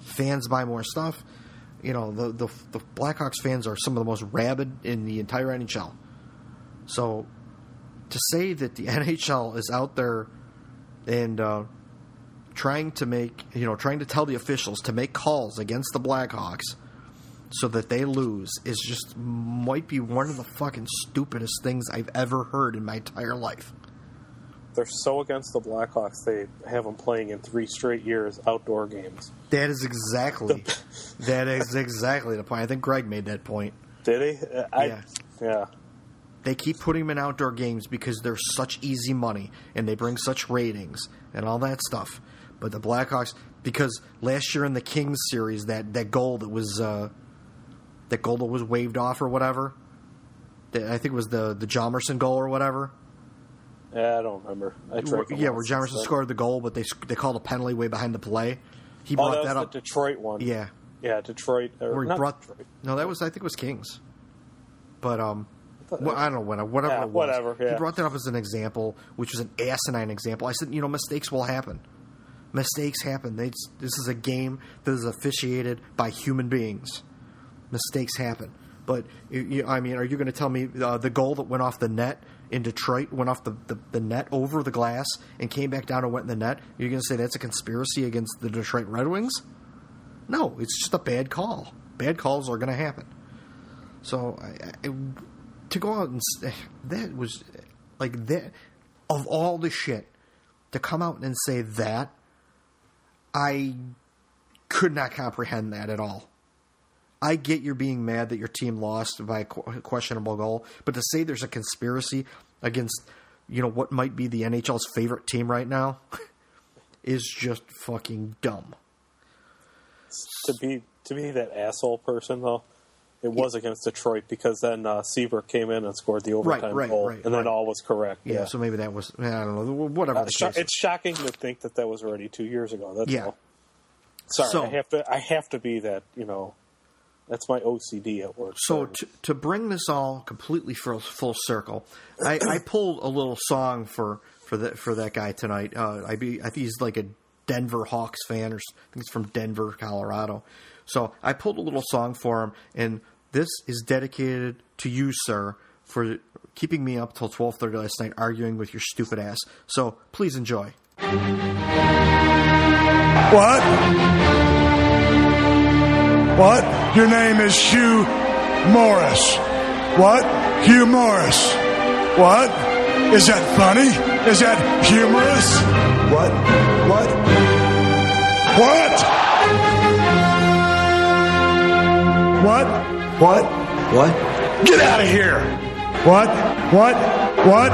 C: fans buy more stuff. You know the, the the Blackhawks fans are some of the most rabid in the entire NHL. So to say that the NHL is out there and uh, trying to make you know trying to tell the officials to make calls against the Blackhawks so that they lose is just might be one of the fucking stupidest things I've ever heard in my entire life.
D: They're so against the Blackhawks, they have them playing in three straight years outdoor games.
C: That is exactly that is exactly the point. I think Greg made that point.
D: Did he? I,
C: Yeah.
D: yeah.
C: They keep putting them in outdoor games because they're such easy money and they bring such ratings and all that stuff. But the Blackhawks, because last year in the Kings series, that, that goal that was uh, that goal that was waved off or whatever, that I think it was the the Jomerson goal or whatever.
D: Yeah, I don't remember. I
C: yeah, where Jomerson
D: then.
C: scored the goal, but they they called a penalty way behind the play. He
D: Oh,
C: brought
D: that was
C: that
D: the
C: up.
D: Detroit one.
C: Yeah,
D: Yeah, Detroit. Or not
C: brought
D: Detroit.
C: no, that was I think it was Kings, but um, well, I don't know when whatever
D: Yeah,
C: it was.
D: whatever,
C: He brought that up as an example, which was an asinine example. I said, you know, mistakes will happen. Mistakes happen. They, this is a game that is officiated by human beings. Mistakes happen. But you, I mean, are you going to tell me uh, the goal that went off the net in Detroit went off the, the, the, net over the glass and came back down and went in the net? You're going to say that's a conspiracy against the Detroit Red Wings? No, it's just a bad call. Bad calls are going to happen. So I, I, to go out and that was like that of all the shit to come out and say that I could not comprehend that at all. I get you're being mad that your team lost by a questionable goal, but to say there's a conspiracy against, you know, what might be the NHL's favorite team right now is just fucking dumb.
D: To be to be that asshole person though, it was against Detroit because then uh, came in and scored the overtime
C: right, right,
D: goal,
C: right,
D: and then all was correct.
C: Yeah,
D: yeah,
C: so maybe that was I don't know whatever.
D: Uh, sh- it's shocking to think that that was already two years ago. That's
C: yeah.
D: all. Sorry,
C: So-
D: I have to. I have to be that. You know, that's my OCD at work.
C: So to, to bring this all completely full, full circle, I, I pulled a little song for for that for that guy tonight. Uh, I be I think he's like a Denver Hawks fan, or s- I think he's from Denver, Colorado. So I pulled a little song for him, and this is dedicated to you, sir, for keeping me up till twelve thirty last night arguing with your stupid ass. So please enjoy.
E: What? What? Your name is Hugh Morris. What? Hugh Morris. What? Is that funny? Is that humorous? What? What? What? What? What? What? Get out of here! What? What? What?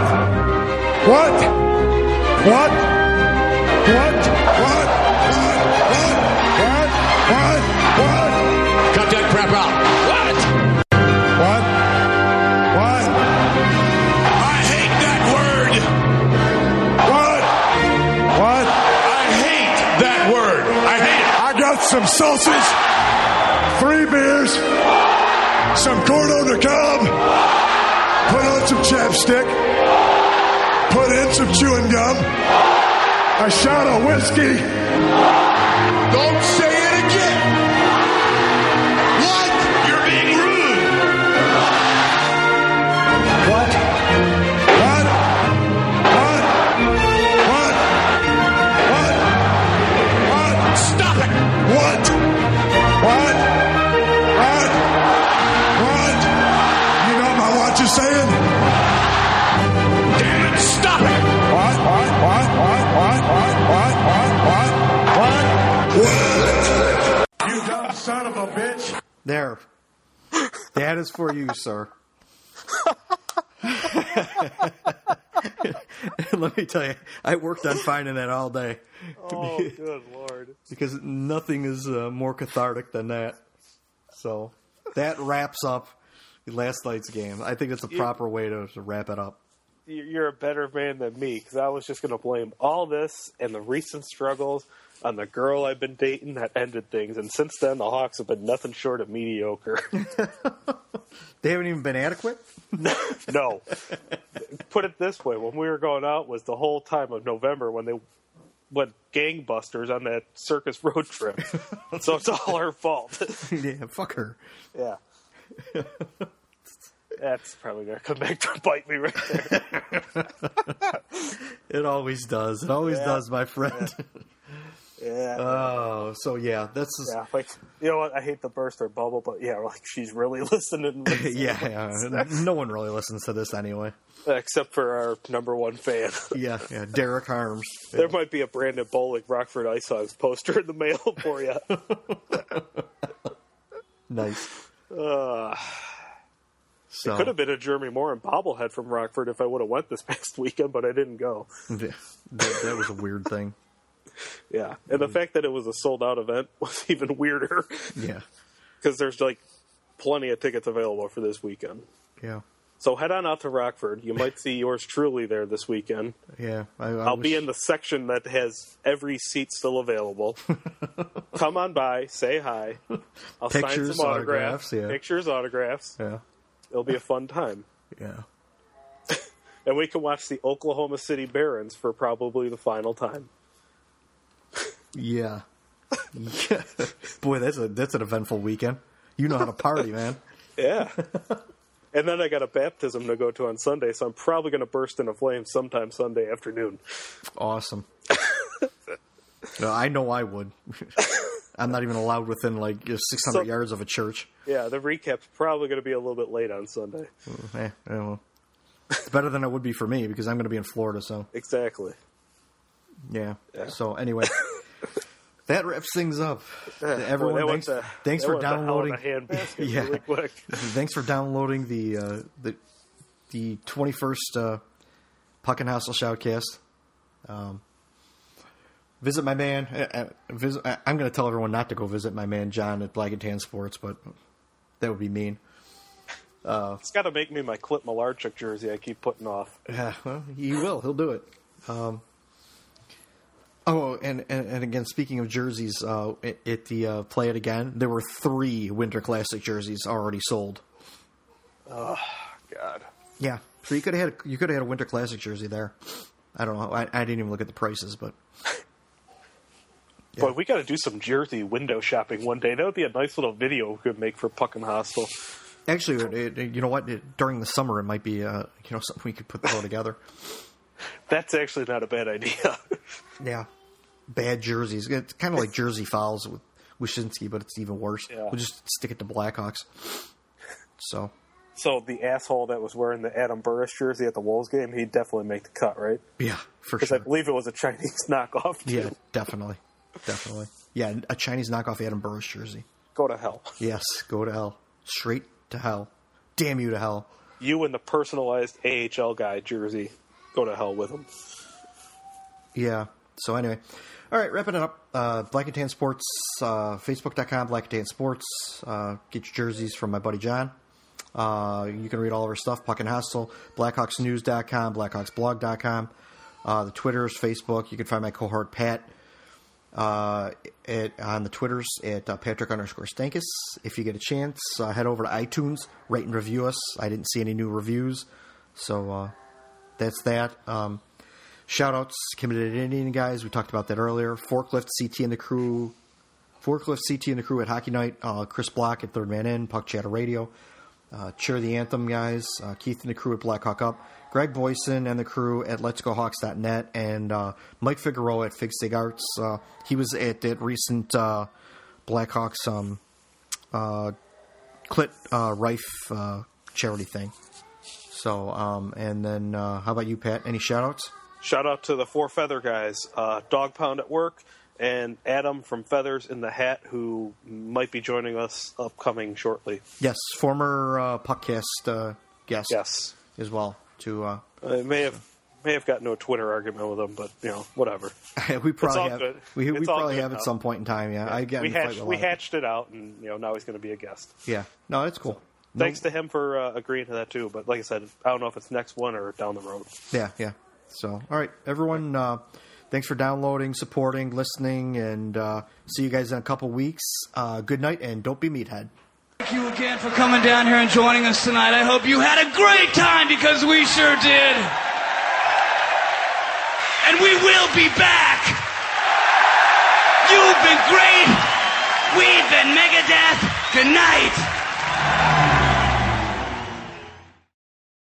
E: What? What? What? Some sauces, three beers, some corn on the cob, put on some chapstick, put in some chewing gum, a shot of whiskey.
G: Don't say it again.
E: Son of a bitch.
C: There, that is for you, sir. Let me tell you, I worked on finding that all day
D: Oh, good lord!
C: because nothing is uh, more cathartic than that. So that wraps up last night's game. I think it's a proper way to, to wrap it up.
D: You're a better man than me because I was just going to blame all this and the recent struggles on the girl I've been dating that ended things. And since then, the Hawks have been nothing short of mediocre.
C: They haven't even been adequate.
D: no, put it this way: when we were going out was the whole time of November when they went gangbusters on that circus road trip. so it's all her fault.
C: yeah, fuck her.
D: yeah. That's probably going to come back to bite me right there.
C: It always does. It always
D: Yeah.
C: does, my friend.
D: Yeah.
C: Oh, so yeah, that's just,
D: yeah, like you know what? I hate to burst her bubble, but yeah, like she's really listening.
C: yeah, yeah. No one really listens to this anyway.
D: except for our number one fan.
C: Yeah, yeah. Derek Harms.
D: there might be a Brandon Bollig Rockford Ice Hogs poster in the mail for you.
C: Nice.
D: Uh,
C: So
D: could have been a Jeremy Morin bobblehead from Rockford if I would have went this past weekend, but I didn't go.
C: Yeah, that, that was a weird thing.
D: Yeah, and the mm. fact that it was a sold out event was even weirder
C: Yeah,
D: because there's like plenty of tickets available for this weekend.
C: yeah,
D: So head on out to Rockford. You might see yours truly there this weekend.
C: yeah. I, I
D: I'll be in the section that has every seat still available. Come on by, say hi. I'll sign some autographs,
C: autographs, yeah.
D: pictures, autographs.
C: Yeah,
D: It'll be a fun time.
C: yeah.
D: And we can watch the Oklahoma City Barons for probably the final time.
C: Yeah. yeah. Boy, that's a that's an eventful weekend. You know how to party, man.
D: Yeah. and then I got a baptism to go to on Sunday, so I'm probably going to burst into flames sometime Sunday afternoon.
C: Awesome. no, I know I would. I'm not even allowed within like 600 so, yards of a church.
D: Yeah, the recap's probably going to be a little bit late on Sunday.
C: Eh, well, it's better than it would be for me because I'm going to be in Florida. So
D: exactly.
C: Yeah. yeah. So anyway, that wraps things up. Everyone,
D: Boy,
C: thanks,
D: a,
C: thanks for downloading.
D: yeah. Really quick.
C: thanks for downloading the uh, the the 21st uh, Puckin Hostile Shoutcast. Um, visit my man. Uh, uh visit, uh, I'm going to tell everyone not to go visit my man John at Black and Tan Sports, but that would be mean.
D: Uh, it's got to make me my Clint Malarchuk jersey. I keep putting off.
C: Yeah, well, he will. He'll do it. Um, oh, and, and, and again, speaking of jerseys, uh, at, the uh, Play It Again, there were three Winter Classic jerseys already sold.
D: Oh God.
C: Yeah, so you could have had you could have had a Winter Classic jersey there. I don't know. I, I didn't even look at the prices, but
D: yeah. Boy, we got to do some jersey window shopping one day. That would be a nice little video we could make for Puckin Hostile.
C: Actually, it, it, you know what? It, during the summer, it might be uh, you know something we could put throw together.
D: That's actually not a bad idea.
C: yeah, bad jerseys. It's kind of like Jersey Fouls with Wyshynski, but it's even worse. Yeah. We'll just stick it to Blackhawks. So.
D: So the asshole that was wearing the Adam Burish jersey at the Wolves game, he'd definitely make the cut, right?
C: Yeah, for sure.
D: Because I believe it was a Chinese knockoff. Too.
C: Yeah, definitely. Definitely. Yeah, a Chinese knockoff Adam Burish jersey.
D: Go to hell.
C: Yes, go to hell. Straight to hell. Damn you to hell.
D: You and the personalized AHL guy jersey. Go to hell with them.
C: Yeah. So anyway. All right, wrapping it up. Uh, Black and Tan Sports, uh, Facebook.com, Black and Tan Sports. Uh, get your jerseys from my buddy John. Uh, you can read all of our stuff, Puckin Hostile, BlackhawksNews.com, BlackhawksBlog.com. Uh, the Twitters, Facebook. You can find my cohort Pat uh, at, on the Twitters at uh, Patrick underscore Stankus. If you get a chance, uh, head over to iTunes, rate and review us. I didn't see any new reviews, so uh, that's that. Um, shout outs, committed Indian guys. We talked about that earlier. Forklift, CT, and the crew. Forklift, CT, and the crew at Hockey Night. Uh, Chris Block at Third Man In, Puck Chatter Radio. Uh, Cheer the Anthem guys. Keith and the crew at Blackhawk Up. Greg Boyson and the crew at Let'sGoHawks.net and uh, Mike Figueroa at Figstig Arts. Uh, he was at that recent uh, Blackhawks um, uh, Clint uh, Reif uh, charity thing. So, um, and then how about you, Pat? Any shout outs?
D: Shout out to the Four Feather guys, Dog Pound at work, and Adam from Feathers in the Hat, who might be joining us upcoming shortly.
C: Yes, former uh, podcast guest.
D: Yes,
C: as well to. Uh,
D: I may have may have gotten into a Twitter argument with him, but you know, whatever.
C: we probably have. Good. We, we probably have now. at some point in time. Yeah, yeah. I get.
D: We hatched, we hatched it out, and you know, now he's going to be a guest.
C: Yeah, no, it's cool. So,
D: no. Thanks to him for uh, agreeing to that too. But like I said, I don't know if it's next one or down the road.
C: Yeah, yeah. So, all right, everyone. Uh, thanks for downloading, supporting, listening, and uh, see you guys in a couple weeks. Uh, good night, and don't be meathead.
H: Thank you again for coming down here and joining us tonight. I hope you had a great time because we sure did. And we will be back. You've been great. We've been Megadeth. Good night.